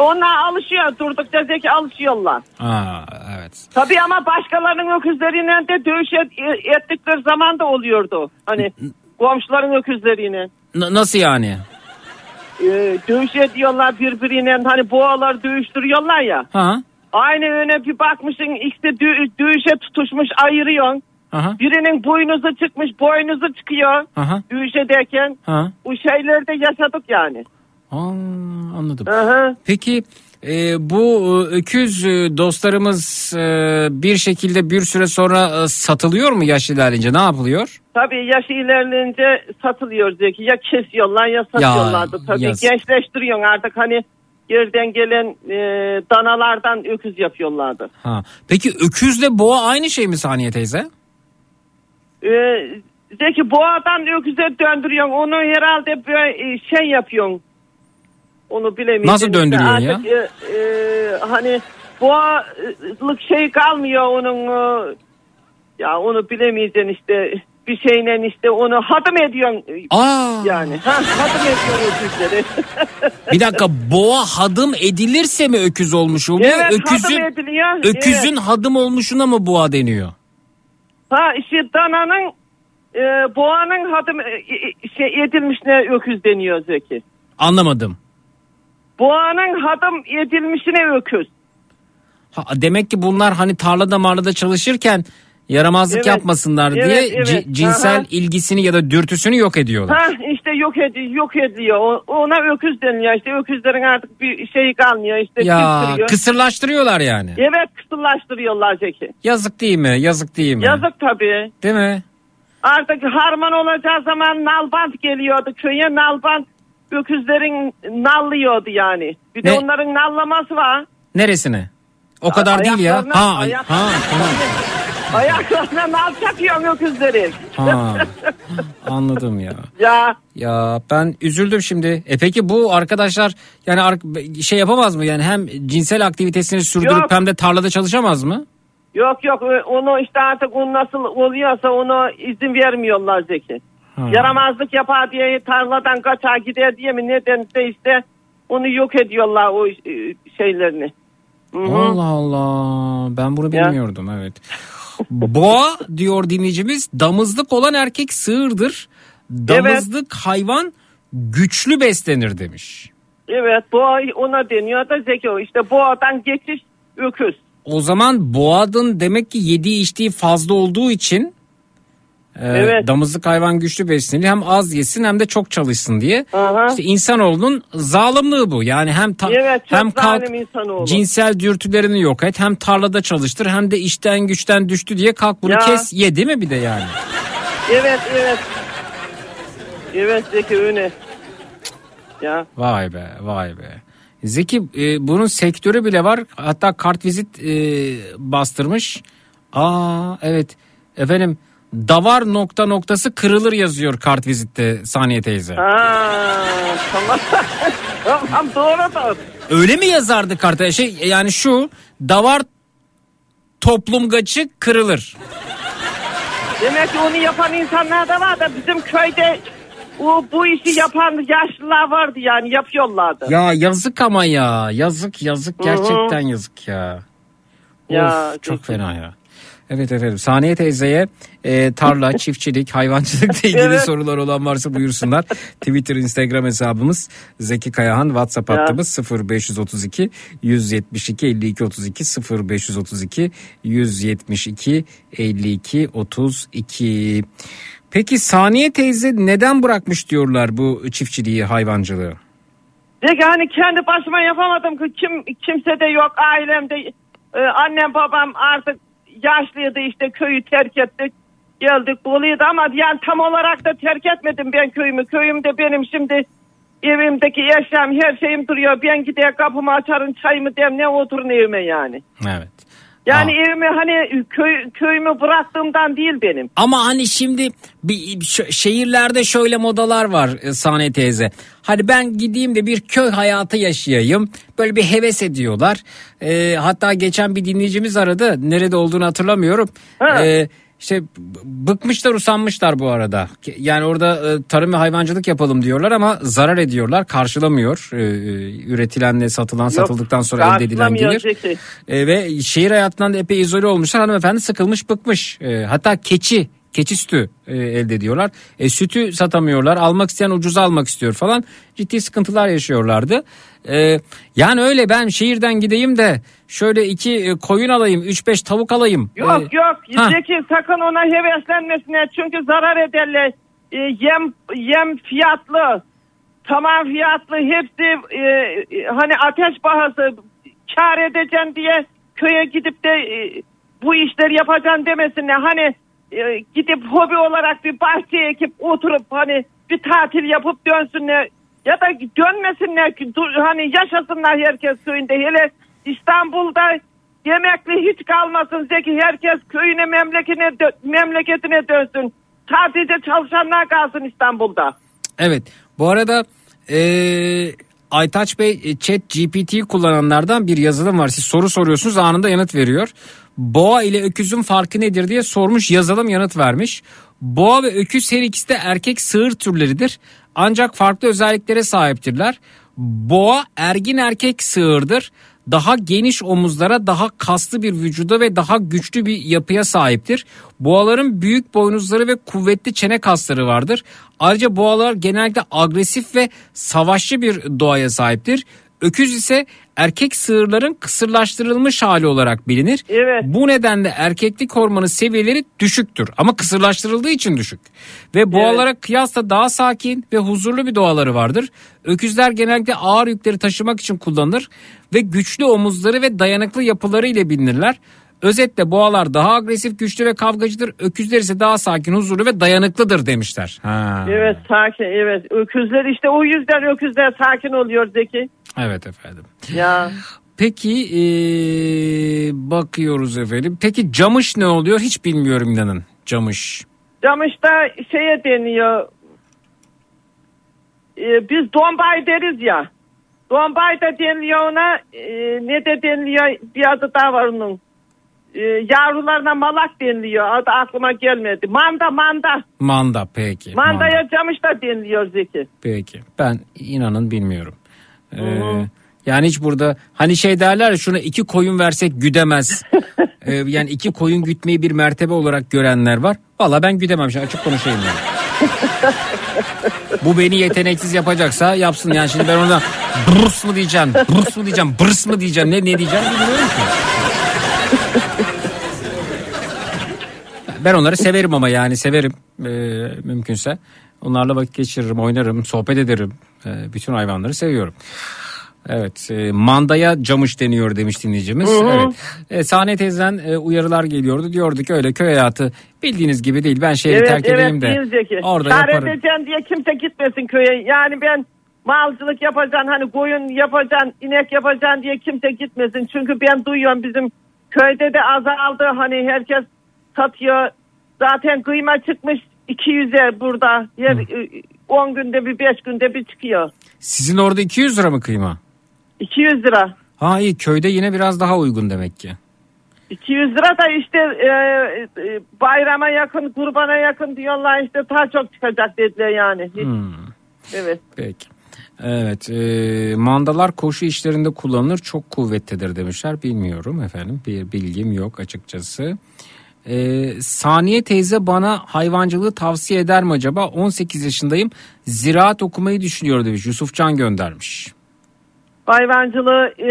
S23: Onlar alışıyor durdukça Zeki alışıyorlar.
S3: Ha, evet.
S23: Tabii ama başkalarının öküzleriyle de dövüş et- ettikleri zaman da oluyordu. Hani komşuların öküzleriyle.
S3: N- nasıl yani?
S23: Ee, dövüş ediyorlar birbiriyle hani boğalar dövüştürüyorlar ya.
S3: Ha?
S23: Aynı öne bir bakmışsın işte dö- dövüşe tutuşmuş ayırıyorsun.
S3: Aha.
S23: Birinin boynuzu çıkmış boynuzu çıkıyor
S3: Aha.
S23: dövüş ederken.
S3: Ha.
S23: Bu şeyleri de yaşadık yani.
S3: Aa, anladım.
S23: Aha.
S3: Peki e, bu e, öküz e, dostlarımız e, bir şekilde bir süre sonra e, satılıyor mu yaş ilerleyince ne yapılıyor?
S23: Tabii yaş ilerleyince satılıyor Zeki. Ya kesiyorlar ya satıyorlardı. Tabii
S3: yazık.
S23: gençleştiriyorsun artık hani yerden gelen e, danalardan öküz yapıyorlardı.
S3: Ha. Peki öküzle boğa aynı şey mi Saniye teyze?
S23: E, Zeki boğadan öküze döndürüyorsun. Onu herhalde böyle e, şey yapıyorsun. Onu bilemeyeceğim.
S3: Nasıl döndürüyorsun ya?
S23: Artık, e, e, hani boğalık şey kalmıyor onun. e, ya onu bilemeyeceksin işte. Bir şeyle işte onu hadım ediyorsun.
S3: Aa.
S23: Yani. Ha, hadım ediyorsun öküzleri.
S3: Bir dakika boğa hadım edilirse mi öküz olmuş oluyor?
S23: Evet,
S3: öküzün,
S23: hadım ediliyor.
S3: öküzün
S23: Evet.
S3: hadım olmuşuna mı boğa deniyor?
S23: Ha işte dananın e, boğanın hadım e, e, şey edilmişine öküz deniyor Zeki.
S3: Anlamadım.
S23: Boğanın hadım edilmişine öküz.
S3: Ha, demek ki bunlar hani tarlada marlada çalışırken yaramazlık
S23: Evet.
S3: yapmasınlar
S23: Evet,
S3: diye
S23: evet.
S3: ci- cinsel
S23: Aha.
S3: ilgisini ya da dürtüsünü yok ediyorlar.
S23: Ha işte yok ediyor, yok ediyor. Ona öküz deniyor işte öküzlerin artık bir şeyi kalmıyor işte.
S3: ya
S23: küstürüyor.
S3: kısırlaştırıyorlar yani.
S23: Evet kısırlaştırıyorlar Zeki.
S3: Yazık değil mi? Yazık değil mi?
S23: Yazık tabii.
S3: Değil mi?
S23: Artık harman olacağı zaman nalbant geliyordu köye nalbant öküzlerin nallıyordu yani. Bir de
S3: Ne?
S23: onların nallaması var.
S3: Neresine? O kadar değil ya.
S23: Ayaklarına-
S3: Ha, ay-
S23: ayaklarına-
S3: ha, tamam.
S23: Ayaklarına nal çakıyorsun öküzlerin.
S3: Ha. Anladım ya.
S23: ya
S3: Ya ben üzüldüm şimdi. E peki bu arkadaşlar yani ar- şey yapamaz mı? Yani hem cinsel aktivitesini sürdürüp
S23: Yok.
S3: hem de tarlada çalışamaz mı?
S23: yok yok onu işte artık o nasıl oluyorsa onu izin vermiyorlar Zeki.
S3: Ha.
S23: Yaramazlık yapar diye tarladan kaçar gider diye mi nedense işte onu yok ediyorlar o e, şeylerini. Hı hı.
S3: Allah Allah. Ben bunu
S23: Ya.
S3: bilmiyordum evet. Boğa diyor dinleyicimiz damızlık olan erkek sığırdır. Damızlık hayvan güçlü beslenir demiş.
S23: Evet boğa ona deniyor da Zeki o işte boğadan geçiş öküz.
S3: O zaman boğadın demek ki yediği içtiği fazla olduğu için e,
S23: Evet.
S3: damızlık hayvan güçlü beslenir. Hem az yesin hem de çok çalışsın diye.
S23: Aha.
S3: İşte insanoğlunun zalimliği bu. Yani hem ta-
S23: Evet
S3: hem kalk cinsel dürtülerini yok et hem tarlada çalıştır hem de işten güçten düştü diye kalk bunu
S23: Ya.
S3: kes ye değil mi bir de yani?
S23: Evet evet. Evet Zeki öyle. Ya.
S3: Vay be vay be. Zeki e, bunun sektörü bile var. Hatta kartvizit e, bastırmış. Aa evet efendim davar nokta noktası kırılır yazıyor kartvizitte Saniye teyze.
S23: Ha, tamam. tamam doğru da.
S3: Öyle mi yazardı karta? Şey yani şu davar toplumgaçı kırılır.
S23: Demek ki onu yapan insanlar da var da bizim köyde o bu işi yapan yaşlılar vardı yani yapıyorlardı.
S3: Ya yazık ama ya yazık yazık gerçekten yazık ya.
S23: Ya,
S3: of, çok fena ya. Evet efendim Saniye teyzeye e, tarla, çiftçilik, hayvancılıkla ilgili
S23: Evet.
S3: sorular olan varsa buyursunlar. Twitter, Instagram hesabımız Zeki Kayahan, WhatsApp
S23: Ya.
S3: hattımız 0532 172 52 32 0532 172 52 32. Peki Saniye teyze neden bırakmış diyorlar bu çiftçiliği, hayvancılığı?
S23: Hani kendi başıma yapamadım ki kim kimse de yok ailemde Ee, annem babam artık yaşlıydı işte köyü terk ettik geldik doluydu ama yani tam olarak da terk etmedim ben köyümü köyümde benim şimdi evimdeki eşyam her şeyim duruyor ben gider kapımı açarım çayımı demle oturun evime yani.
S3: Evet.
S23: Yani evimi hani köy, köyümü bıraktığımdan değil benim.
S3: Ama hani şimdi bir şehirlerde şöyle modalar var e, Saniye teyze. Hani ben gideyim de bir köy hayatı yaşayayım. Böyle bir heves ediyorlar. E, hatta geçen bir dinleyicimiz aradı. Nerede olduğunu hatırlamıyorum.
S23: Ha.
S3: E, işte bıkmışlar usanmışlar bu arada. Yani orada e, tarım ve hayvancılık yapalım diyorlar ama zarar ediyorlar. Karşılamıyor. E, e, üretilenle satılan satıldıktan sonra elde edilen gelir. E, ve şehir hayatından da epey izole olmuşlar. Hanımefendi sıkılmış bıkmış. Hatta keçi keçi sütü e, elde ediyorlar. E, sütü satamıyorlar. Almak isteyen ucuza almak istiyor falan. Ciddi sıkıntılar yaşıyorlardı. E, yani öyle ben şehirden gideyim de şöyle iki e, koyun alayım, üç beş tavuk alayım.
S23: Yok
S3: E,
S23: yok
S3: ha.
S23: Zeki sakın ona heveslenmesine çünkü zarar ederler. E, yem yem fiyatlı, tamam fiyatlı hepsi e, e, hani ateş bahası kar edeceksin diye köye gidip de e, bu işleri yapacaksın demesinler. Hani e, gidip hobi olarak bir bahçe ekip oturup hani bir tatil yapıp dönsünler ya da dönmesinler ki hani yaşasınlar herkes köyünde hele İstanbul'da yemekli hiç kalmasın Zeki herkes köyüne memleketine memleketine dönsün. Sadece çalışanlar kalsın İstanbul'da.
S3: Evet. Bu arada eee Aytaç Bey e, chat GPT kullananlardan bir yazılım var. Siz soru soruyorsunuz anında yanıt veriyor. Boğa ile öküzün farkı nedir diye sormuş yazılım yanıt vermiş. Boğa ve öküz her ikisi de erkek sığır türleridir. Ancak farklı özelliklere sahiptirler. Boğa ergin erkek sığırdır. Daha geniş omuzlara, daha kaslı bir vücuda ve daha güçlü bir yapıya sahiptir. Boğaların büyük boynuzları ve kuvvetli çene kasları vardır. Ayrıca boğalar genellikle agresif ve savaşçı bir doğaya sahiptir. Öküz ise erkek sığırların kısırlaştırılmış hali olarak bilinir.
S23: Evet.
S3: Bu nedenle erkeklik hormonu seviyeleri düşüktür ama kısırlaştırıldığı için düşük. Ve boğalara kıyasla daha sakin ve huzurlu bir doğaları vardır. Öküzler genellikle ağır yükleri taşımak için kullanılır ve güçlü omuzları ve dayanıklı yapıları ile bilinirler. Özetle boğalar daha agresif, güçlü ve kavgacıdır. Öküzler ise daha sakin, huzurlu ve dayanıklıdır demişler. Ha.
S23: Evet sakin evet. Öküzler işte o yüzden öküzler sakin oluyor Zeki.
S3: Evet efendim.
S23: Ya.
S3: Peki ee, bakıyoruz efendim. Peki camış ne oluyor? Hiç bilmiyorum inanın. Camış.
S23: Camış'ta şeye deniyor. Ee, biz dombay deriz ya. Dombay da deniliyor ona. e, ne de deniliyor bir adı daha var onun. Ee, yavrularına malak deniliyor. Adı aklıma gelmedi. Manda manda.
S3: Manda peki.
S23: Mandaya camış da deniliyor Zeki.
S3: Peki. Ben inanın bilmiyorum. Ee, yani hiç burada hani şey derler ya şuna iki koyun versek güdemez. Ee, yani iki koyun gütmeyi bir mertebe olarak görenler var. Valla ben güdemem şimdi açık konuşayım yani. Bu beni yeteneksiz yapacaksa yapsın yani şimdi ben ona brus mu diyeceğim, brus mu diyeceğim, bırs mı diyeceğim, ne ne diyeceğim bilmiyorum ki. Ben onları severim ama yani severim ee, mümkünse. Onlarla vakit geçiririm, oynarım, sohbet ederim. Ee, bütün hayvanları seviyorum. Evet, e, mandaya camış deniyor demiş dinleyicimiz.
S23: Hı hı.
S3: Evet. E, Sahne teyzeden e, uyarılar geliyordu. Diyordu ki öyle köy hayatı bildiğiniz gibi değil. Ben şehri
S23: evet
S3: terk
S23: evet
S3: edeyim de orada
S23: Çare
S3: yaparım.
S23: edeceksin diye kimse gitmesin köye. Yani ben malcılık yapacaksın hani koyun yapacaksın inek yapacaksın diye kimse gitmesin. Çünkü ben duyuyorum bizim köyde de azaldı hani herkes satıyor. Zaten kıyma çıkmış 200'e burada. E, 10 günde bir 5 günde bir çıkıyor.
S3: Sizin orada 200 lira mı kıyma?
S23: 200 lira.
S3: Ha iyi köyde yine biraz daha uygun demek ki.
S23: 200 lira da işte e, e, bayrama yakın, kurbana yakın diyorlar işte daha çok çıkacak dediler yani.
S3: Hmm.
S23: Evet.
S3: Peki. Evet, e, mandalar koşu işlerinde kullanılır, çok kuvvetlidir demişler. Bilmiyorum efendim, bir bilgim yok açıkçası. E, Saniye teyze bana hayvancılığı tavsiye eder mi acaba? 18 yaşındayım, ziraat okumayı düşünüyor demiş. Yusufcan göndermiş.
S23: Hayvancılığı e,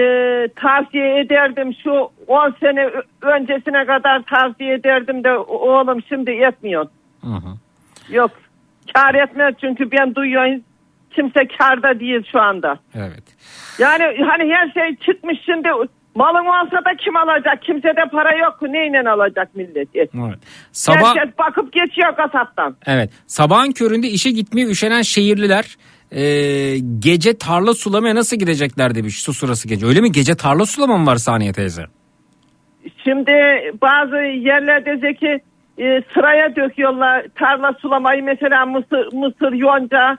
S23: tavsiye ederdim şu 10 sene öncesine kadar tavsiye ederdim de oğlum şimdi etmiyor.
S3: Hı hı.
S23: Yok kar etmez çünkü ben duyuyorum kimse karda değil şu anda.
S3: Evet.
S23: Yani hani her şey çıkmış şimdi malın olsa da kim alacak? Kimsede para yok neyle alacak millet?
S3: evet. Sabah
S23: Herkes bakıp geçiyor kasaptan.
S3: Evet. Sabahın köründe işe gitmeye üşenen şehirliler e, gece tarla sulamaya nasıl gidecekler demiş su sırası gece. Öyle mi? Gece tarla sulama mı var Saniye teyze?
S23: Şimdi bazı yerlerde Zeki e, sıraya döküyorlar tarla sulamayı mesela mısır, mısır yonca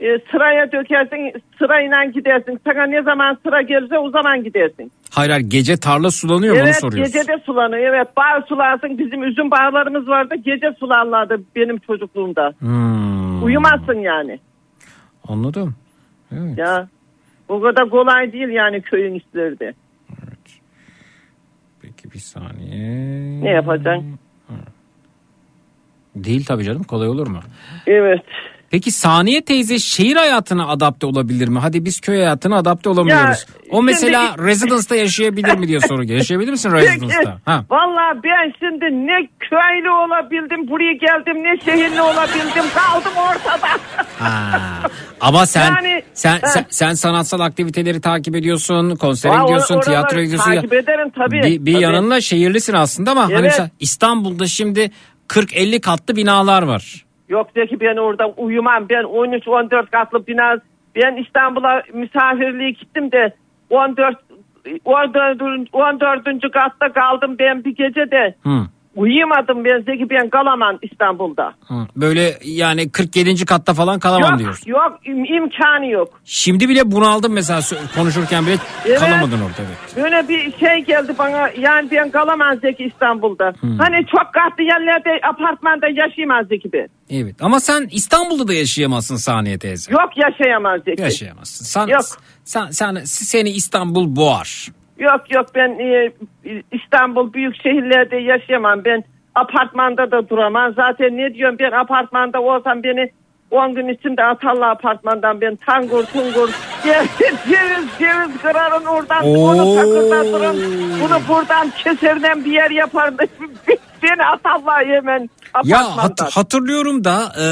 S23: e, sıraya dökersin sırayla gidersin. Sana ne zaman sıra gelirse o zaman gidersin.
S3: Hayır hayır gece tarla sulanıyor mu onu
S23: evet
S3: soruyorsun.
S23: gece de sulanıyor. Evet bağ sularsın bizim üzüm bağlarımız vardı gece sularlardı benim çocukluğumda.
S3: Hmm,
S23: Uyumazsın yani.
S3: Anladım. Evet.
S23: Ya o kadar kolay değil yani köyün işleri de.
S3: Peki bir saniye.
S23: Ne yapacaksın?
S3: Değil tabii canım kolay olur mu?
S23: Evet.
S3: Peki Saniye teyze şehir hayatına adapte olabilir mi? Hadi biz köy hayatına adapte olamıyoruz. o
S23: şimdi-
S3: mesela residence'da yaşayabilir mi diye soru geliyor. Yaşayabilir misin residence'da? Ha.
S23: Valla ben şimdi ne köylü olabildim buraya geldim ne şehirli olabildim kaldım ortada.
S3: Ha. Ama sen
S23: Yani-
S3: sen, sen sen sanatsal aktiviteleri takip ediyorsun, konsere
S23: Aa, or-
S3: gidiyorsun, tiyatro gidiyorsun.
S23: Takip ederim tabii.
S3: Bir, bir
S23: tabii.
S3: yanınla şehirlisin aslında ama hani
S23: Evet.
S3: mesela İstanbul'da şimdi 40-50 katlı binalar var.
S23: Yok Zeki ben orada uyumam. Ben 13-14 katlı bina. Ben İstanbul'a misafirliğe gittim de 14 14. 14. katta kaldım ben bir gece de.
S3: Hı.
S23: Uyuyamadım ben Zeki ben kalamam İstanbul'da.
S3: Hı. Böyle yani 47. katta falan kalamam
S23: yok,
S3: diyorsun.
S23: Yok im- imkanı yok.
S3: Şimdi bile bunaldım mesela konuşurken bile
S23: Evet.
S3: kalamadın orada evet.
S23: Böyle bir şey geldi bana yani ben kalamam Zeki İstanbul'da. Hani çok katlı yerlerde apartmanda yaşayamaz Zeki ben.
S3: Evet ama sen İstanbul'da da yaşayamazsın Saniye teyze.
S23: Yok yaşayamaz Zeki.
S3: Yaşayamazsın. Sen,
S23: Yok.
S3: Sen, sen, seni İstanbul boğar.
S23: Yok yok ben e, İstanbul büyük şehirlerde yaşayamam. Ben apartmanda da duramam. Zaten ne diyorum ben apartmanda olsam beni 10 gün içinde atarlar apartmandan ben tangur tungur ceviz ceviz kırarım oradan onu takırdatırım bunu buradan keserden bir yer yaparım beni atarlar hemen
S3: Ya
S23: apartmandan.
S3: hat- hatırlıyorum da e,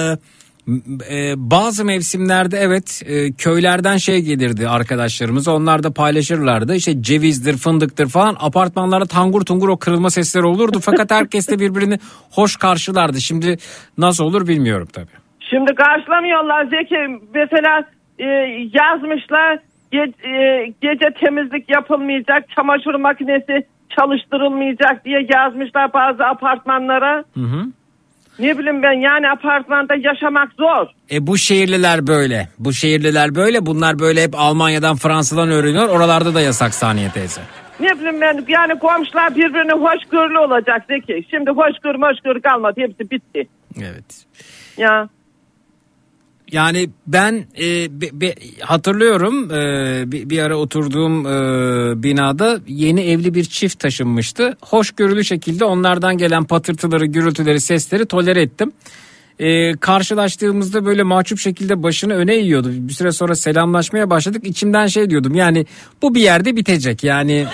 S3: e, bazı mevsimlerde evet e, köylerden şey gelirdi arkadaşlarımız onlar da paylaşırlardı işte cevizdir fındıktır falan apartmanlarda tangur tungur o kırılma sesleri olurdu fakat herkes de birbirini hoş karşılardı şimdi nasıl olur bilmiyorum tabii.
S23: Şimdi karşılamıyorlar Zeki. Mesela e, yazmışlar ge- e, gece temizlik yapılmayacak, çamaşır makinesi çalıştırılmayacak diye yazmışlar bazı apartmanlara.
S3: Hı hı.
S23: Ne bileyim ben yani apartmanda yaşamak zor.
S3: E bu şehirliler böyle. Bu şehirliler böyle. Bunlar böyle hep Almanya'dan Fransa'dan öğreniyor. Oralarda da yasak saniye teyze.
S23: Ne bileyim ben yani komşular birbirine hoşgörülü olacak Zeki. Şimdi hoşgörü hoşgörü kalmadı hepsi bitti.
S3: Evet.
S23: Ya
S3: Yani ben e, be- be- hatırlıyorum e, bir, bir ara oturduğum e, binada yeni evli bir çift taşınmıştı. Hoşgörülü şekilde onlardan gelen patırtıları, gürültüleri, sesleri tolere ettim. E, karşılaştığımızda böyle mahcup şekilde başını öne eğiyordu. Bir süre sonra selamlaşmaya başladık. İçimden şey diyordum yani bu bir yerde bitecek yani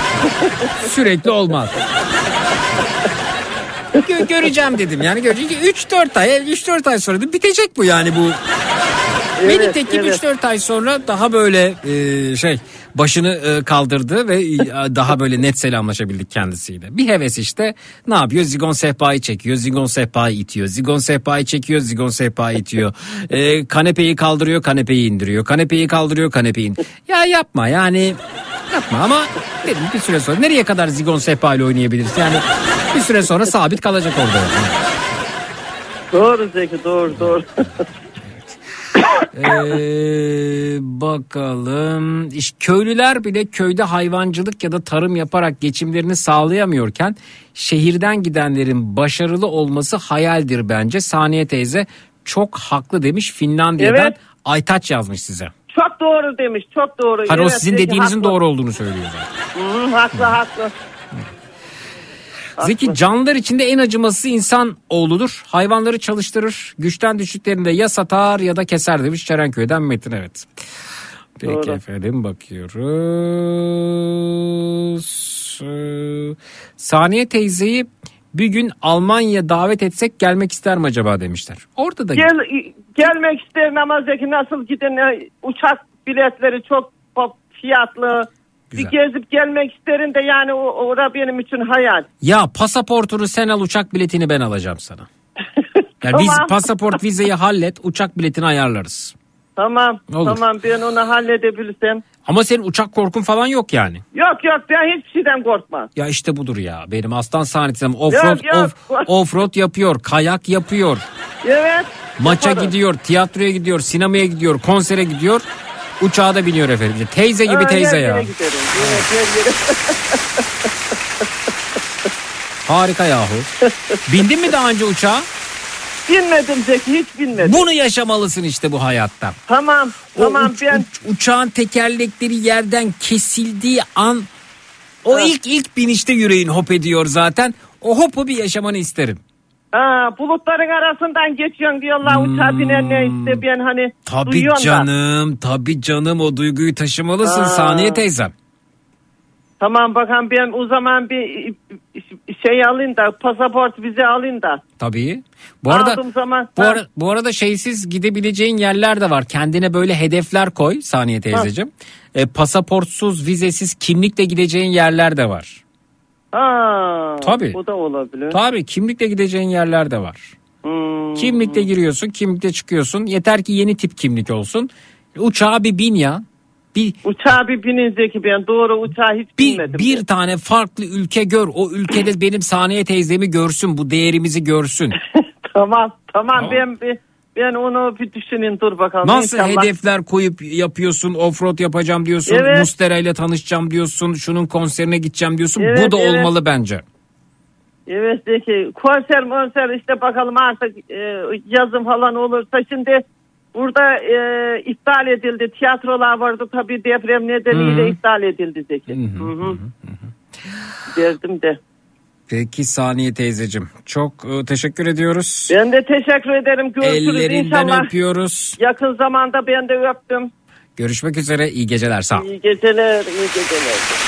S3: sürekli olmaz. Gö- göreceğim dedim yani göreceğim. 3-4 ay 3-4 ay sonra da bitecek bu yani bu.
S23: Evet,
S3: Nitekim
S23: evet.
S3: 3-4 ay sonra daha böyle e, şey başını e, kaldırdı ve e, daha böyle net selamlaşabildik kendisiyle. Bir heves işte ne yapıyor? Zigon sehpayı çekiyor, zigon sehpayı itiyor. Zigon sehpayı çekiyor, zigon sehpayı itiyor. E, kanepeyi kaldırıyor, kanepeyi indiriyor. Kanepeyi kaldırıyor, kanepeyi in- Ya yapma yani yapma ama dedim bir süre sonra nereye kadar zigon sehpayla oynayabiliriz? Yani bir süre sonra sabit kalacak orada.
S23: doğru Zeki doğru doğru.
S3: Ee, bakalım. İşte köylüler bile köyde hayvancılık ya da tarım yaparak geçimlerini sağlayamıyorken şehirden gidenlerin başarılı olması hayaldir bence. Saniye teyze çok haklı demiş Finlandiya'dan
S23: Evet.
S3: Aytaç yazmış size.
S23: çok doğru demiş çok doğru.
S3: O
S23: Evet,
S3: sizin
S23: Zeki
S3: dediğinizin
S23: haklı.
S3: doğru olduğunu söylüyor zaten.
S23: Hı, haklı haklı.
S3: Zeki canlılar içinde en acımasız insan oğludur. Hayvanları çalıştırır. Güçten düştüklerinde ya satar ya da keser demiş Çerenköy'den Metin evet. Peki
S23: Doğru.
S3: efendim bakıyoruz. Saniye teyzeyi bir gün Almanya davet etsek gelmek ister mi acaba demişler. Orada da
S23: Gel, gelmek isterim ama Zeki nasıl gidin uçak biletleri çok fiyatlı.
S3: Güzel.
S23: Bir gezip gelmek isterim de yani o, ora benim için hayal.
S3: ya pasaportunu sen al uçak biletini ben alacağım sana. Yani biz
S23: Tamam.
S3: pasaport vizeyi hallet uçak biletini ayarlarız.
S23: Tamam
S3: Olur.
S23: tamam ben onu halledebilirsem.
S3: Ama senin uçak korkun falan yok yani.
S23: Yok yok ben hiçbir şeyden korkmam.
S3: Ya işte budur ya. Benim aslan sahnetim offroad off, offroad yapıyor, kayak yapıyor,
S23: Evet.
S3: maça
S23: yaparım.
S3: gidiyor, tiyatroya gidiyor, sinemaya gidiyor, konsere gidiyor. Uçağa da biniyor efendim. Teyze gibi
S23: Ha,
S3: teyze ya.
S23: yere giderim. Evet, her yere.
S3: Harika yahu. Bindin mi daha önce uçağa?
S23: Binmedim Zeki hiç binmedim.
S3: Bunu yaşamalısın işte bu hayatta.
S23: Tamam
S3: O
S23: tamam
S3: uç-
S23: ben
S3: uç- uçağın tekerlekleri yerden kesildiği an o ilk ilk binişte yüreğin hop ediyor zaten. O hopu bir yaşamanı isterim.
S23: Ha, bulutların arasından geçiyorsun diyorlar uçağa binenler işte ben hani
S3: Hmm. Tabii
S23: duyuyorum da.
S3: canım, tabii canım o duyguyu taşımalısın
S23: Aa.
S3: Saniye teyzem.
S23: Tamam bakalım ben o zaman bir şey alayım da pasaport vize alayım da.
S3: Tabii. Bu arada
S23: Aldığım zaman
S3: bu,
S23: ha,
S3: ara, bu arada şeysiz gidebileceğin yerler de var. Kendine böyle hedefler koy Saniye teyzeciğim. E, pasaportsuz, vizesiz, kimlikle gideceğin yerler de var.
S23: Ha,
S3: Tabii.
S23: Bu da olabilir.
S3: Tabii kimlikle gideceğin yerler de var.
S23: Hmm.
S3: Kimlikle giriyorsun, kimlikle çıkıyorsun. Yeter ki yeni tip kimlik olsun. Uçağa bir bin ya. Bir
S23: Uçağa bir binin Zeki ben doğru uçağa hiç binmedim.
S3: bir tane farklı ülke gör. O ülkede benim Saniye teyzemi görsün. Bu değerimizi görsün.
S23: Tamam tamam ben bir ben onu bir düşünün dur bakalım.
S3: Nasıl
S23: İnşallah.
S3: hedefler koyup yapıyorsun? Offroad yapacağım diyorsun.
S23: Evet.
S3: Mustera ile tanışacağım diyorsun. Şunun konserine gideceğim diyorsun.
S23: Evet,
S3: Bu da
S23: evet.
S3: olmalı bence.
S23: Evet Zeki konser monser işte bakalım artık e, yazın falan olursa şimdi burada e, iptal edildi. Tiyatrolar vardı tabii deprem nedeniyle
S3: Hı hı.
S23: iptal edildi Zeki. Hı hı. Derdim de.
S3: Peki Saniye teyzecim. Çok e, teşekkür ediyoruz.
S23: Ben de teşekkür ederim. Görüşürüz
S3: Ellerinden
S23: inşallah.
S3: öpüyoruz.
S23: Yakın zamanda ben de öptüm.
S3: Görüşmek üzere. İyi geceler. Sağ ol.
S23: İyi geceler, iyi geceler.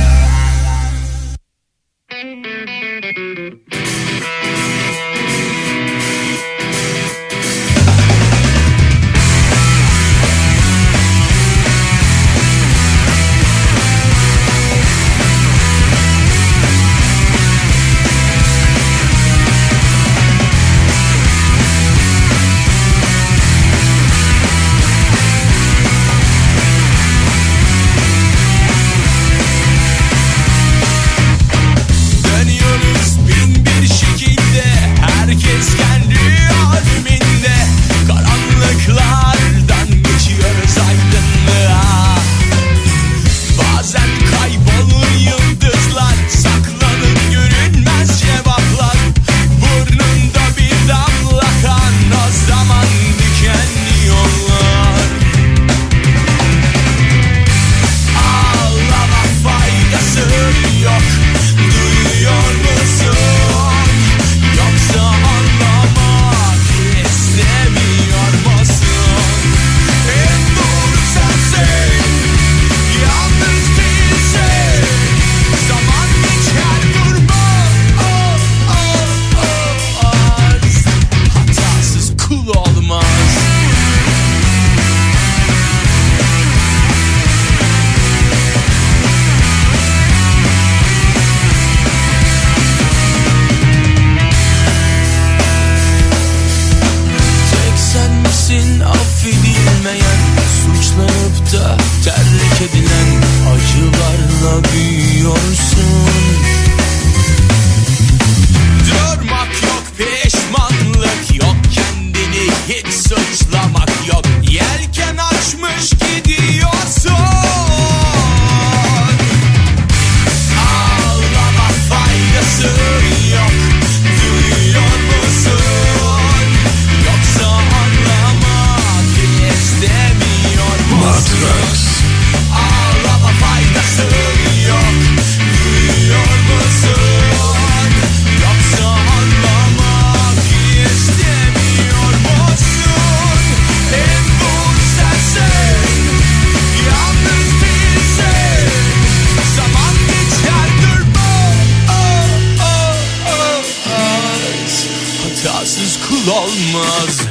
S14: Kul olmaz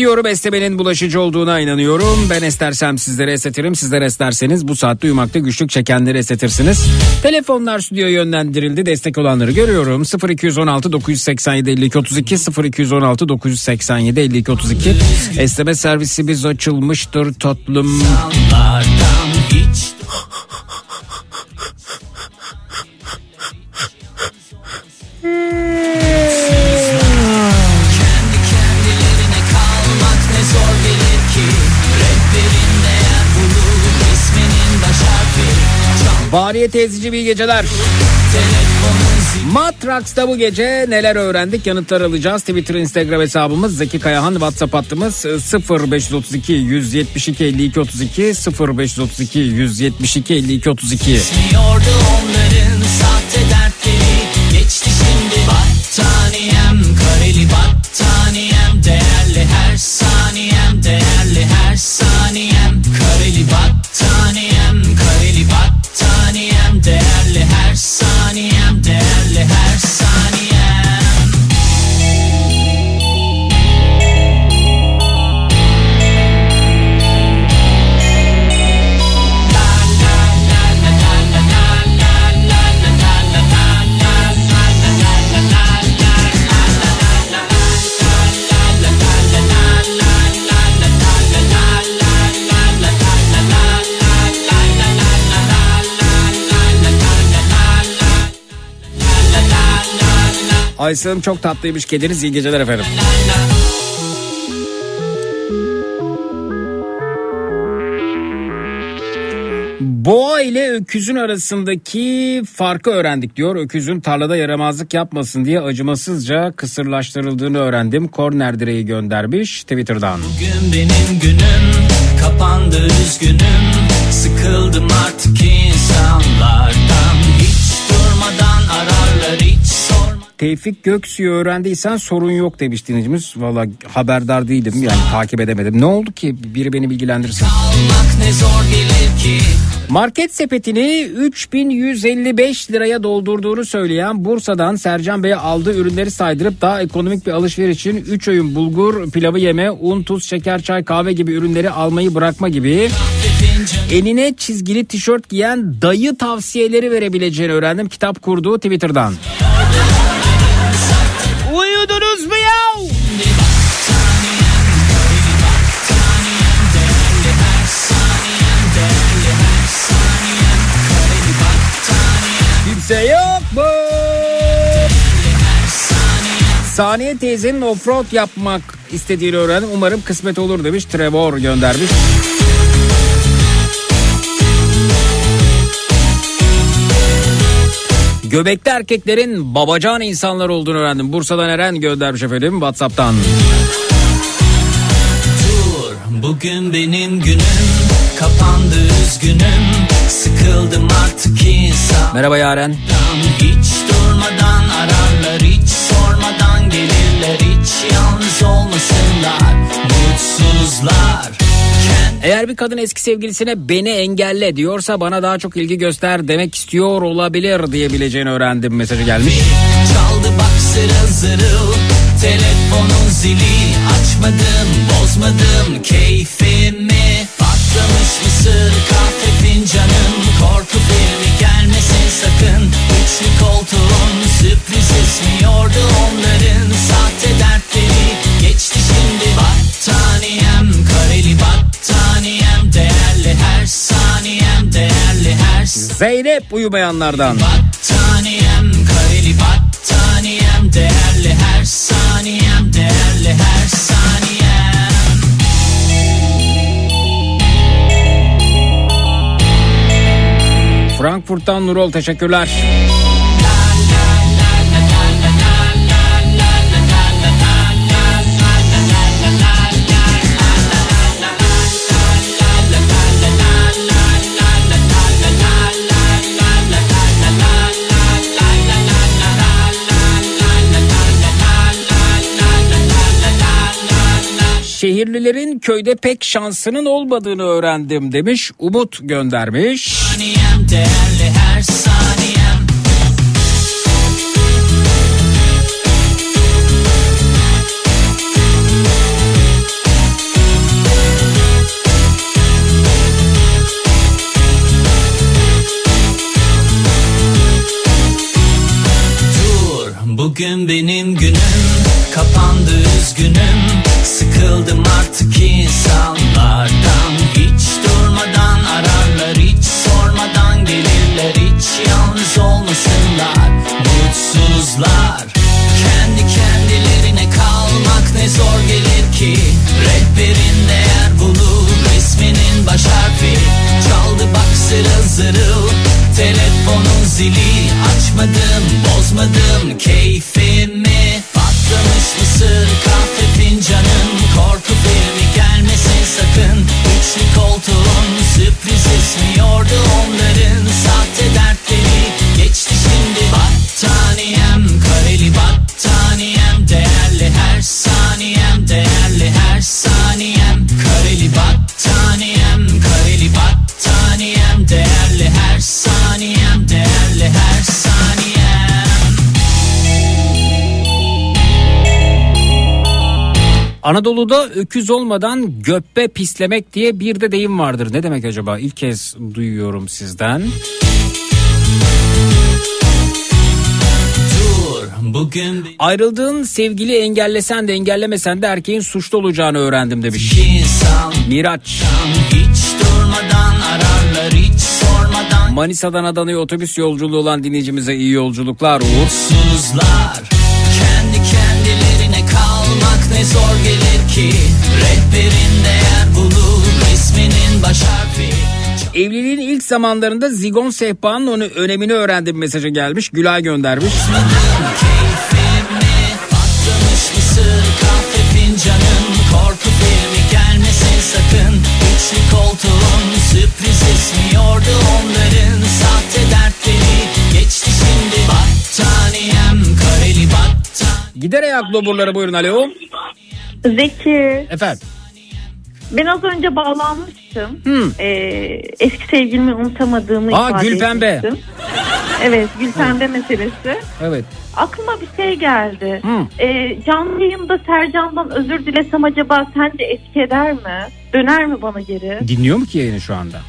S3: Defolup gidiyorum esnemenin bulaşıcı olduğuna inanıyorum. Ben estersem sizlere esnetirim. Sizler esterseniz bu saatte uyumakta güçlük çekenleri esnetirsiniz. Telefonlar stüdyoya yönlendirildi. Destek olanları görüyorum. 0216 987 52 32 0216 987 52 32 Esneme servisimiz açılmıştır tatlım.
S6: Hiç zor gelir ki Rehberin değer bulur isminin baş harfi
S3: Bariye teyzeciğim iyi geceler. Matrax'ta bu gece neler öğrendik yanıtlar alacağız. Twitter, Instagram hesabımız Zeki Kayahan, WhatsApp hattımız 0532 172 52 32 0532 172 52 32.
S6: Yordu onların sahte dertleri Geçti şimdi battaniyem Kareli battaniyem Değerli her her saniyem Kareli battaniyem
S3: Ayşe çok tatlıymış kediniz iyi geceler efendim. Boğa ile öküzün arasındaki farkı öğrendik diyor. Öküzün tarlada yaramazlık yapmasın diye acımasızca kısırlaştırıldığını öğrendim. Korner direği göndermiş Twitter'dan.
S6: Bugün benim günüm kapandı üzgünüm Sıkıldım artık insanlardan
S3: Tevfik Göksu'yu öğrendiysen sorun yok demiş dinleyicimiz. Valla haberdar değilim yani takip edemedim. Ne oldu ki biri beni bilgilendirsin. Market sepetini 3155 liraya doldurduğunu söyleyen Bursa'dan Sercan Bey'e aldığı ürünleri saydırıp daha ekonomik bir alışveriş için 3 öğün bulgur, pilavı yeme, un, tuz, şeker, çay, kahve gibi ürünleri almayı bırakma gibi enine çizgili tişört giyen dayı tavsiyeleri verebileceğini öğrendim kitap kurduğu Twitter'dan. Uyudunuz Kimse yok mu? Saniye teyzenin offroad yapmak istediğini öğrendim. Umarım kısmet olur demiş. Trevor göndermiş. Göbekli erkeklerin babacan insanlar olduğunu öğrendim. Bursa'dan Eren göndermiş efendim Whatsapp'tan.
S6: Dur bugün benim günüm kapandı üzgünüm Sıkıldım artık insan.
S3: Merhaba Yaren.
S6: Hiç durmadan ararlar hiç sormadan gelirler Hiç yalnız olmasınlar. Mutsuzlar.
S3: Eğer bir kadın eski sevgilisine beni engelle diyorsa bana daha çok ilgi göster demek istiyor olabilir diyebileceğini öğrendim mesajı gelmiş.
S6: Çaldı bak zırıl zırıl Telefonun zili. Açmadım bozmadım keyfimi. Patlamış mısır kahve fincanım Korku filmi gelmesin sakın. Üçlü koltuğun sürpriz ismi yordu onların. Sahte dertleri geçti şimdi Battaniyem. Kareli battaniyem Değerli her saniyem değerli her
S3: Zeynep uyumayanlardan.
S6: Battaniyem kareli battaniyem Değerli her saniyem değerli her saniyem
S3: Frankfurt'tan Nurol teşekkürler. Şehirlilerin köyde pek şansının olmadığını öğrendim demiş. Umut göndermiş.
S6: Saniyem bugün benim günüm Kapandı üzgünüm Sıkıldım artık insanlardan. Hiç durmadan ararlar Hiç sormadan gelirler. Hiç yalnız olmasınlar. Mutsuzlar. Kendi kendilerine kalmak ne zor gelir ki? Rehberin değer bulur Resminin baş harfi. Çaldı bak zırıl zırıl Telefonun zili. Açmadım bozmadım keyfimi Patlamış mısır kahve fincanın Korku filmi gelmesin sakın. Üçlü koltuğun sürpriz esmiyordu onların Sahte dertleri. Geçti şimdi Battaniyem kareli battaniyem Değerli her saniyem değerli her saniyem. Kareli battaniyem
S3: Anadolu'da öküz olmadan göppe pislemek diye bir de deyim vardır. Ne demek acaba? İlk kez duyuyorum sizden.
S6: Bugün
S3: Ayrıldığın sevgili engellesen de engellemesen de erkeğin suçlu olacağını öğrendim demiş.
S6: insan
S3: Miraç.
S6: hiç durmadan ararlar hiç sormadan
S3: Manisa'dan Adana'ya otobüs yolculuğu olan dinleyicimize iyi yolculuklar Uğur.
S6: Mutsuzlar ne zor gelir ki Rehberin değer bulur isminin baş harfi
S3: Evliliğin ilk zamanlarında zigon sehpanın onu önemini öğrendim mesajı gelmiş. Gülay göndermiş.
S6: Sakın Üçlü koltuğun sürpriz esmiyordu onların
S3: Gider ayak loburları buyurun alo.
S21: Zeki.
S3: Efendim.
S21: Ben az önce bağlanmıştım.
S3: Hmm.
S21: Ee, eski sevgilimi unutamadığımı
S3: Aa,
S21: ifade
S3: Gülpembe.
S21: etmiştim. Evet Gülpembe meselesi.
S3: Evet.
S21: Aklıma bir şey geldi.
S3: Hmm.
S21: Ee, canlı yayında Sercan'dan özür dilesem acaba sence etki eder mi? Döner mi bana geri?
S3: Dinliyor mu ki yayını şu anda?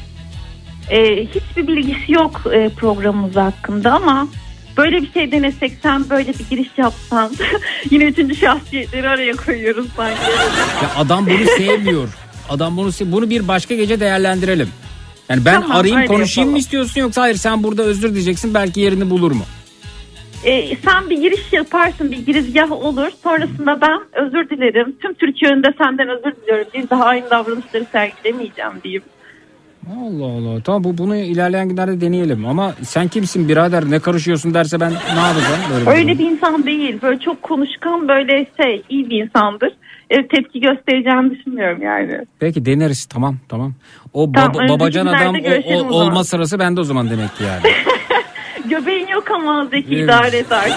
S21: Ee, hiçbir bilgisi yok e, programımız hakkında ama böyle bir şey denesek sen böyle bir giriş yapsan yine üçüncü şahsiyetleri araya koyuyoruz sanki.
S3: Ya adam bunu sevmiyor. Adam bunu sev- bunu bir başka gece değerlendirelim. Yani ben
S21: Tamam,
S3: arayayım
S21: öyle
S3: konuşayım mı
S21: yapalım.
S3: istiyorsun yoksa hayır sen burada özür diyeceksin belki yerini bulur mu?
S21: Ee, sen bir giriş yaparsın, bir girizgah olur. Sonrasında ben özür dilerim. Tüm Türkiye önünde senden özür diliyorum. Bir daha aynı davranışları sergilemeyeceğim diyeyim.
S3: Allah Allah. Tamam bu bunu ilerleyen günlerde deneyelim ama sen kimsin birader ne karışıyorsun derse ben ne yapacağım böyle?
S21: Öyle bir insan değil. Böyle çok konuşkan, böyle şey, iyi bir insandır. Ee, tepki göstereceğini düşünmüyorum yani.
S3: Peki deneriz tamam tamam. O
S21: Tamam, önümüzdeki
S3: babacan adam o- o- olma sırası bende o zaman demek ki yani.
S21: Göbeğin yok ama Zeki
S3: Evet.
S21: idare et artık.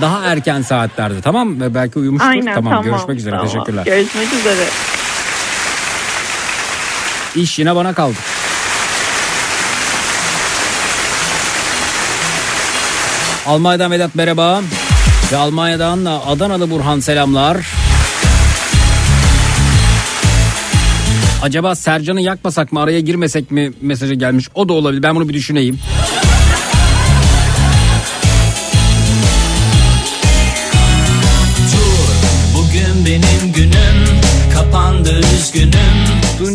S3: Daha erken saatlerde tamam mı? Belki uyumuştur.
S21: Aynen
S3: tamam,
S21: tamam.
S3: görüşmek üzere
S21: Tamam.
S3: teşekkürler.
S21: Görüşmek üzere.
S3: İş yine bana kaldı. Almanya'dan Vedat merhaba. Ve Almanya'dan Adanalı Burhan selamlar. Acaba Sercan'ı yakmasak mı araya girmesek mi mesajı gelmiş. O da olabilir ben bunu bir düşüneyim.
S6: Dur bugün benim günüm Kapandı üzgünüm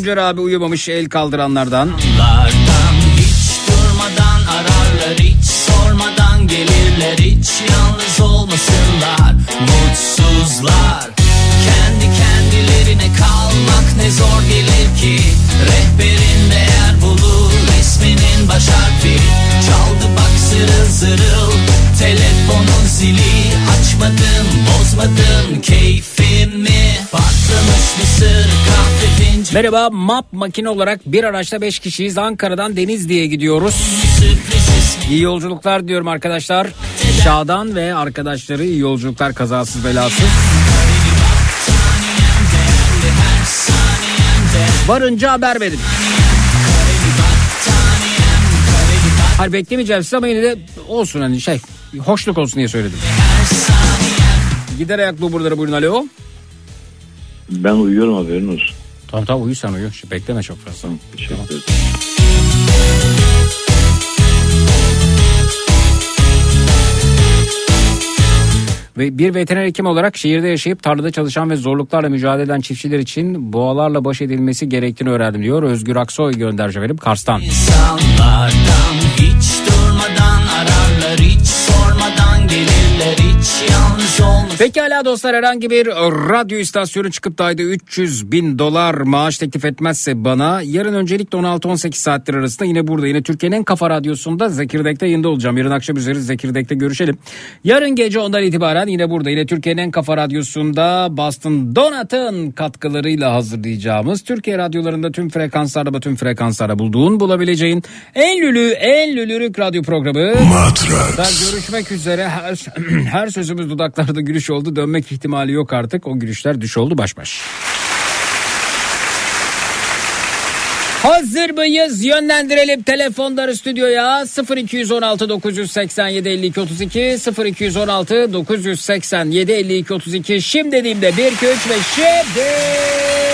S3: Tuncer abi uyumamış el kaldıranlardan.
S6: Lardan hiç durmadan ararlar Hiç sormadan gelirler Hiç yalnız olmasınlar Mutsuzlar
S3: Merhaba MAP makine olarak bir araçta 5 kişiyiz. Ankara'dan Denizli'ye gidiyoruz. İyi yolculuklar diyorum arkadaşlar. Şadan ve arkadaşları iyi yolculuklar kazasız belasız. Varınca haber verin. Hayır beklemeyeceğim size ama yine de olsun hani şey hoşluk olsun diye söyledim. Gider ayaklı buralara buyurun alo.
S24: Ben uyuyorum haberin olsun.
S3: Tamam tamam uyu sen uyu. Şu bekleme çok fazla.
S24: Teşekkür ederim.
S3: Ve bir veteriner hekim olarak şehirde yaşayıp tarlada çalışan ve zorluklarla mücadele eden çiftçiler için boğalarla baş edilmesi gerektiğini öğrendim diyor. Özgür Aksoy gönderce verip Kars'tan.
S6: İnsanlardan hiç durmadan ararlar hiç sormadan gelirler hiç yalnız olmaz.
S3: Pekala dostlar herhangi bir radyo istasyonu çıkıp da ayda 300 bin dolar maaş teklif etmezse bana yarın öncelikle 16-18 saatler arasında yine burada yine Türkiye'nin en kafa radyosunda Zekirdek'te yayında olacağım. Yarın akşam üzeri Zekirdek'te görüşelim. Yarın gece ondan itibaren yine burada yine Türkiye'nin en kafa radyosunda Boston Donat'ın katkılarıyla hazırlayacağımız Türkiye radyolarında tüm frekanslarda tüm frekanslarda bulduğun bulabileceğin en lülü en lülürük radyo programı.
S12: Matrax.
S3: Görüşmek üzere her, her sözümüz dudaklarda gülüş oldu dönmek ihtimali yok artık o gülüşler düş oldu baş baş. Hazır mıyız? Yönlendirelim telefonları stüdyoya 0216 987 52 32 0216 987 52 32 şimdi dediğimde 1 2 3 ve şimdi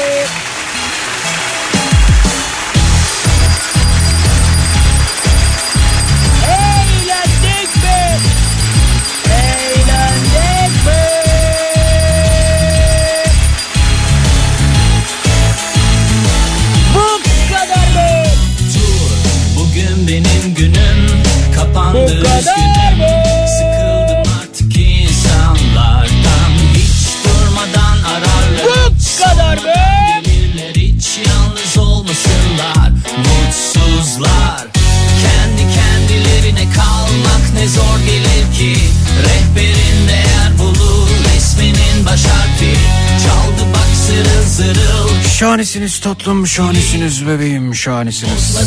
S3: Şahanesiniz tatlım, şahanesiniz bebeğim, şahanesiniz.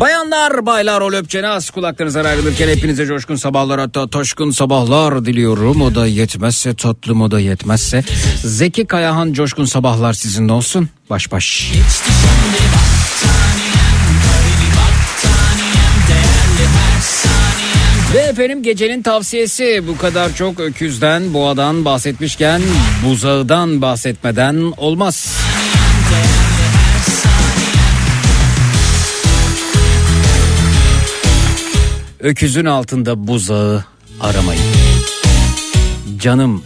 S3: Bayanlar, baylar, o löpçenaz kulaklarınızdan ayrılırken hepinize coşkun sabahlar hatta taşkın sabahlar diliyorum. O da yetmezse tatlım, o da yetmezse. Zeki Kayahan coşkun sabahlar sizinle olsun. Baş baş.
S6: Geçti şimdi
S3: efendim gecenin tavsiyesi bu kadar çok öküzden, boğadan bahsetmişken buzağıdan bahsetmeden olmaz. Öküzün altında buzağı aramayın. Canım,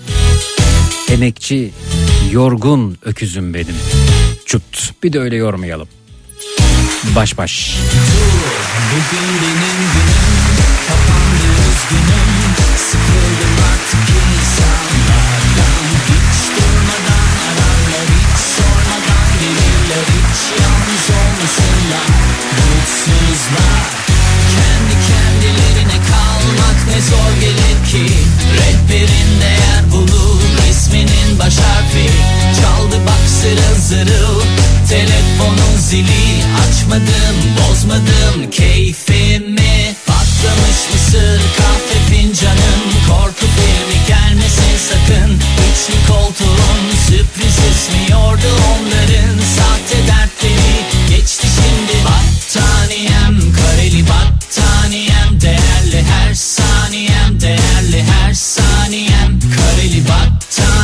S3: emekçi, yorgun öküzüm benim. Çut, bir de öyle yormayalım. Baş baş.
S6: Bugün benim Rehberin değer bulur. İsminin baş harfi Çaldı bak zırıl zırıl. Telefonun zili açmadım bozmadım. Keyfimi Patlamış mısır kahve fincanım. Korku filmi gelmesin sakın. Üçlü koltuğun sürpriz esmiyordu onların. Sahte dertleri geçti şimdi Battaniyem. Kareli battaniyem Değerli her saniyem değerli saniyem Kareli battaniyem